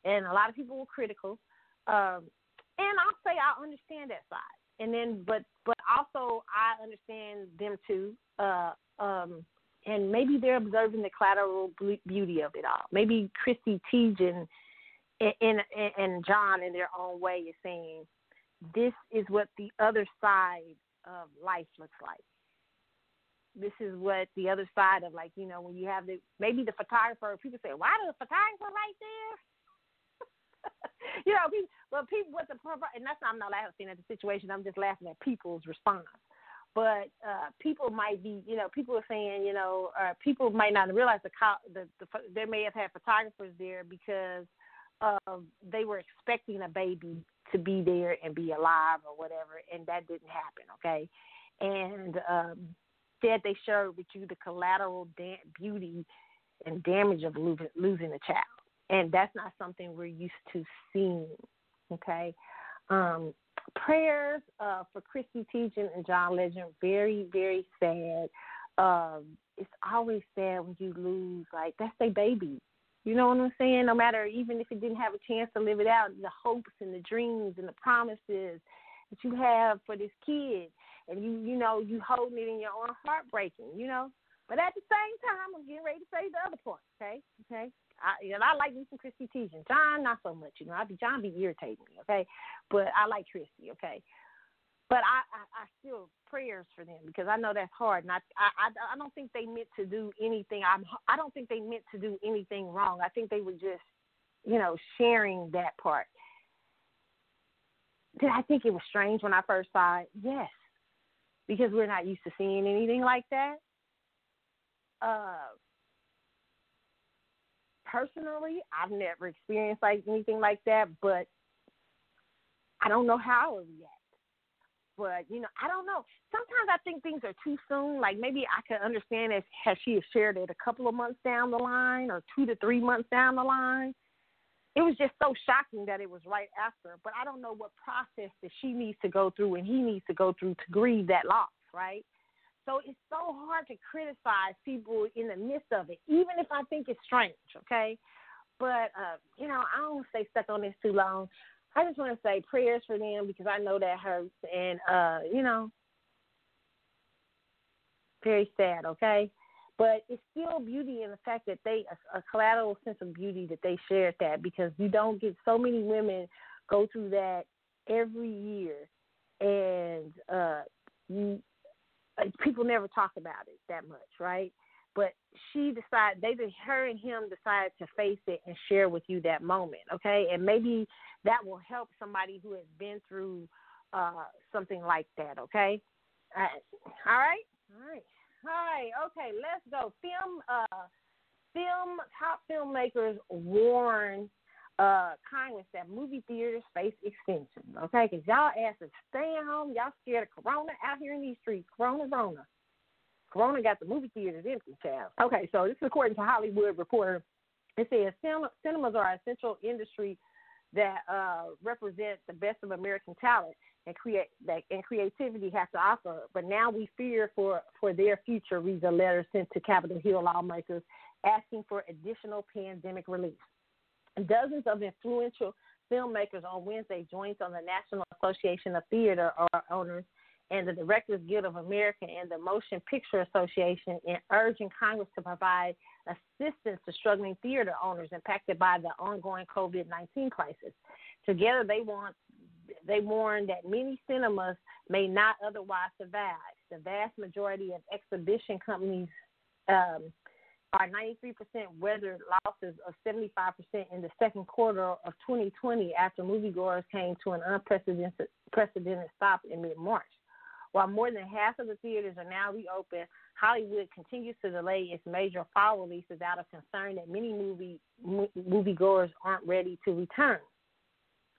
And a lot of people were critical. Um, and I'll say I understand that side and then but but also I understand them too. Uh, um, and maybe they're observing the collateral beauty of it all. Maybe Chrissy Teigen and, and, and John, in their own way, is saying this is what the other side of life looks like. This is what the other side of like you know when you have the maybe the photographer. People say, "Why does the photographer right there?" you know, people, well, people with the and that's not, I'm not laughing at the situation. I'm just laughing at people's response. But uh, people might be, you know, people are saying, you know, people might not realize the, the, the they may have had photographers there because they were expecting a baby to be there and be alive or whatever, and that didn't happen. Okay, and um, instead they showed with you the collateral da- beauty and damage of losing, losing a child and that's not something we're used to seeing. Okay, um, prayers uh, for Chrissy Teigen and John Legend. Very, very sad. Um, it's always sad when you lose. Like that's their baby. You know what I'm saying? No matter even if it didn't have a chance to live it out, the hopes and the dreams and the promises that you have for this kid, and you you know you holding it in your own heartbreaking. You know, but at the same time, I'm getting ready to say the other part. Okay, okay. I, and I like me some Chrissy Teigen. John, not so much. You know, I be John be irritating me. Okay, but I like Chrissy. Okay, but I, I, I still prayers for them because I know that's hard, and I, I, I don't think they meant to do anything. I'm, I don't think they meant to do anything wrong. I think they were just, you know, sharing that part. Did I think it was strange when I first saw it? Yes, because we're not used to seeing anything like that. Uh, personally, I've never experienced like anything like that, but I don't know how I would react. but you know, I don't know. Sometimes I think things are too soon. Like maybe I could understand if has she shared it a couple of months down the line or two to three months down the line. It was just so shocking that it was right after. But I don't know what process that she needs to go through and he needs to go through to grieve that loss, right? So it's so hard to criticize people in the midst of it, even if I think it's strange, okay? But uh, you know, I don't stay stuck on this too long. I just want to say prayers for them because I know that hurts, and uh, you know, very sad. Okay, but it's still beauty in the fact that they a, a collateral sense of beauty that they shared that because you don't get so many women go through that every year, and uh, you people never talk about it that much, right? but she decided they her and him decided to face it and share with you that moment okay? And maybe that will help somebody who has been through uh something like that okay? All right all right? All right. All right okay let's go. Film uh film top filmmakers warn uh Congress that movie theaters face extension okay because y'all asses staying home y'all scared of corona out here in these streets corona corona Corona got the movie theaters empty, child. Okay, so this is according to Hollywood Reporter. It says cinemas are an essential industry that uh, represent the best of American talent and create that and creativity has to offer. But now we fear for for their future. Reads a letter sent to Capitol Hill lawmakers asking for additional pandemic relief. Dozens of influential filmmakers on Wednesday joined on the National Association of Theater Owners and the Directors Guild of America and the Motion Picture Association in urging Congress to provide assistance to struggling theater owners impacted by the ongoing COVID 19 crisis. Together, they want they warn that many cinemas may not otherwise survive. The vast majority of exhibition companies um, are 93% weathered losses of 75% in the second quarter of 2020 after moviegoers came to an unprecedented stop in mid March. While more than half of the theaters are now reopened, Hollywood continues to delay its major fall releases out of concern that many movie moviegoers aren't ready to return.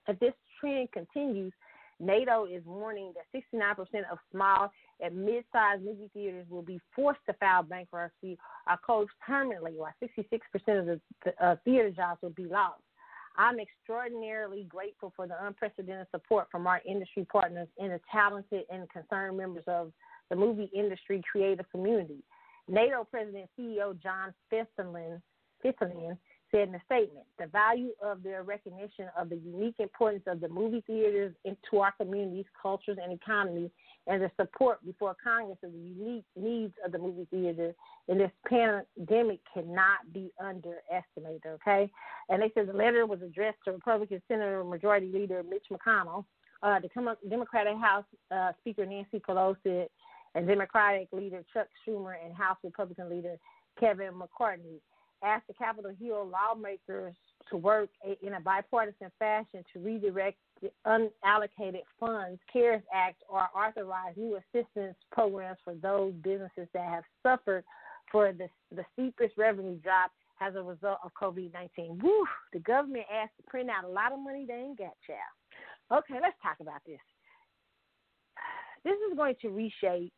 If this trend continues, NATO is warning that 69% of small and mid-sized movie theaters will be forced to file bankruptcy or close permanently, while 66% of the uh, theater jobs will be lost. I'm extraordinarily grateful for the unprecedented support from our industry partners and the talented and concerned members of the movie industry creative community. NATO President CEO John Fitherlin, Fitherlin said in a statement, the value of their recognition of the unique importance of the movie theaters into our communities, cultures, and economy, and the support before Congress of the unique needs of the movie theater in this pandemic cannot be underestimated, okay? And they said the letter was addressed to Republican Senator Majority Leader Mitch McConnell, uh, the Democratic House uh, Speaker Nancy Pelosi, and Democratic Leader Chuck Schumer, and House Republican Leader Kevin McCarthy asked the Capitol Hill lawmakers to work in a bipartisan fashion to redirect the unallocated funds, CARES Act, or authorize new assistance programs for those businesses that have suffered for the, the steepest revenue drop as a result of COVID 19. Woo! The government asked to print out a lot of money they ain't got, child. Okay, let's talk about this. This is going to reshape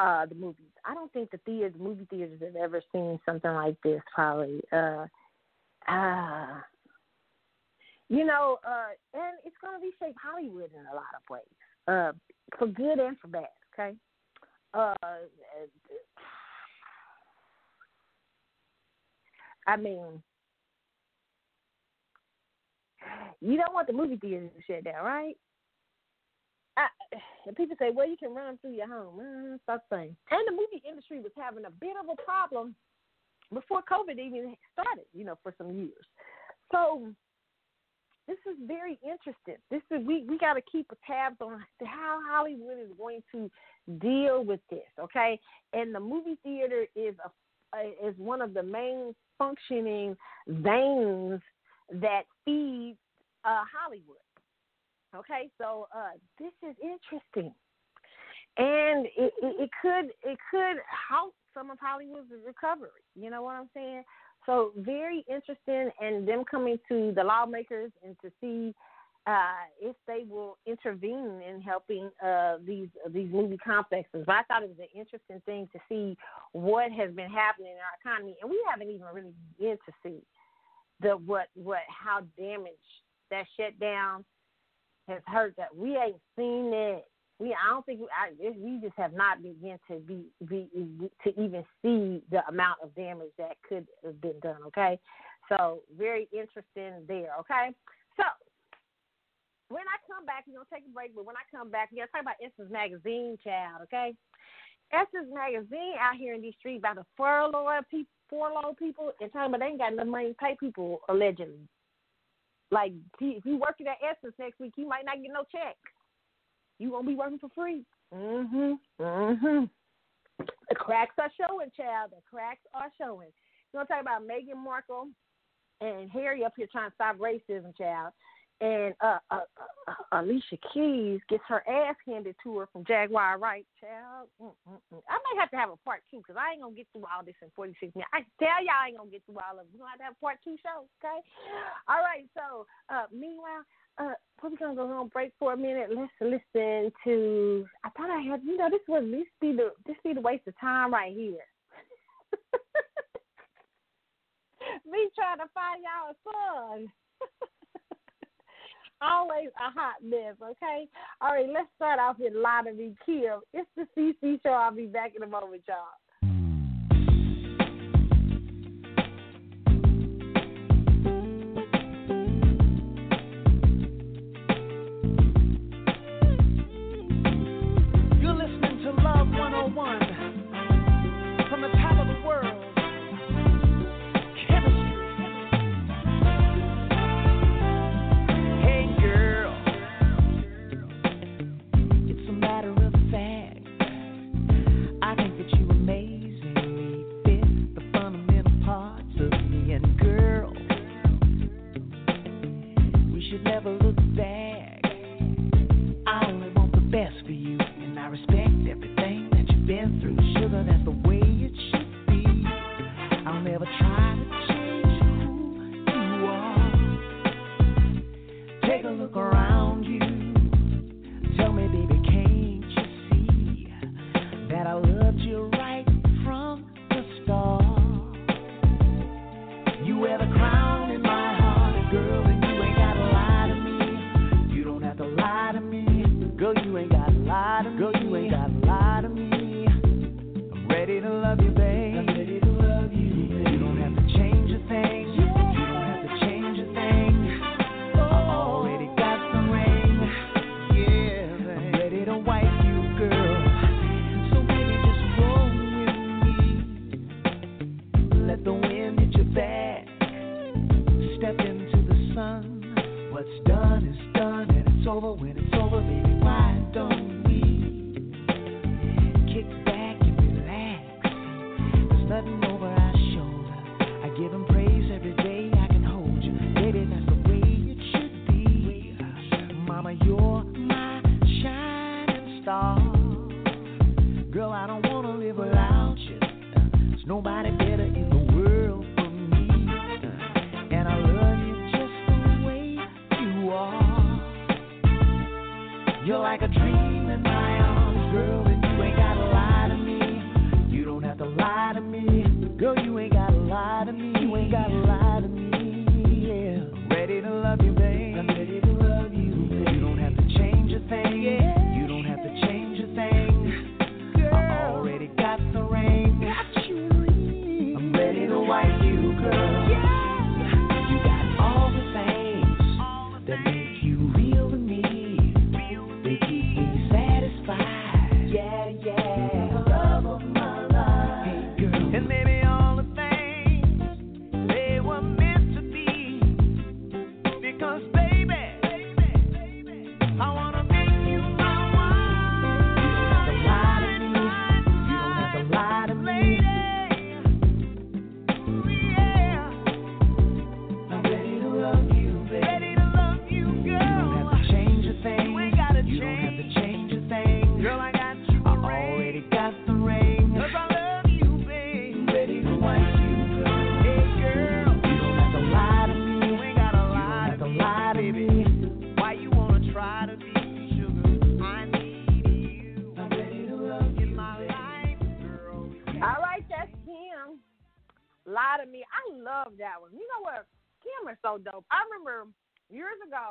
uh, the movies. I don't think the theaters, movie theaters, have ever seen something like this. Probably, uh, uh, you know, uh, and it's going to reshape Hollywood in a lot of ways, uh, for good and for bad. Okay. Uh, I mean, you don't want the movie theaters to shut down, right? I, and people say, well, you can run through your home. Mm, stop saying. And the movie industry was having a bit of a problem before COVID even started, you know, for some years. So this is very interesting. This is we we got to keep tabs on how Hollywood is going to deal with this, okay? And the movie theater is a is one of the main functioning veins that feeds uh, Hollywood. Okay, so uh, this is interesting, and it, it, it could it could help some of Hollywood's recovery. You know what I'm saying? So very interesting, and them coming to the lawmakers and to see uh, if they will intervene in helping uh, these these movie complexes. But I thought it was an interesting thing to see what has been happening in our economy, and we haven't even really begun to see the what what how damaged that shutdown has hurt. That we ain't seen it. We I don't think we, I, we just have not begun to be, be to even see the amount of damage that could have been done. Okay, so very interesting there. Okay, so when I come back, we're gonna take a break, but when I come back, we're gonna talk about Essence Magazine, child, okay? Essence Magazine out here in these streets about to furlough people, furlough people, and talking about they ain't got enough money to pay people allegedly. Like if you working at Essence next week, you might not get no check. You won't be working for free. Mhm. Mhm. The cracks are showing, child. The cracks are showing. We're gonna talk about Meghan Markle and Harry up here trying to stop racism, child and uh, uh, uh, Alicia Keys gets her ass handed to her from Jaguar Wright, Child, Mm-mm-mm. I might have to have a part two because I ain't gonna get through all this in 46 minutes. I tell y'all I ain't gonna get through all of it. We gonna have to have part two show, okay? All right. So, uh, meanwhile, uh, we're gonna go on break for a minute. Let's listen to. I thought I had. You know, this was this be the this be the waste of time right here. Me trying to find y'all a song. always a hot mess, okay? All right, let's start off with Lottery Kill. It's the CC show. I'll be back in a moment, y'all.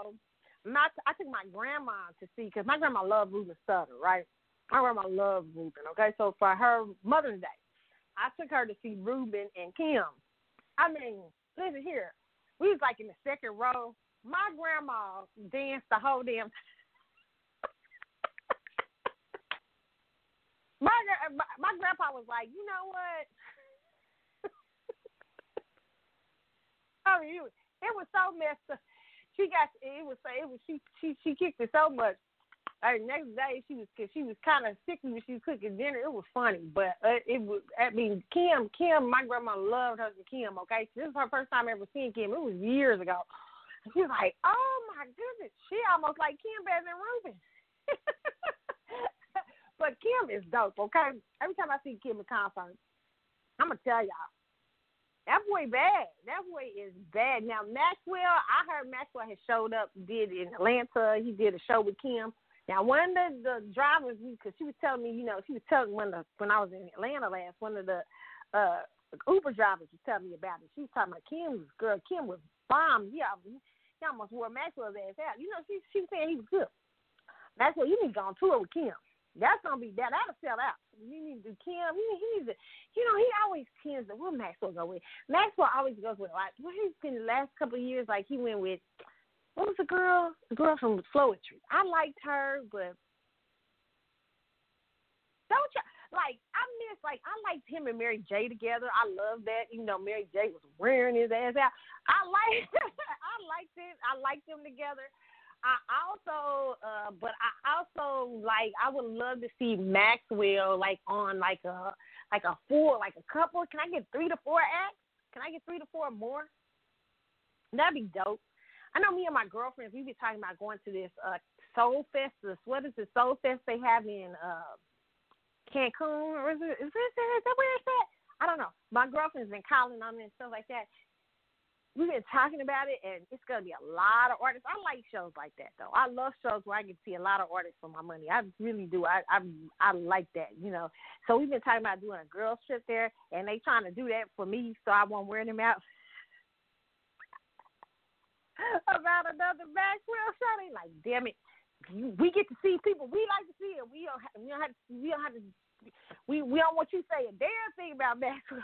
Years my I took my grandma to see because my grandma loved Ruben Studdard, right? My grandma loved Ruben. Okay, so for her Mother's Day, I took her to see Ruben and Kem. I mean, listen here, we was like in the second row. My grandma danced the whole damn. my, my my grandpa was like, you know what? I mean, it was, it was so messed up. She got it was it was she she she kicked it so much. Uh, next day she was she was kind of sick when she was cooking dinner. It was funny, but uh, it was. I mean, Kem, Kem, my grandma loved her Kem. Okay, this is her first time ever seeing Kem. It was years ago. And she was like, "Oh my goodness, she almost like Kem better than Ruben." but Kem is dope. Okay, every time I see Kem in concert, I'm gonna tell y'all that boy bad. That boy is bad. Now Maxwell, I heard Maxwell has showed up, did in Atlanta. He did a show with Kem. Now one of the, the drivers, because she was telling me, you know, she was telling when the when I was in Atlanta last, one of the uh Uber drivers was telling me about it. She was talking about Kem's girl. Kem was bomb. Yeah, he almost wore Maxwell's ass out. You know, she she was saying he was good. Maxwell, you need to go on tour with Kem. That's gonna be that. That'll sell out. You need to do Kem. He, he needs to. You know, he always tends to. What Maxwell go with? Maxwell always goes with like. What he's been the last couple of years. Like he went with. What was the girl? The girl from Floetry. I liked her, but don't you like? I miss like I liked him and Mary J together. I love that. Even though Mary J was wearing his ass out, I like. I liked it. I liked them together. I also, uh, but I also like I would love to see Maxwell like on like a like a four like a couple. Can I get three to four acts? Can I get three to four more? That'd be dope. I know me and my girlfriends we be talking about going to this uh Soul Fest. This what is the Soul Fest they have in uh Cancun or is it is this is that where it's at? I don't know. My girlfriend's been calling on me and stuff like that we've been talking about it, and it's gonna be a lot of artists. I like shows like that though. I love shows where I can see a lot of artists for my money. I really do. I I I like that, you know. So we've been talking about doing a girls trip there, and they trying to do that for me, so I won't wear them out. about another Maxwell show. They like, damn it, we get to see people we like to see, and we don't have, we don't have we don't have to we we don't want you to say a damn thing about Maxwell.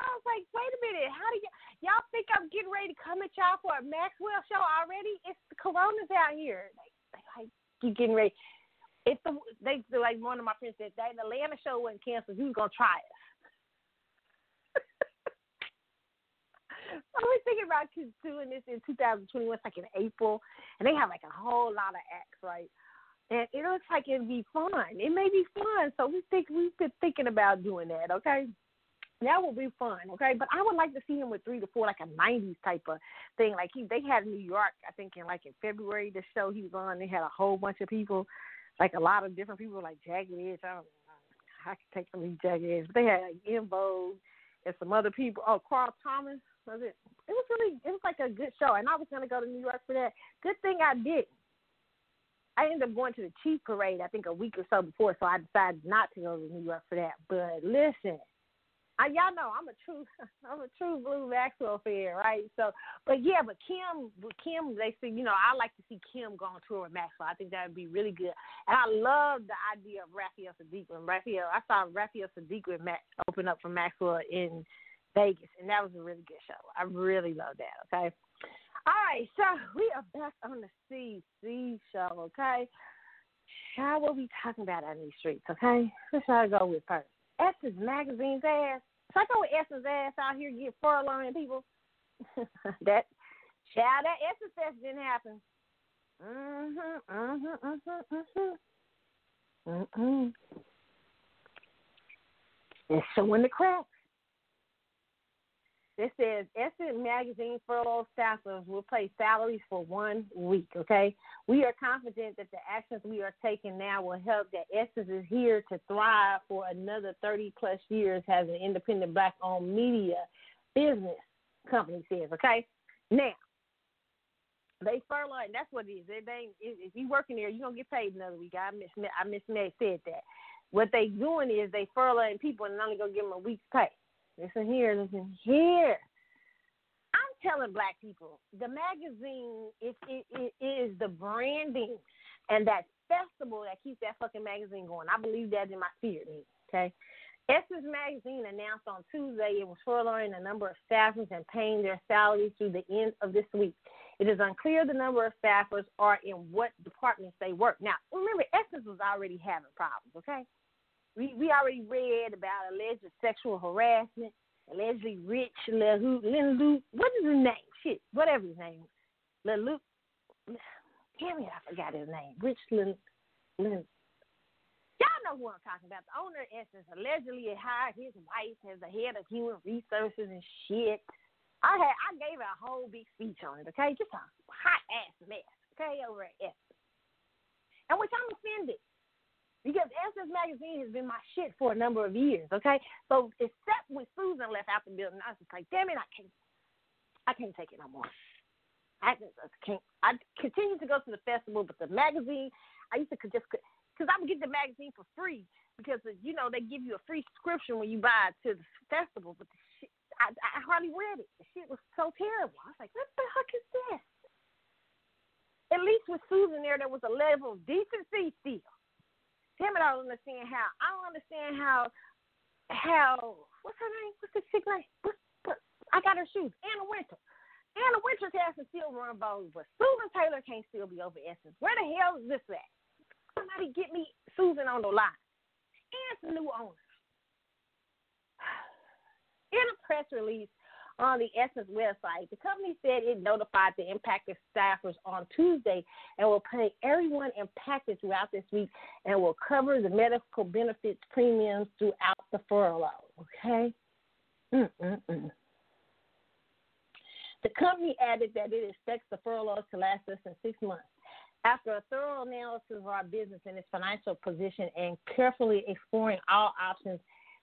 I was like, wait a minute, how do y- y'all think I'm getting ready to come at y'all for a Maxwell show already? It's the coronas out here. They, they like you getting ready. If the they like one of my friends said that the Atlanta show wasn't canceled, who's gonna try it? I was thinking about doing this in 2021, it's like in April, and they have like a whole lot of acts, right? And it looks like it'd be fun. It may be fun, so we think we've been thinking about doing that. Okay, that would be fun, okay. But I would like to see him with three to four, like a '90s type of thing. Like he, they had New York, I think, in like in February, the show he was on. They had a whole bunch of people, like a lot of different people, like Jagged Edge. I don't I can take some of Jagged Edge, but they had like En Vogue and some other people. Oh, Carl Thomas was it? It was really, it was like a good show, and I was gonna go to New York for that. Good thing I did. I ended up going to the Chief Parade, I think, a week or so before, so I decided not to go to New York for that. But listen, I, y'all know I'm a true I'm a true Blue Maxwell fan, right? So, but yeah, but Kem, Kem, they say you know I like to see Kem go on tour with Maxwell. I think that would be really good, and I love the idea of Raphael Saadiq when Raphael. I saw Raphael Saadiq with Max open up for Maxwell in Vegas, and that was a really good show. I really love that. Okay. All right, so we are back on the CC show. Okay. How will we talking about on these streets? Okay, let's try go with first. Essence Magazine's ass with Essence ass out here get furloughing people. that child, that Essence Fest didn't happen. Mhm, mhm, mhm, mhm. Mhm. It's showing the cracks. It says Essence Magazine furlough staffers will pay salaries for one week. Okay, we are confident that the actions we are taking now will help. That Essence is here to thrive for another 30 plus years as an independent black-owned media business company says. Okay, now they furlough, and that's what it is. They, they if you working there, you are gonna get paid another week. I miss I miss Meg said that. what they doing is they furloughing people and only gonna give them a week's pay. Listen here, listen here. I'm telling black people, the magazine it, it, it is the branding and that festival that keeps that fucking magazine going. I believe that in my spirit. Okay. Essence Magazine announced on Tuesday it was furloughing a number of staffers and paying their salaries through the end of this week. It is unclear the number of staffers are in what departments they work. Now, remember, Essence was already having problems, okay? We we already read about alleged sexual harassment, allegedly rich Lil Luke. What is his name? Shit, whatever his name. Lil Luke. Damn it, I forgot his name. Rich Lil Y'all know who I'm talking about. The owner Essence allegedly hired his wife as the head of human resources and shit. I had I gave a whole big speech on it, okay? Just a hot ass mess, okay, over at Essence. And which I'm offended. Because Essence Magazine has been my shit for a number of years, okay? So except when Susan left out the building, I was just like, damn it, I can't I can't take it no more. I just I can't I continue to go to the festival, but the magazine I used to just because I would get the magazine for free because uh, you know they give you a free subscription when you buy to the festival. But the shit, I, I hardly read it. The shit was so terrible. I was like, what the heck is this? At least with Susan there, there was a level of decency still. Damn it, I don't understand how. I don't understand how. How? What's her name? What's the chick name? I got her shoes. Anna Wintour. Anna Wintour has to still run Vogue, but Susan Taylor can't still be over Essence. Where the hell is this at? Somebody get me Susan on the line and some new owners. In a press release on the Essence website, the company said it notified the impacted staffers on Tuesday and will pay everyone impacted throughout this week and will cover the medical benefits premiums throughout the furlough. Okay? Mm-mm-mm. The company added that it expects the furlough to last less than six months. After a thorough analysis of our business and its financial position and carefully exploring all options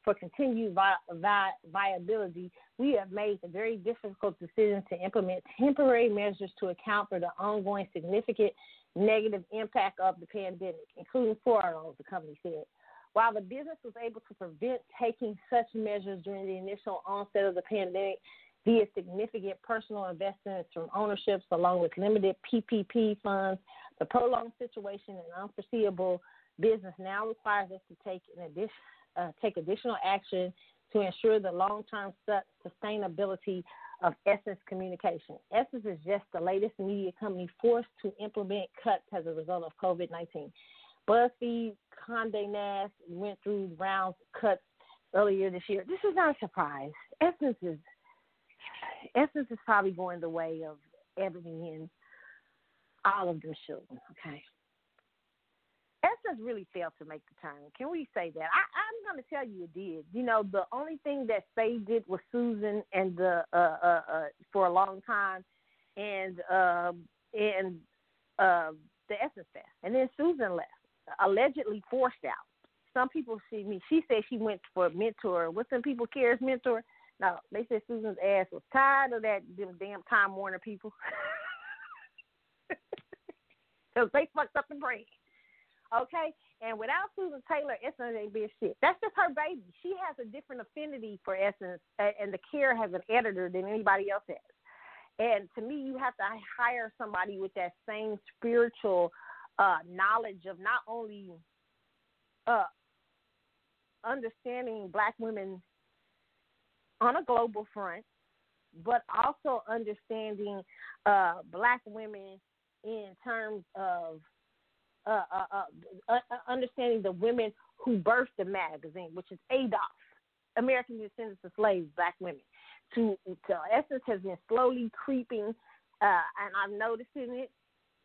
for continued vi- vi- viability, we have made the very difficult decision to implement temporary measures to account for the ongoing significant negative impact of the pandemic, including furloughs, the company said. While the business was able to prevent taking such measures during the initial onset of the pandemic, via significant personal investments from ownerships along with limited PPP funds. The prolonged situation and unforeseeable business now requires us to take an addition, uh, take additional action to ensure the long-term sustainability of Essence Communication. Essence is just the latest media company forced to implement cuts as a result of COVID-19. BuzzFeed, Condé Nast went through rounds of cuts earlier this year. This is not a surprise. Essence is Essence is probably going the way of Ebony and all of their children. Okay. Essence really failed to make the turn. Can we say that? I, I'm going to tell you it did. You know, the only thing that saved it was Susan and the uh, uh, uh, for a long time, and uh, and uh, the Essence Fest, and then Susan left, allegedly forced out. Some people see me. She said she went for a mentor. What's some people cares mentor? No, they said Susan's ass was tired of that them damn Time Warner people. Because they fucked up the brand. Okay? And without Susan Taylor, Essence ain't be a shit. That's just her baby. She has a different affinity for Essence, and the care has an editor than anybody else has. And to me, you have to hire somebody with that same spiritual uh, knowledge of not only uh, understanding black women on a global front, but also understanding uh, black women in terms of uh, uh, uh, uh, uh understanding the women who birthed the magazine, which is ADOS, American Descendants of Slaves, Black Women. To, to Essence has been slowly creeping, and I'm noticing it.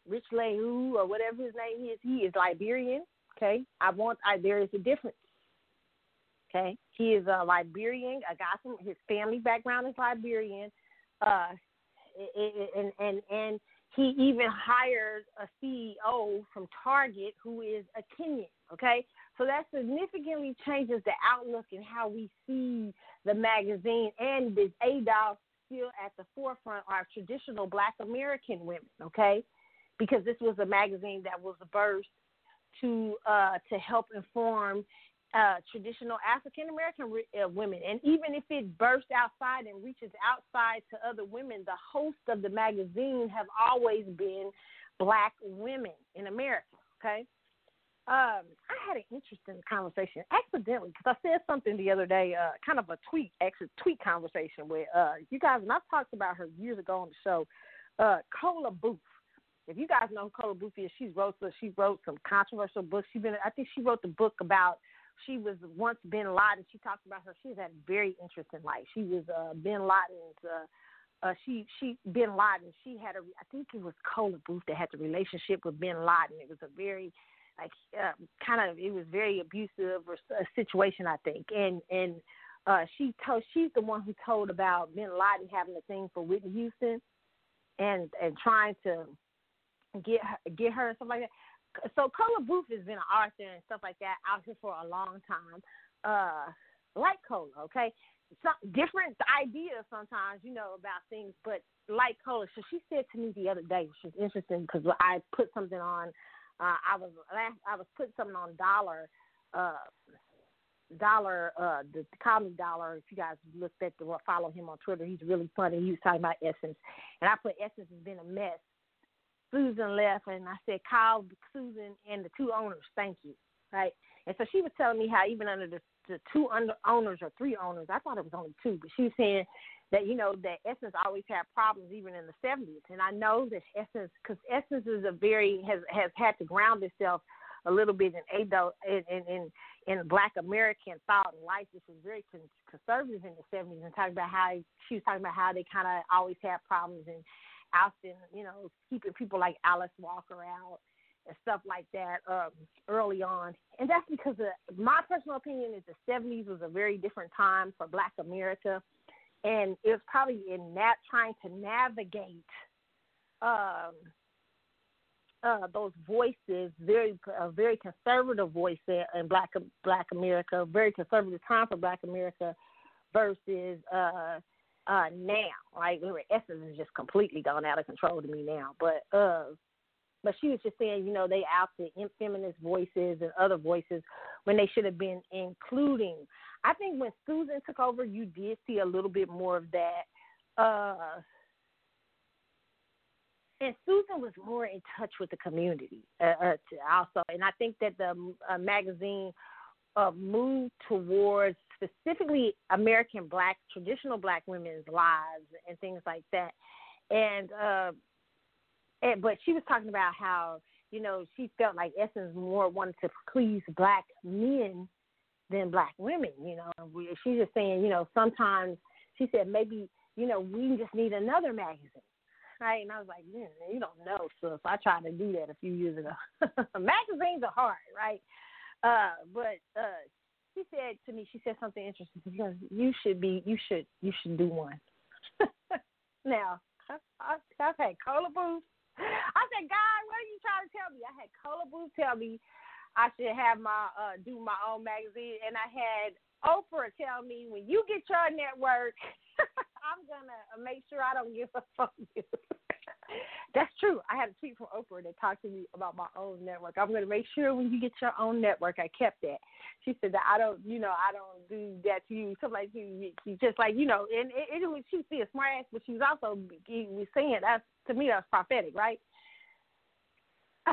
Richelieu or whatever his name is, he is Liberian. Okay, I want. I, there is a difference. Okay, he is a Liberian. I got from his family background is Liberian, uh, and and and he even hired a CEO from Target who is a Kenyan. Okay, so that significantly changes the outlook and how we see the magazine and this ADOS still at the forefront are traditional Black American women. Okay, because this was a magazine that was birthed to uh, to help inform uh, traditional African American uh, women. And even if it bursts outside and reaches outside to other women, the host of the magazine have always been black women in America. Okay. Um, I had an interesting conversation accidentally because I said something the other day, uh, kind of a tweet, actually tweet conversation with uh, you guys, and I've talked about her years ago on the show, uh, Kola Boof. If you guys know who Kola Boof is, she wrote she wrote some controversial books. She been I think she wrote the book about she was once Bin Laden. She talked about her. She's had a very interesting life. She was uh, Bin Laden's. Uh, uh, she she Bin Laden. She had a. I think it was Kola Boof that had the relationship with Bin Laden. It was a very like uh, kind of. It was very abusive or a situation. I think. And and uh, she told. She's the one who told about Bin Laden having a thing for Whitney Houston, and and trying to get her, get her and stuff like that so Kola Boof has been an author and stuff like that out here for a long time. Uh, like Kola, okay, some different ideas sometimes, you know, about things, but like Kola. So she said to me the other day, which is interesting because I put something on. Uh, I was last. I was putting something on Dollar. Uh, Dollar, uh, the, the comedy Dollar. If you guys looked at the follow him on Twitter, he's really funny. He was talking about Essence, and I put Essence has been a mess Susan left, and I said, call Susan and the two owners, thank you. Right? And so she was telling me how even under the, the two under owners or three owners, I thought it was only two, but she was saying that, you know, that Essence always had problems even in the 70s. And I know that Essence, because Essence is a very, has, has had to ground itself a little bit in adult in in in, Black American thought and life, which was very conservative in the seventies, and talking about how she was talking about how they kind of always had problems and ousting, you know, keeping people like Alice Walker out and stuff like that um, early on. And that's because of, my personal opinion is the 70s was a very different time for Black America. And it was probably in that trying to navigate um, uh, those voices, very a very conservative voice in Black Black America, very conservative time for Black America, versus uh, uh now. Like Essence is just completely gone out of control to me now. But uh but she was just saying, you know, they ousted feminist voices and other voices when they should have been including. I think when Susan took over, you did see a little bit more of that. Uh, and Susan was more in touch with the community uh, uh, also, and I think that the uh, magazine uh, moved towards specifically American black, traditional black women's lives and things like that. And, uh, and but she was talking about how you know she felt like Essence more wanted to please black men than black women. You know, she's just saying, you know, sometimes she said maybe you know we just need another magazine. Right, and I was like, yeah, you don't know, sis. I tried to do that a few years ago. Magazines are hard, right? Uh, but uh, she said to me, she said something interesting because you should be, you should, you should do one. now, I, I, I've had Kola Boof. I said, God, what are you trying to tell me? I had Kola Boof tell me I should have my uh do my own magazine, and I had Oprah tell me when you get your network, I'm gonna make sure I don't give a fuck you. That's true. I had a tweet from Oprah that talked to me about my own network. I'm going to make sure when you get your own network, I kept that. She said that I don't, you know, I don't do that to you. Something like you, you just like you know, and it, it was she a smart ass, but she was also was saying that to me that's prophetic, right?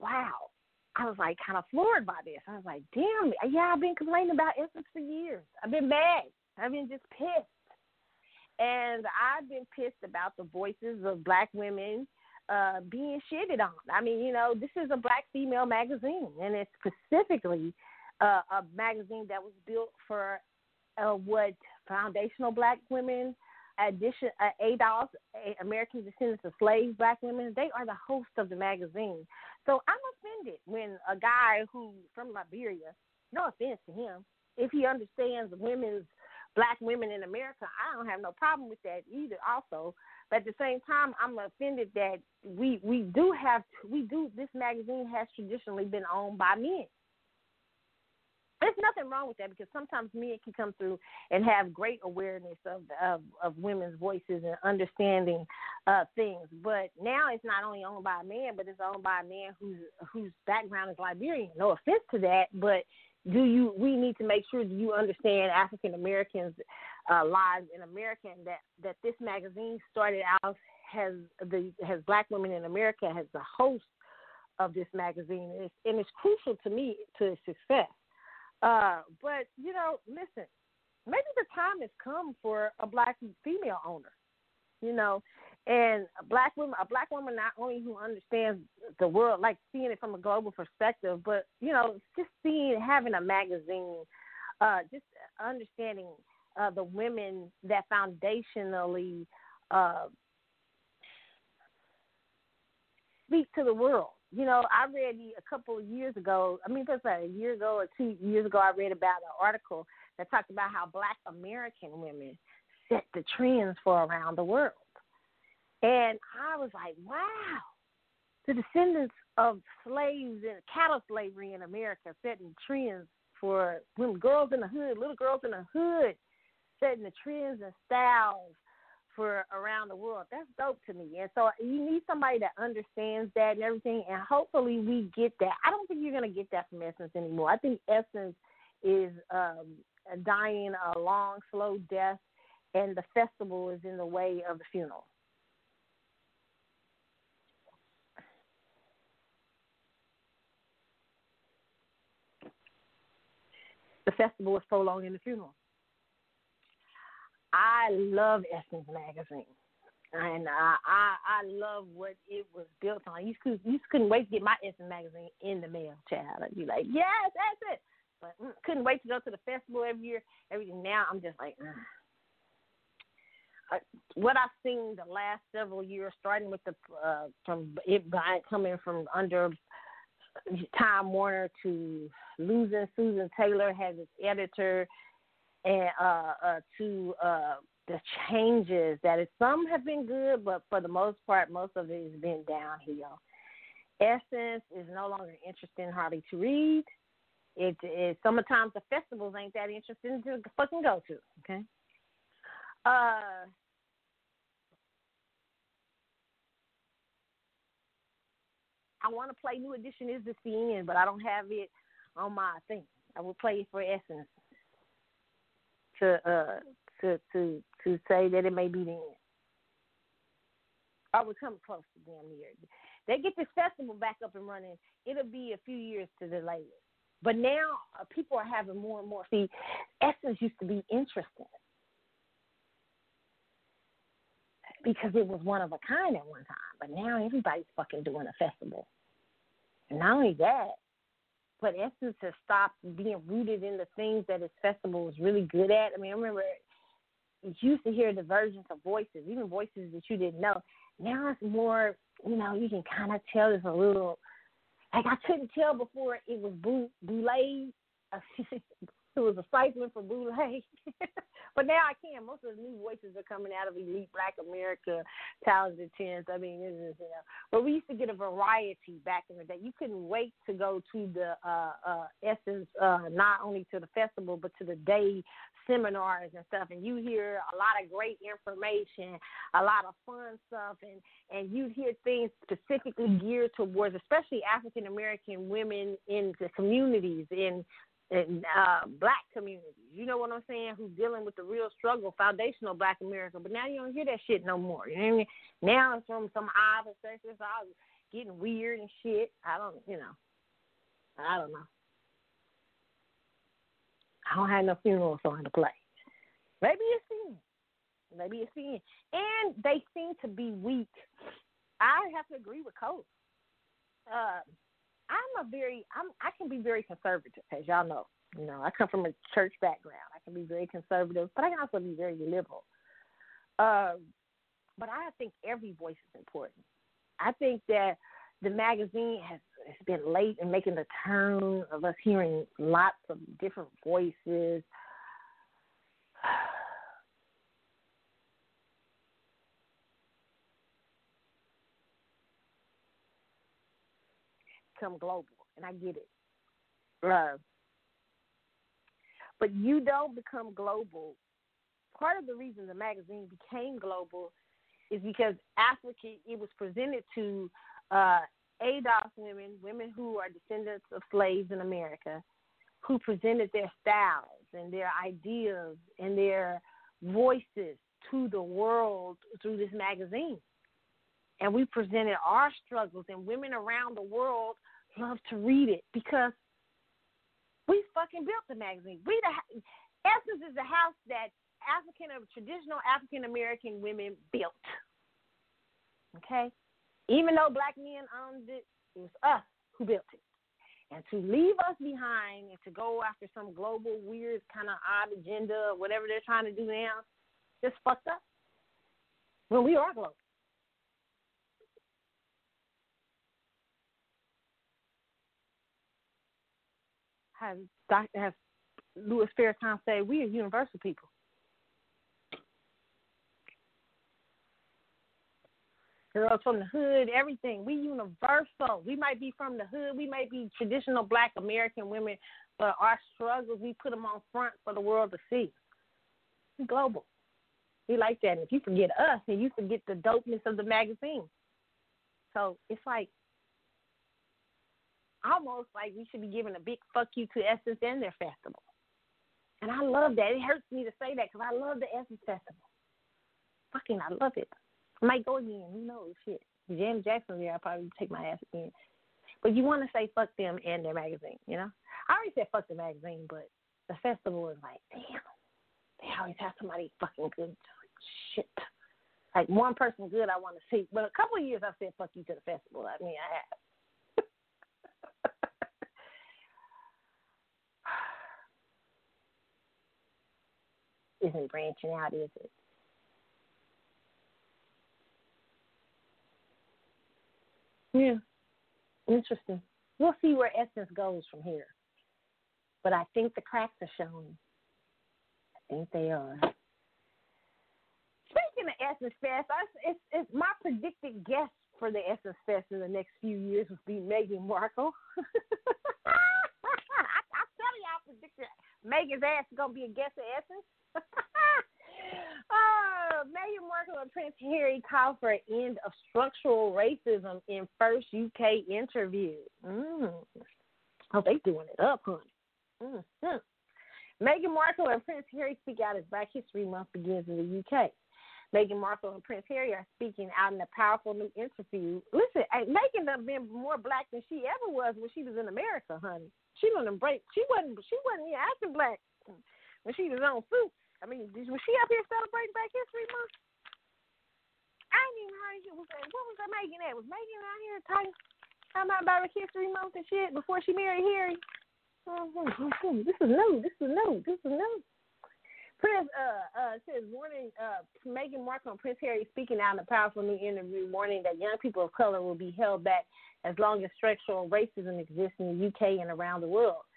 wow. I was like kind of floored by this. I was like, damn, yeah, I've been complaining about Essence for years. I've been mad. I've been just pissed. And I've been pissed about the voices of black women uh, being shitted on. I mean, you know, this is a black female magazine, and it's specifically uh, a magazine that was built for uh, what foundational black women, addition uh, ADOS, American descendants of slaves, black women. They are the host of the magazine. So I'm offended when a guy who from Liberia, no offense to him, if he understands women's black women in America, I don't have no problem with that either. Also, but at the same time, I'm offended that we we do have we do this magazine has traditionally been owned by men. there's nothing wrong with that because sometimes men can come through and have great awareness of of, of women's voices and understanding uh, things. But now it's not only owned by a man, but it's owned by a man whose whose background is Liberian. No offense to that, but do you? We need to make sure that you understand African Americans' uh, lives in America, and that that this magazine started out has the has Black women in America as the host of this magazine, and it's, and it's crucial to me to its success. Uh, but you know, listen, maybe the time has come for a black female owner. You know, and a black woman, a black woman not only who understands the world, like seeing it from a global perspective, but you know, just seeing having a magazine, uh, just understanding uh, the women that foundationally uh, speak to the world you know, I read a couple of years ago. I mean, that's like a year ago or two years ago. I read about an article that talked about how Black American women set the trends for around the world, and I was like, wow, the descendants of slaves and chattel slavery in America setting trends for women, girls in the hood, little girls in the hood, setting the trends and styles for around the world. That's dope to me. And so you need somebody that understands that and everything. And hopefully we get that. I don't think you're going to get that from Essence anymore. I think Essence is um, dying a long, slow death, and the festival is in the way of the funeral. The festival is prolonging the funeral. I love Essence magazine, and I, I I love what it was built on. You could you couldn't wait to get my Essence magazine in the mail, child. I'd be like, yes, that's it. But mm, couldn't wait to go to the festival every year. Everything now, I'm just like. Mm. What I've seen the last several years, starting with the uh, from it coming from under Time Warner to losing Susan Taylor as its editor and uh, uh, to uh, the changes that some have been good, but for the most part, most of it has been downhill. Essence is no longer interesting hardly to read. It is sometimes the festivals ain't that interesting to fucking go to. Okay. Uh, I want to play New Edition is the scene, but I don't have it on my thing. I will play it for Essence to uh to to to say that it may be the end. I would come close to damn near. They get this festival back up and running. It'll be a few years to delay it. But now uh, people are having more and more. See, Essence used to be interesting because it was one of a kind at one time. But now everybody's fucking doing a festival. And not only that, but Essence has stopped being rooted in the things that its festival was really good at. I mean, I remember you used to hear divergence of voices, even voices that you didn't know. Now it's more, you know, you can kind of tell it's a little, like I couldn't tell before it was Boulay. it was a cycling for Boulay. but now I can. Most of the new voices are coming out of Elite Black America, Talented Tens. I mean, this is, you know. But we used to get a variety back in the day. You couldn't wait to go to the uh, uh, Essence, uh, not only to the festival, but to the day seminars and stuff. And you hear a lot of great information, a lot of fun stuff, and, and you hear things specifically geared towards, especially African American women in the communities, in in uh, black communities. You know what I'm saying? Who's dealing with the real struggle, foundational black America. But now you don't hear that shit no more. You know what I mean? Now it's from some other sectors all getting weird and shit. I don't, you know. I don't know. I don't have no funeral song to play. Maybe it's in. Maybe it's in. And they seem to be weak. I have to agree with Coach. Uh, I'm a very I'm I can be very conservative, as y'all know. You know, I come from a church background. I can be very conservative, but I can also be very liberal. Um, but I think every voice is important. I think that the magazine has, has been late in making the turn of us hearing lots of different voices. Become global, and I get it. Uh, But you don't become global. Part of the reason the magazine became global is because Africa, it was presented to uh, ADOS women, women who are descendants of slaves in America, who presented their styles and their ideas and their voices to the world through this magazine. And we presented our struggles, and women around the world love to read it because we fucking built the magazine. We the Essence is the house that African uh, traditional African American women built. Okay, even though black men owned it, it was us who built it. And to leave us behind and to go after some global weird kind of odd agenda or whatever they're trying to do now, just fucked up. When we are global. Has Dr. has Louis Farrakhan say we are universal people. girls from the hood, everything. We universal. We might be from the hood. We might be traditional black American women, but our struggles, we put them on front for the world to see. We global. We like that. And if you forget us, and you forget the dopeness of the magazine. So it's like almost like we should be giving a big fuck you to Essence and their festival. And I love that. It hurts me to say that because I love the Essence Festival. Fucking, I love it. I might go again. Who knows? Shit. Janet Jackson there, I'll probably take my ass again. But you want to say fuck them and their magazine, you know? I already said fuck the magazine, but the festival is like, damn, they always have somebody fucking good. Shit. Like one person good I want to see. But a couple of years I said fuck you to the festival. I mean, I have. Isn't branching out, is it? Yeah. Interesting. We'll see where Essence goes from here. But I think the cracks are showing. I think they are. Speaking of Essence Fest, I, it's, it's my predicted guest for the Essence Fest in the next few years will be Meghan Markle. I, I'm telling you, I predicted Meghan's ass is gonna be a guest at Essence. Uh, Meghan Markle and Prince Harry call for an end of structural racism in first UK interview. Mm. Oh, they doing it up, honey. Mm-hmm. Meghan Markle and Prince Harry speak out as Black History Month begins in the UK. Meghan Markle and Prince Harry are speaking out in a powerful new interview. Listen, hey, Meghan has been more black than she ever was when she was in America, honey. She didn't embrace. She wasn't. She wasn't even acting black when she was on Suits. I mean, was she up here celebrating Black History Month? I didn't even heard you. Was what was that Meghan at? Was Meghan out here talking, talking about Black History Month and shit before she married Harry? Mm-hmm. This is new. This is new. This is new. Prince uh, uh, says warning uh, Meghan Markle Prince Harry speaking out in a powerful new interview warning that young people of color will be held back as long as structural racism exists in the UK and around the world.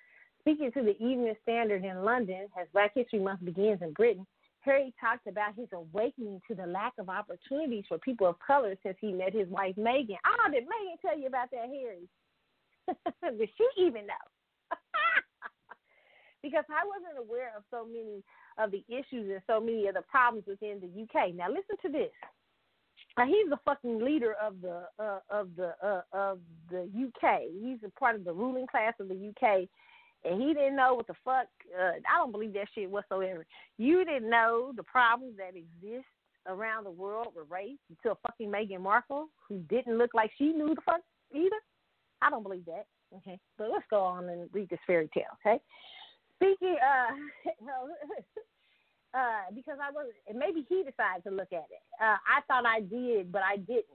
Speaking to the Evening Standard in London as Black History Month begins in Britain, Harry talked about his awakening to the lack of opportunities for people of color since he met his wife Meghan. Oh, did Meghan tell you about that, Harry? did she even know? because I wasn't aware of so many of the issues and so many of the problems within the UK. Now listen to this. Now, he's the fucking leader of the uh, of the uh, of the UK. He's a part of the ruling class of the UK, and he didn't know what the fuck. Uh, I don't believe that shit whatsoever. You didn't know the problems that exist around the world with race until fucking Meghan Markle, who didn't look like she knew the fuck either. I don't believe that. Okay, but let's go on and read this fairy tale. Okay, speaking, uh, uh, because I was, and maybe he decided to look at it. Uh, I thought I did, but I didn't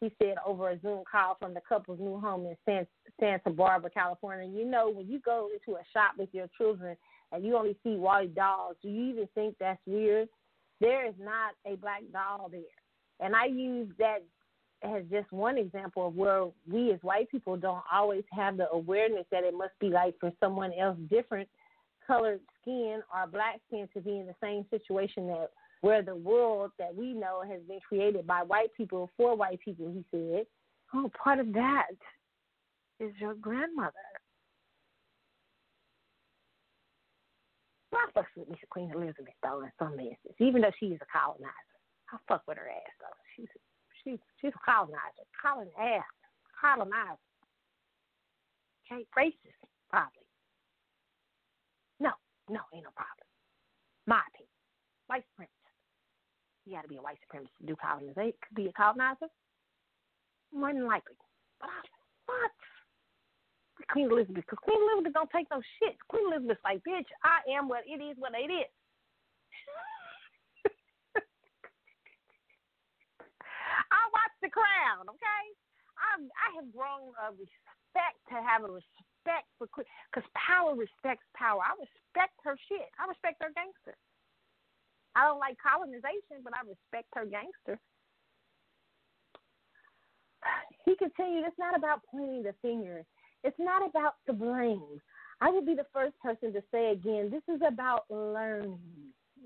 he said over a Zoom call from the couple's new home in San, Santa Barbara, California. You know, when you go into a shop with your children and you only see white dolls, do you even think that's weird? There is not a black doll there. And I use that as just one example of where we as white people don't always have the awareness that it must be like for someone else different colored skin or black skin to be in the same situation that where the world that we know has been created by white people for white people, he said. Oh, part of that is your grandmother. I fucks with Miss Queen Elizabeth though in some instances, even though she's a colonizer. I fuck with her ass though. She's she's she's a colonizer, colon ass, colonizer. Okay, racist probably. No, no, ain't no problem. My opinion. White supremacist. You got to be a white supremacist to do colonization. Be a colonizer. More than likely. But I fuck Queen Elizabeth because Queen Elizabeth don't take no shit. Queen Elizabeth's like, bitch, I am what it is, what it is. I watch The Crown, okay? I'm, I have grown a respect to have a respect for Queen because power respects power. I respect her shit. I respect her gangster. I don't like colonization, but I respect her gangster. He continued, it's not about pointing the finger. It's not about the blame. I will be the first person to say again, this is about learning.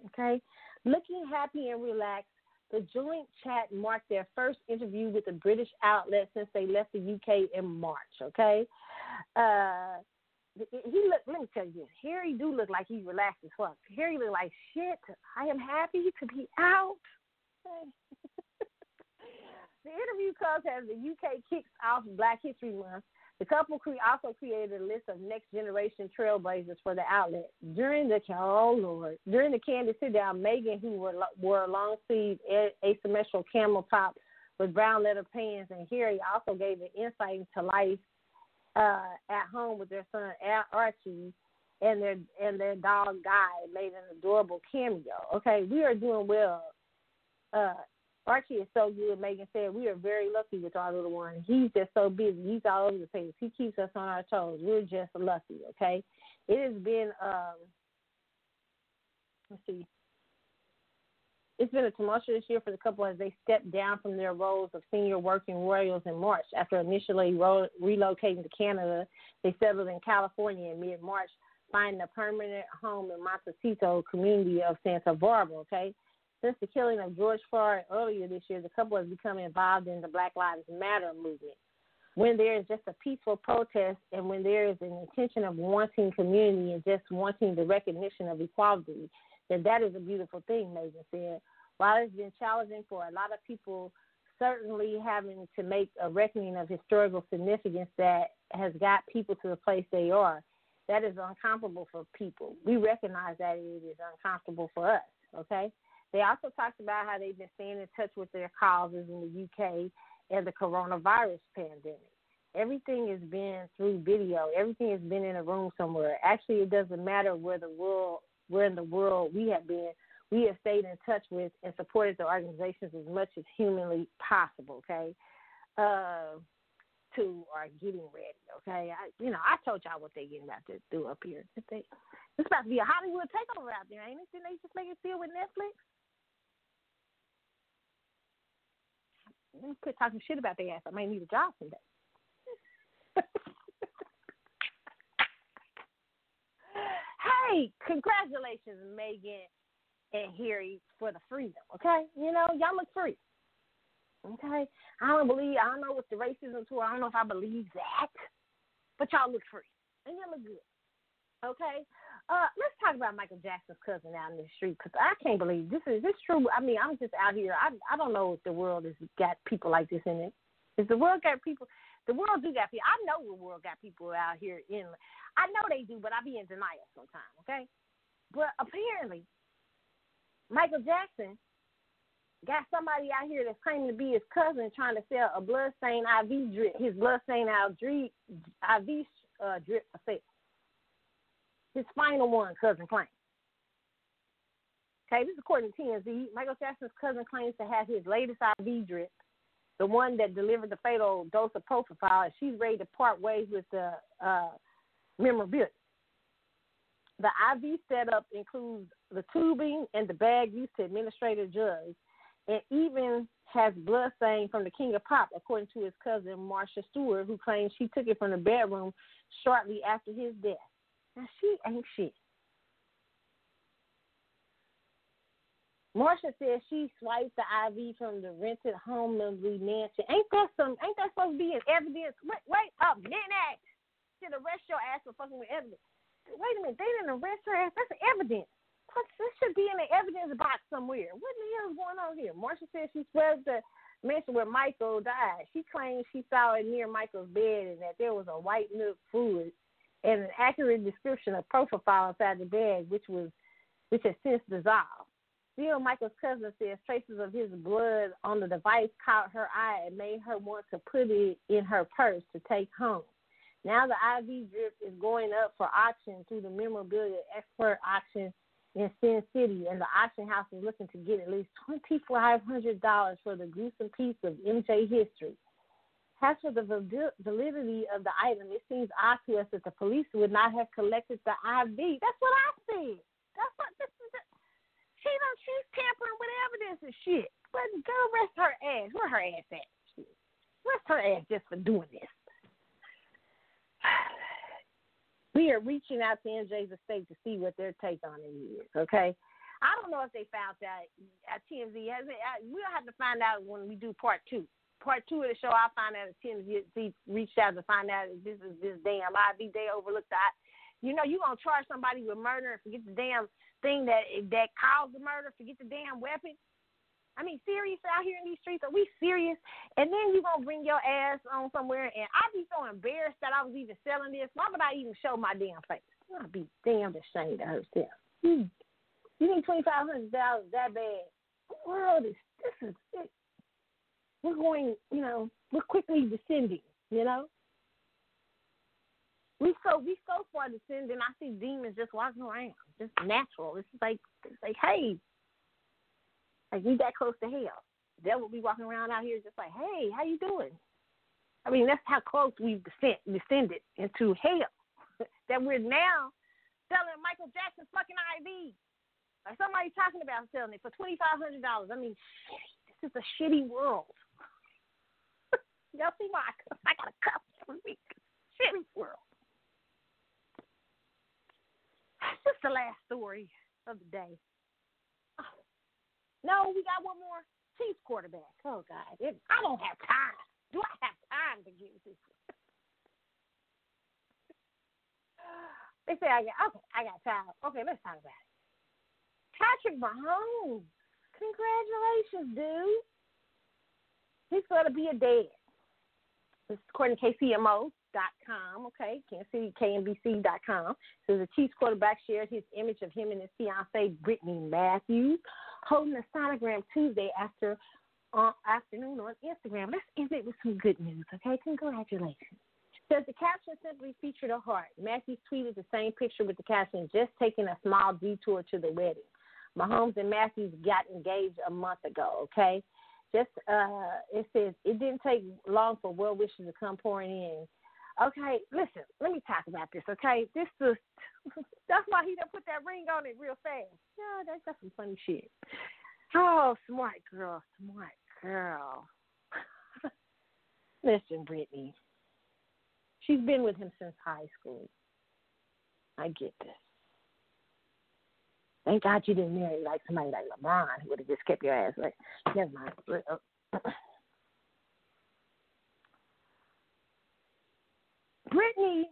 Okay? Looking happy and relaxed, the joint chat marked their first interview with a British outlet since they left the UK in March. Okay? Uh, he look. Let me tell you. Harry do look like he's relaxed as fuck. Harry look like shit. I am happy to be out. the interview comes as the UK kicks off Black History Month. The couple cre- also created a list of next generation trailblazers for the outlet. During the oh lord, during the candid sit down, Meghan, who wore, wore a long sleeve asymmetrical camel top with brown leather pants, and Harry also gave an insight into life uh, at home with their son Archie and their and their dog Guy made an adorable cameo. Okay, we are doing well. Uh, Archie is so good. Meghan said we are very lucky with our little one. He's just so busy. He's all over the place. He keeps us on our toes. We're just lucky. Okay, it has been. Um, let's see. It's been a tumultuous year for the couple as they stepped down from their roles of senior working royals in March. After initially ro- relocating to Canada, they settled in California in mid March, finding a permanent home in Montecito community of Santa Barbara. Okay. Since the killing of George Floyd earlier this year, the couple has become involved in the Black Lives Matter movement. When there is just a peaceful protest and when there is an intention of wanting community and just wanting the recognition of equality, then that is a beautiful thing, Meghan said. While it's been challenging for a lot of people, certainly having to make a reckoning of historical significance that has got people to the place they are, that is uncomfortable for people. We recognize that it is uncomfortable for us, okay? They also talked about how they've been staying in touch with their causes in the UK and the coronavirus pandemic. Everything has been through video. Everything has been in a room somewhere. Actually, it doesn't matter where the world, where in the world we have been. We have stayed in touch with and supported the organizations as much as humanly possible. Okay, uh, to are getting ready. Okay, I, you know I told y'all what they're getting about to do up here. They, it's about to be a Hollywood takeover out there, ain't it? Didn't they just make it deal with Netflix? Let me quit talking shit about their ass. I might need a job someday. hey, congratulations, Meghan and Harry, for the freedom. Okay, you know y'all look free. Okay, I don't believe I don't know what the racism tour. I don't know if I believe that, but y'all look free and y'all look good. Okay, uh, let's talk about Michael Jackson's cousin out in the street because I can't believe this is this true. I mean, I'm just out here. I I don't know if the world has got people like this in it. Is the world got people? The world do got people. I know the world got people out here in. I know they do, but I be in denial sometimes. Okay, but apparently, Michael Jackson got somebody out here that's claiming to be his cousin trying to sell a blood stain IV drip, his blood stain IV IV uh, drip sale his final one, cousin claims. Okay, this is according to TMZ. Michael Jackson's cousin claims to have his latest IV drip, the one that delivered the fatal dose of propofol, and she's ready to part ways with the uh, memorabilia. The IV setup includes the tubing and the bag used to administer drugs, and even has blood stain from the King of Pop, according to his cousin Marcia Stewart, who claims she took it from the bedroom shortly after his death. Now she ain't shit. Marcia says she swiped the IV from the rented home memory mansion. Ain't that some? Ain't that supposed to be an evidence? Wait, wait a minute. Should arrest your ass for fucking with evidence. wait a minute, they didn't arrest her ass. That's evidence. What, this should be in the evidence box somewhere. What the hell is going on here? Marcia says she swears the mansion where Michael died. She claims she saw it near Michael's bed and that there was a white milk fluid and an accurate description of propofol inside the bag, which was which has since dissolved. Still, Michael's cousin says traces of his blood on the device caught her eye and made her want to put it in her purse to take home. Now the IV drip is going up for auction through the memorabilia expert auction in Sin City, and the auction house is looking to get at least twenty five hundred dollars for the gruesome piece of MJ history. As for the validity of the item, it seems odd to us that the police would not have collected the IV. That's what I said. That's what this is. The, she done, she's tampering with evidence and shit. But go rest her ass. Where her ass at? Rest her ass just for doing this. We are reaching out to MJ's estate to see what their take on it is. Okay. I don't know if they found that at TMZ. Has it, we'll have to find out when we do part two. Part two of the show, I'll find out if TMZ reached out to find out if this is this damn IV they overlooked that. You know, you gonna charge somebody with murder and forget the damn thing that that caused the murder, forget the damn weapon. I mean, serious out here in these streets? Are we serious? And then you gonna bring your ass on somewhere, and I'd be so embarrassed that I was even selling this. Why would I even show my damn face? I'd be damned ashamed of herself. You think twenty five hundred dollars that bad? The world is this is it. We're going, you know, we're quickly descending. You know, we so we so far descending. I see demons just walking around, just natural. It's like it's like, hey, like we that close to hell. Will be walking around out here just like, hey, how you doing? I mean, that's how close we've descend, descended into hell. that we're now selling Michael Jackson's fucking IV. Or somebody talking about selling it for twenty five hundred dollars. I mean, this is a shitty world. Y'all see my I got a cup every week. Shitty world. That's just the last story of the day. Oh. No, we got one more Chiefs quarterback. Oh God, it, I don't have time. Do I have time to give this? they say I got okay. I got time. Okay, let's talk about it. Patrick Mahomes, congratulations, dude. He's going to be a dad. This is according to KCMO dot com. Okay, Kansas City KNBC dot com. So the Chiefs quarterback shared his image of him and his fiancee Brittany Matthews holding a sonogram Tuesday after uh, afternoon on Instagram. Let's end it with some good news. Okay, congratulations. Says the caption simply featured a heart. Matthews tweeted the same picture with the caption, "Just taking a small detour to the wedding." Mahomes and Matthews got engaged a month ago. Okay, just uh, it says it didn't take long for well wishes to come pouring in. Okay, listen, let me talk about this, okay? This is that's why he done put that ring on it real fast. Yeah, that's, that's some funny shit. Oh, smart girl, smart girl. listen, Brittany. She's been with him since high school. I get this. Thank God you didn't marry like somebody like LeBron who would have just kept your ass like never mind. Uh, Brittany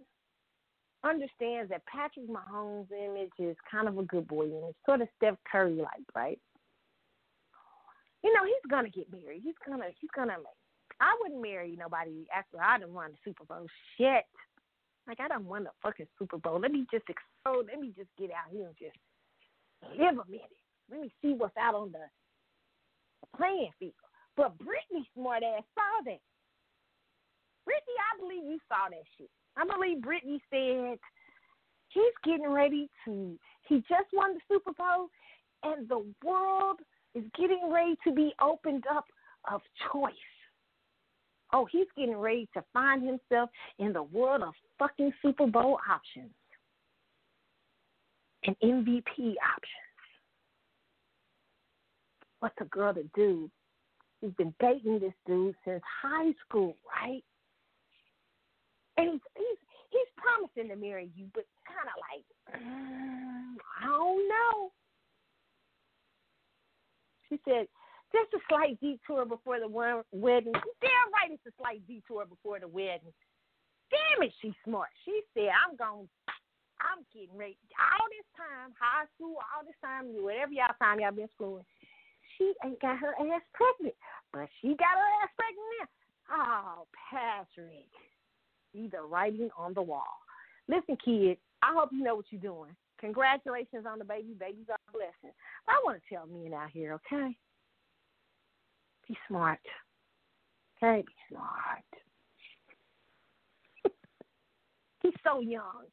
understands that Patrick Mahomes' image is kind of a good boy image, sort of Steph Curry like, right? You know, he's gonna get married. He's gonna he's gonna I wouldn't marry nobody after I done won the Super Bowl. Shit. Like I done won the fucking Super Bowl. Let me just explode. Let me just get out here and just live a minute. Let me see what's out on the, the playing field. But Brittany smart ass saw that. Brittany, I believe you saw that shit. I believe Brittany said he's getting ready to. He just won the Super Bowl, and the world is getting ready to be opened up of choice. Oh, he's getting ready to find himself in the world of fucking Super Bowl options and MVP options. What's a girl to do? She's been dating this dude since high school, right? And he's he's he's promising to marry you, but kind of like mm, I don't know. She said, just a slight detour before the wedding. Damn right, it's a slight detour before the wedding. Damn it, she's smart. She said, I'm going. I'm getting ready. All this time, high school, all this time, whatever y'all time y'all been schooling, she ain't got her ass pregnant, but she got her ass pregnant now. Oh, Patrick, see the writing on the wall. Listen, kids, I hope you know what you're doing. Congratulations on the baby. Babies are a blessing. But I want to tell men out here, okay? Be smart. Okay, be smart. He's so young.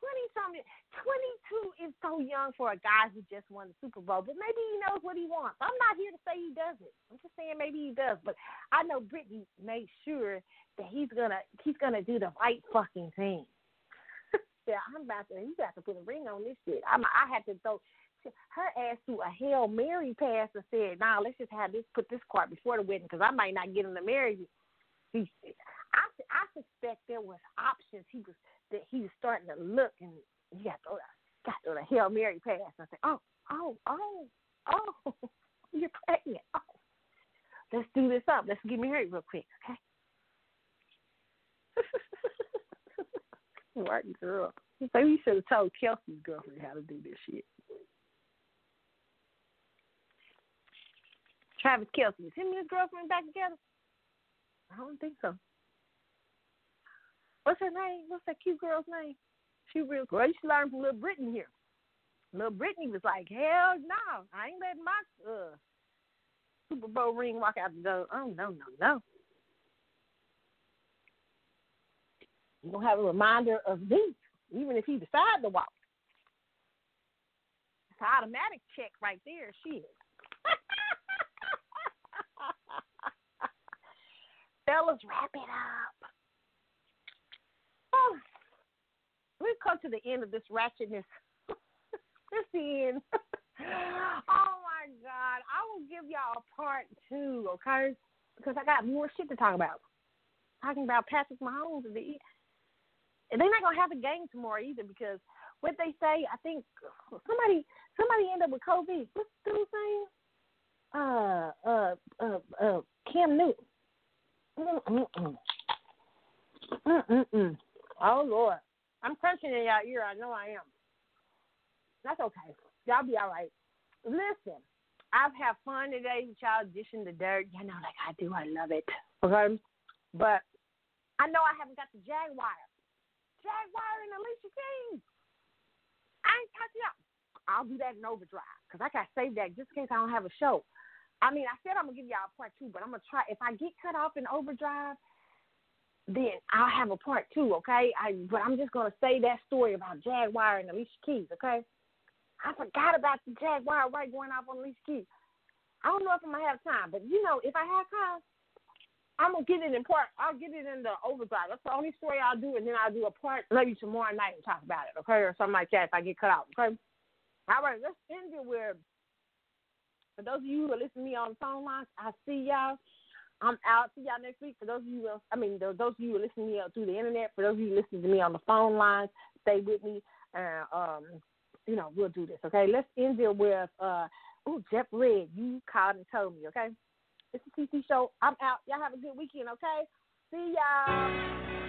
20 something, 22 is so young for a guy who just won the Super Bowl, but maybe he knows what he wants. I'm not here to say he doesn't. I'm just saying maybe he does, but I know Brittany made sure that he's gonna he's gonna do the right fucking thing. yeah, I'm about to you got to put a ring on this shit. I'm I had to throw her ass through a hail mary pass and said, "Nah, let's just have this put this card before the wedding because I might not get him to marry you." He, I I suspect there was options. He was that he was starting to look and he got to got to the Hail Mary pass. I said, Oh, oh, oh, oh, you're pregnant. Oh. Let's do this up. Let's get married real quick, okay? White girl. Maybe you should have told Kelce's girlfriend how to do this shit. Travis Kelce, is him and his girlfriend back together? I don't think so. What's her name? What's that cute girl's name? She real well, she learned from little Brittany here. Little Brittany was like, Hell no, I ain't letting my uh Super Bowl ring walk out the door. Oh no, no, no. You gonna have a reminder of me, even if he decide to walk. It's an automatic check right there, shit. Fellas, wrap it up. Oh, we've come to the end of this ratchetness. the end. oh my God. I will give y'all a part two, okay? Because I got more shit to talk about. Talking about Patrick Mahomes and the and they're not gonna have a game tomorrow either because what they say, I think somebody somebody ended up with COVID. What's the dude's name? Uh uh uh uh Cam Newton. Mm-mm-mm. Mm-mm-mm. Oh Lord, I'm crunching in y'all ear. I know I am. That's okay. Y'all be all right. Listen, I've had fun today with y'all dishing the dirt. You know, like I do. I love it. Okay, but I know I haven't got the Jaguar. Jaguar and Alicia Keys. I ain't touching up. I'll do that in overdrive because I got to save that just in case I don't have a show. I mean, I said I'm gonna give y'all a part two, but I'm gonna try. If I get cut off in overdrive, then I'll have a part two, okay? I but I'm just gonna say that story about Jaguar and Alicia Keys, okay? I forgot about the Jaguar Wright going off on Alicia Keys. I don't know if I'm gonna have time, but you know, if I have time, I'm gonna get it in part. I'll get it in the overdrive. That's the only story I'll do, and then I'll do a part maybe tomorrow night and talk about it, okay, or something like that if I get cut out, okay? All right, let's end it with. For those of you who are listening to me on the phone lines, I see y'all. I'm out. See y'all next week. For those of you, I mean, those of you who are listening to me through the internet, for those of you listening to me on the phone lines, stay with me. And, um, you know, we'll do this, okay? Let's end it with, uh, oh, Jeff Red, you called and told me, okay? It's the TC Show. I'm out. Y'all have a good weekend, okay? See y'all.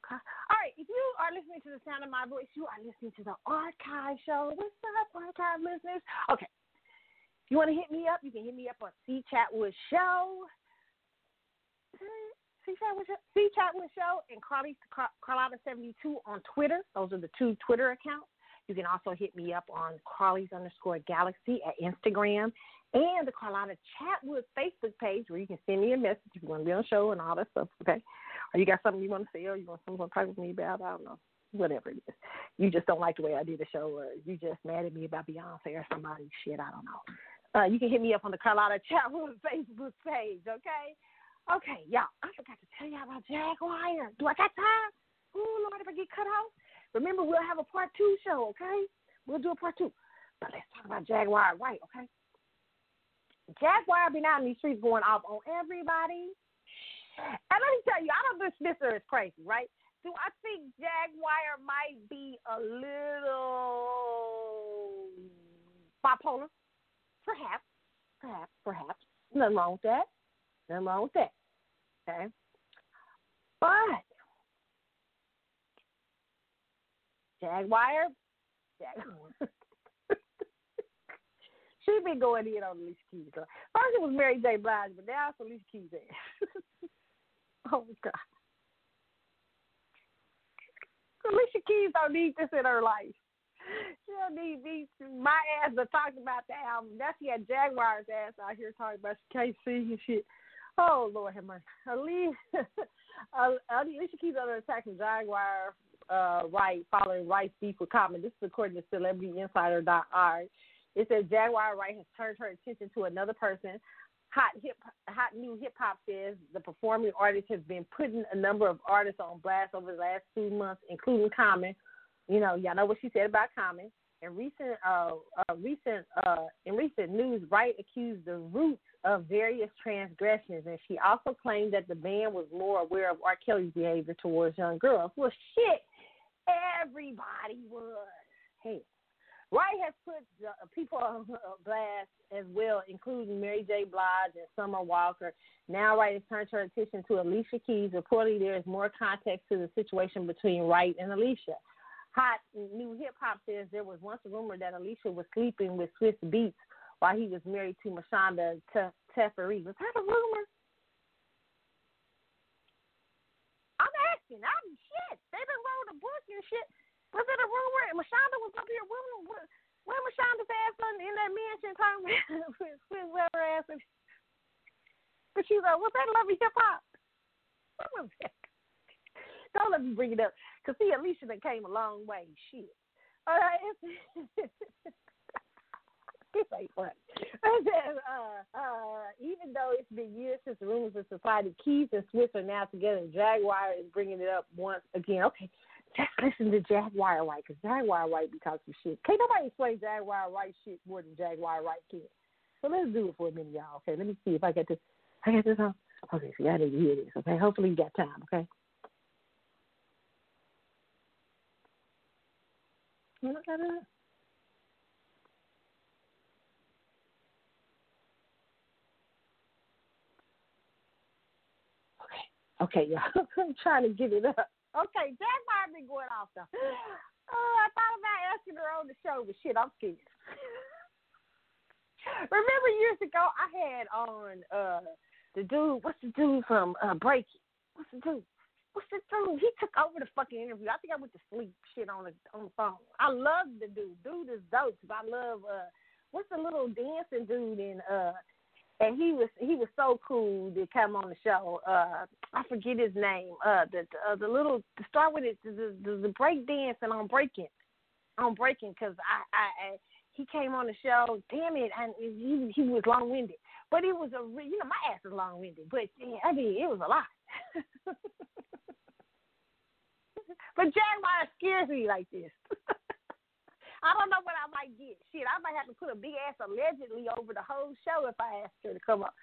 All right, if you are listening to the sound of my voice, you are listening to the Archive Show. What's up, Archive listeners? Okay. If you want to hit me up, you can hit me up on C Chatwood Show. C Chatwood Show, C Chatwood Show, and Carly Carlotta seventy two on Twitter. Those are the two Twitter accounts. You can also hit me up on Carly's underscore Galaxy at Instagram and the Carlotta Chatwood Facebook page where you can send me a message if you want to be on the show and all that stuff. Okay, or you got something you want to say, or you want someone to talk with me about? I don't know, whatever it is. You just don't like the way I did the show, or you just mad at me about Beyonce or somebody. Shit, I don't know. Uh, you can hit me up on the Carlotta Chatwood Facebook page. Okay. Okay, y'all. I forgot to tell y'all about Jaguar. Do I got time? Ooh, Lord, if I get cut off. Remember, we'll have a part two show, okay? We'll do a part two. But let's talk about Jaguar Wright, okay? Jaguar been out in these streets going off on everybody. And let me tell you, I don't dismiss her as crazy, right? Do I think Jaguar might be a little bipolar? Perhaps, perhaps, perhaps. Nothing wrong with that. Nothing wrong with that. Okay. But Jaguar, Jaguar. she been going in on Alicia Keys. First it was Mary J. Blige, but now it's Alicia Keys. oh my God. Alicia Keys don't need this in her life. She don't need me. My ass to talk about the album. That's she had Jaguar's ass out here talking about she can't see and shit. Oh Lord have mercy. Alicia, Alicia Keys under attack from Jaguar uh, Wright following Wright's beef with Common. This is according to CelebrityInsider.org. It says Jaguar Wright has turned her attention to another person. Hot hip, hot new hip hop says the performing artist has been putting a number of artists on blast over the last two months, including Common. You know, y'all know what she said about Common. In recent, uh, uh, recent, uh, in recent news, Wright accused the Roots of various transgressions, and she also claimed that the band was more aware of R. Kelly's behavior towards young girls. Well, shit, everybody was. Hey, Wright has put people on blast as well, including Mary J. Blige and Summer Walker. Now, Wright has turned her attention to Alicia Keys. Reportedly, there is more context to the situation between Wright and Alicia. Hot New Hip Hop says there was once a rumor that Alicia was sleeping with Swizz Beatz while he was married to Mashonda Te- Teferi. Was that a rumor? I'm. I'm shit. They been wrote a book and shit. Was it a rumor? And Mashonda was up here rumor. Where, where Mashonda's ass on in that mansion talking with Swizz whatever ass? And, but she's like, was that lovey hip hop? What was that? Don't let me bring it up. Because, see, Alicia that came a long way. Shit. All right. this ain't funny. Then, uh, uh, even though it's been years since the rumors of society, Keys and Swizz are now together. Jaguar is bringing it up once again. Okay, just listen to Jaguar Wright, because Jaguar Wright be talking shit. Can't nobody explain Jaguar Wright shit more than Jaguar Wright can. So let's do it for a minute, y'all. Okay, let me see if I get this. I got this on. Okay, so y'all need to hear this. Okay, hopefully you got time. Okay. You got it? Okay, y'all. I'm trying to get it up. Okay, Jack might be going off though. Oh, I thought about asking her on the show, but shit, I'm scared. Remember years ago, I had on uh the dude. What's the dude from uh Breaking? What's the dude? What's the dude? He took over the fucking interview. I think I went to sleep. Shit on the on the phone. I love the dude. Dude is dope. I love uh what's the little dancing dude in uh and he was he was so cool to come on the show. Uh, I forget his name. Uh, the uh, the little to start with it the the, the break dancing on breaking on breaking because I, I I he came on the show. Damn it, and he he was long winded, but it was a re- you know my ass is long winded, but I mean it was a lot. but Jaguar scares me like this. I don't know what I might get. Shit, I might have to put a big ass allegedly over the whole show if I ask her to come up.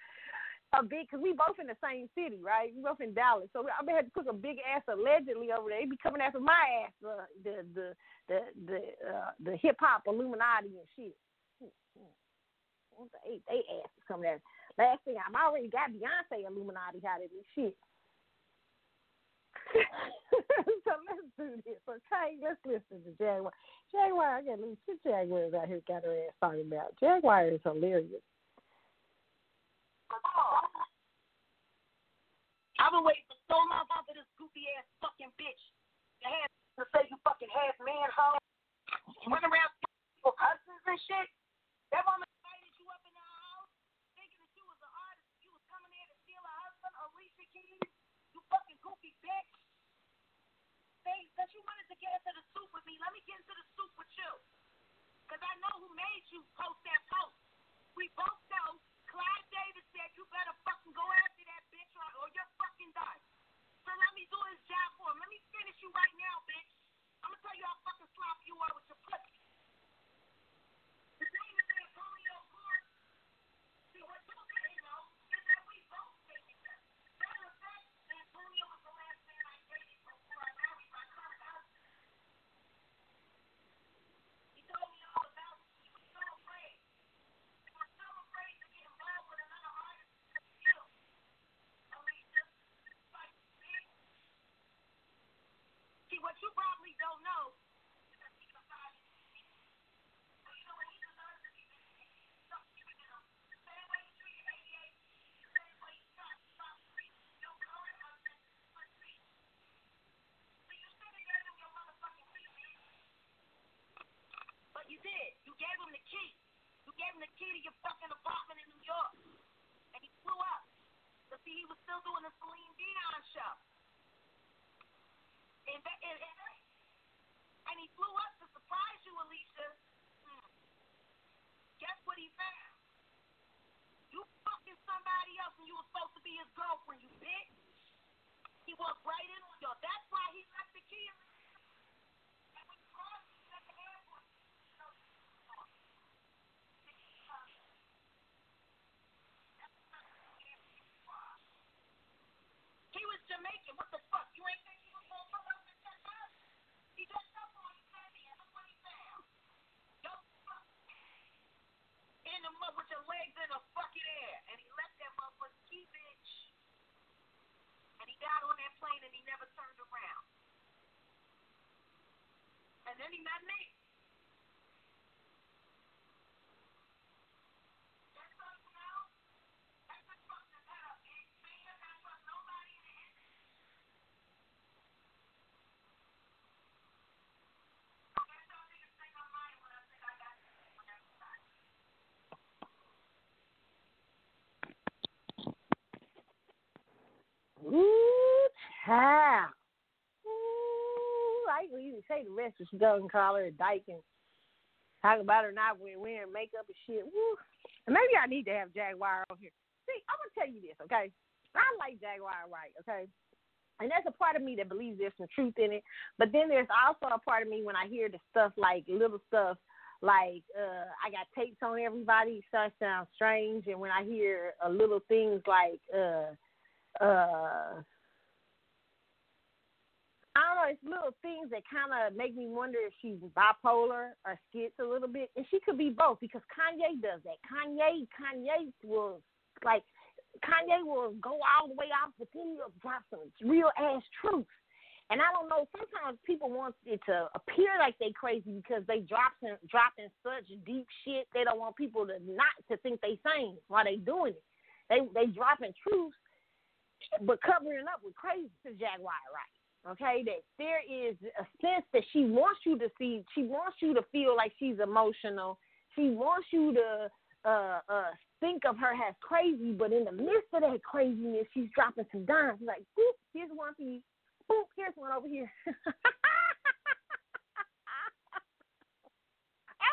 A big, cause we both in the same city, right? We both in Dallas, so I may have to put a big ass allegedly over there. They be coming after my ass, uh, the the the the uh, the hip hop Illuminati and shit. They they ass is coming at. Last thing I'm already got Beyonce Illuminati out of this shit. so let's do this, okay? Let's listen to Jaguar. Jaguar, I got to listen to Jaguar out here got her ass talking about. Jaguar is hilarious. I've been waiting for so long for this goofy ass fucking bitch to say you fucking half man hoe. Run around with husbands and shit. That woman invited you up in the house thinking that you was an artist. You was coming there to steal a husband, Alicia Keys. You fucking goofy bitch. Say that you wanted to get into the soup with me. Let me get into the soup with you. Because I know who made you post that post. We both know Clive Davis said you better fucking go after that bitch or, or you're fucking done. So let me do his job for him. Let me finish you right now, bitch. I'm gonna tell you how fucking sloppy you are with your pussy. His name is Antonio Gordon. See, what you didn't know is that we both dated him. Matter of fact, Antonio was the last man I dated before I married my current husband. He told me all about it. He was so afraid. He was so afraid to get involved with another artist than you. Alicia, like me. See, what you probably don't know is that he decided to be. But you know what he deserves to be? Fuck you, you know. The same way you treated 88, the same way you got Bob Street, your current husband, for free. So you should have gave him your motherfucking key, man. But you did. You gave him the key. You gave him the key to your fucking apartment in New York. And he flew up. But see, he was still doing the Celine Dion show. And, that, and, and, and he flew up to surprise you, Alicia. Hmm. Guess what he found? You fucking somebody else and you were supposed to be his girlfriend, you bitch. He walked right in on you. That's why he left the key and He was Jamaican. What the fuck? You ain't think he was gonna come up and check out? He dressed up on you, Candy, and look what he found. Yo, fuck. Mud with your legs in the fucking air. And he left that motherfucker key, bitch. And he got on that plane and he never turned around. And then he met me. That's what you know? That's what fucked his head up, bitch. Man, you not trust nobody in the industry. That's all niggas think I'm lying when I think I got when I'm lying. Ooh, child. Ooh, I can even say the rest if she doesn't call her a dyke and talk about her not wearing, wearing makeup and shit. Woo. And maybe I need to have Jaguar on here. See, I'm gonna tell you this, okay? I like Jaguar Wright, okay? And there's a part of me that believes there's some truth in it. But then there's also a part of me when I hear the stuff like little stuff like uh I got tapes on everybody, stuff sounds strange and when I hear uh, little things like uh uh I don't know, it's little things that kind of make me wonder if she's bipolar or skits a little bit, and she could be both because Kanye does that. Kanye, Kanye will like Kanye will go all the way off, but then he'll drop some real ass truth. And I don't know. Sometimes people want it to appear like they crazy because they dropping dropping such deep shit. They don't want people to not to think they sane while they doing it. They they dropping truth, but covering up with crazy to Jaguar, right? Okay, that there is a sense that she wants you to see. She wants you to feel like she's emotional. She wants you to uh uh think of her as crazy, but in the midst of that craziness, she's dropping some dimes. She's like, boop, here's one you. Boop, here's one over here.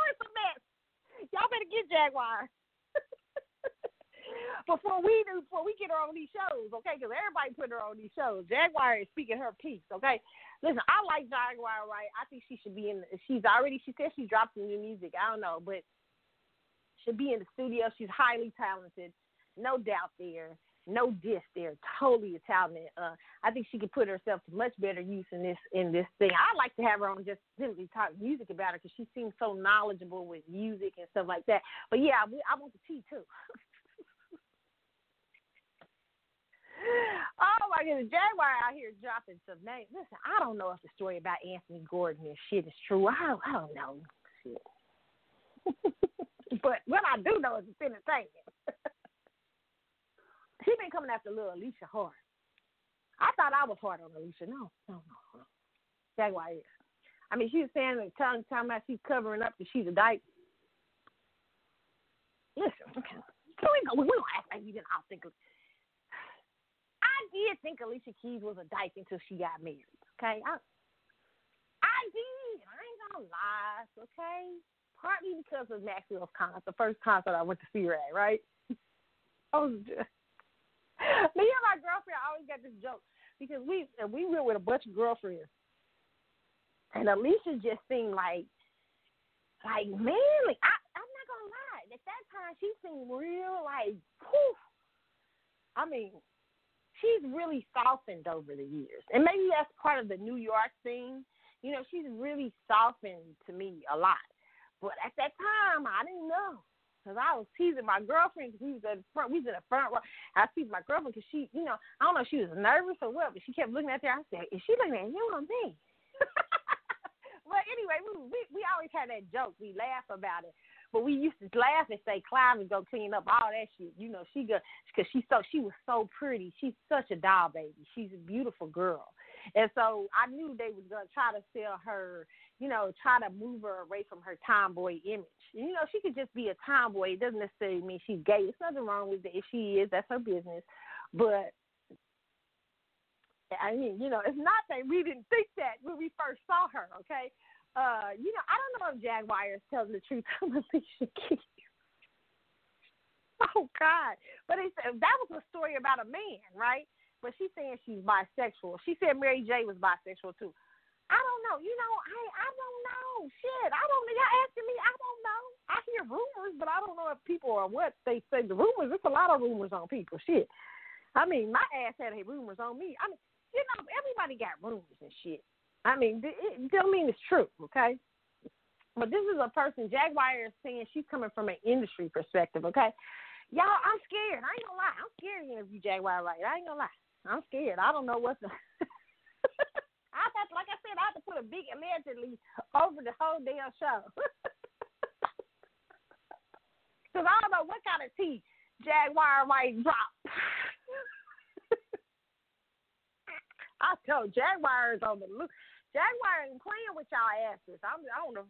was a mess. Y'all better get Jaguar. Before we do, before we get her on these shows, okay? Because everybody put her on these shows. Jaguar is speaking her piece, okay? listen, I like Jaguar Wright? I think she should be in. She's already. She said she's dropped some new music. I don't know, but should be in the studio. She's highly talented, no doubt there. No diss there. Totally a talented. Uh, I think she could put herself to much better use in this in this thing. I like to have her on just simply talk music about her because she seems so knowledgeable with music and stuff like that. But yeah, I, I want the tea too. oh my goodness, Jaguar out here dropping some names. Listen, I don't know if the story about Anthony Gordon and shit is true. I don't, I don't know. Shit. but what I do know is it's entertainment. she been coming after little Alicia hard. I thought I was hard on Alicia. No, no, no. Jaguar is. I mean, she was saying, telling, telling about she's covering up that she's a dyke. Listen, okay. Can we go? We don't act like we didn't all think of did think Alicia Keys was a dyke until she got married. Okay, I, I did. I ain't gonna lie. Okay, partly because of Maxwell's concert, the first concert I went to see her at. Right? I was just me and my girlfriend I always got this joke because we we went with a bunch of girlfriends, and Alicia just seemed like like manly. I I'm not gonna lie. At that time, she seemed real like. Whew, I mean, she's really softened over the years, and maybe that's part of the New York thing. You know, she's really softened to me a lot. But at that time, I didn't know because I was teasing my girlfriend because we was at the front. We was in the front row. I teased my girlfriend because she, you know, I don't know if she was nervous or what, but she kept looking at there. I said, "Is she looking at you or me?" but anyway, we, we we always had that joke. We laugh about it. But we used to laugh and say, Clive is gonna clean up all that shit. You know, she got because she so she was so pretty. She's such a doll baby. She's a beautiful girl. And so I knew they was gonna try to sell her, you know, try to move her away from her tomboy image. You know, she could just be a tomboy. It doesn't necessarily mean she's gay. There's nothing wrong with it. If she is, that's her business. But I mean, you know, it's not that we didn't think that when we first saw her, okay? Uh, you know, I don't know if Jaguar is telling the truth on Alicia Keys. Oh God! But it's, that was a story about a man, right? But she's saying she's bisexual. She said Mary J was bisexual too. I don't know. You know, I I don't know. Shit, I don't. Y'all asking me? I don't know. I hear rumors, but I don't know if people are what they say. The rumors. There's a lot of rumors on people. Shit. I mean, my ass had rumors on me. I mean, you know, everybody got rumors and shit. I mean, it don't mean it's true, okay? But this is a person, Jaguar is saying she's coming from an industry perspective, okay? Y'all, I'm scared. I ain't gonna lie. I'm scared to interview Jaguar Wright. I ain't gonna lie. I'm scared. I don't know what the. I have, to, like I said, I have to put a big allegedly over the whole damn show. Because I don't know what kind of tea Jaguar might drop. I told Jaguar is on the look. Jaguar ain't playing with y'all asses. I'm, I don't know.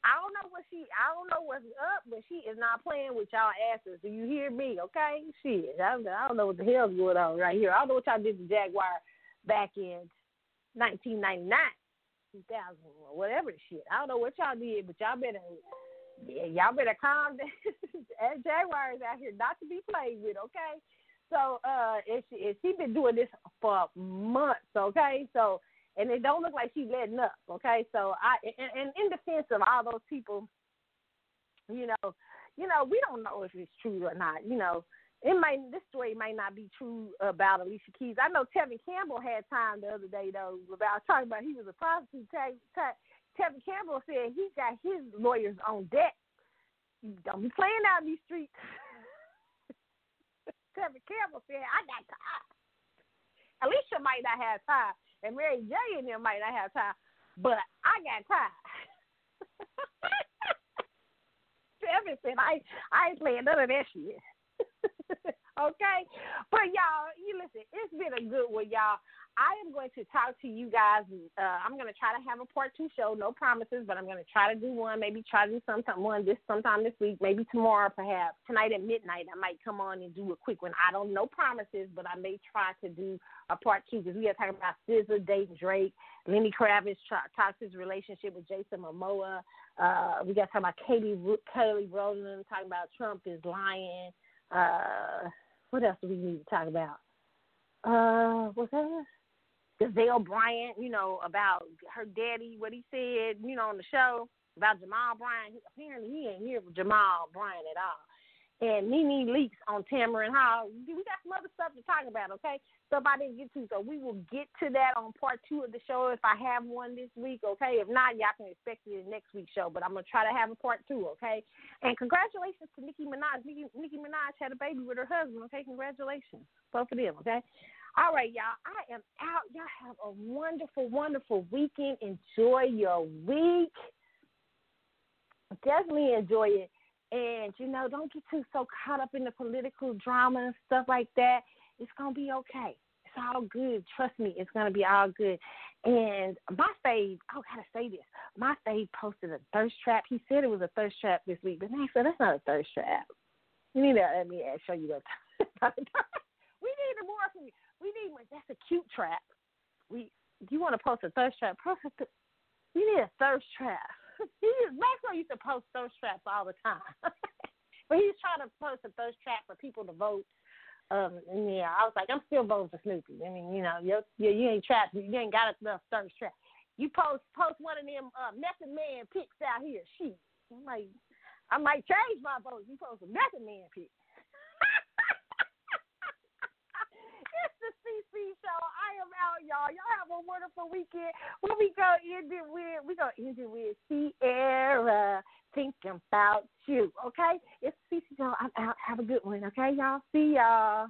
I don't know what she. I don't know what's up, but she is not playing with y'all asses. Do you hear me? Okay, shit. I, I don't know what the hell's going on right here. I don't know what y'all did to Jaguar back in 1999, 2000, or whatever the shit. I don't know what y'all did, but y'all better. Yeah, y'all better calm down. Jaguar is out here not to be played with. Okay. So, uh, and she, and she been doing this for months. Okay, so and it don't look like she's letting up. Okay, so I and, and in defense of all those people, you know, you know, we don't know if it's true or not. You know, it might this story might not be true about Alicia Keys. I know Tevin Campbell had time the other day though about talking about he was a prostitute. Tevin Campbell said he got his lawyers on deck. Don't be playing out in these streets. Tevin Campbell said, I got time. Alicia might not have time and Mary J and them might not have time, but I got time. Everything. I I ain't playing none of that shit. okay, but y'all, you listen. It's been a good one, y'all. I am going to talk to you guys. Uh, I'm going to try to have a part two show. No promises, but I'm going to try to do one. Maybe try to do sometime one this sometime this week. Maybe tomorrow, perhaps tonight at midnight. I might come on and do a quick one. I don't know promises, but I may try to do a part two because we are talking about SZA, dating Drake, Lenny Kravitz his relationship with Jason Momoa. Uh, we got to talk about Katie Kelly Rowland talking about Trump is lying. Uh, what else do we need to talk about? Uh, what's that? Gizelle Bryant, you know, about her daddy, what he said, you know, on the show about Jamal Bryant. Apparently, he ain't here for Jamal Bryant at all. And Nene Leakes on Tamron Hall. We got some other stuff to talk about, okay? Stuff I didn't get to. So we will get to that on part two of the show if I have one this week, okay? If not, y'all can expect it in next week's show. But I'm to try to have a part two, okay? And congratulations to Nicki Minaj. Nicki, Nicki Minaj had a baby with her husband, okay? Congratulations. Both of them, okay? All right, y'all. I am out. Y'all have a wonderful, wonderful weekend. Enjoy your week. Definitely enjoy it. And, you know, don't get too so caught up in the political drama and stuff like that. It's going to be okay. It's all good. Trust me, it's going to be all good. And my fave, oh, I gotta say this. My fave posted a thirst trap. He said it was a thirst trap this week, but man, so that's not a thirst trap. You need to let me show you that. we need more from you. We need one. that's a cute trap. We you want to post a thirst trap? Post a, you need a thirst trap. Maxwell used to post thirst traps all the time, but he's trying to post a thirst trap for people to vote. Um, and yeah, I was like, I'm still voting for Snoopy. I mean, you know, you you, ain't trapped, you ain't got enough thirst trap. You post post one of them uh, method man pics out here. Shit, I'm like, I might change my vote. You post a method man pic. it's CC show. I am out, y'all. Y'all have a wonderful weekend. What we gonna end it with? We gonna end it with Ciara thinking about you. Okay? It's CC show. I'm out. Have a good one. Okay, y'all. See y'all.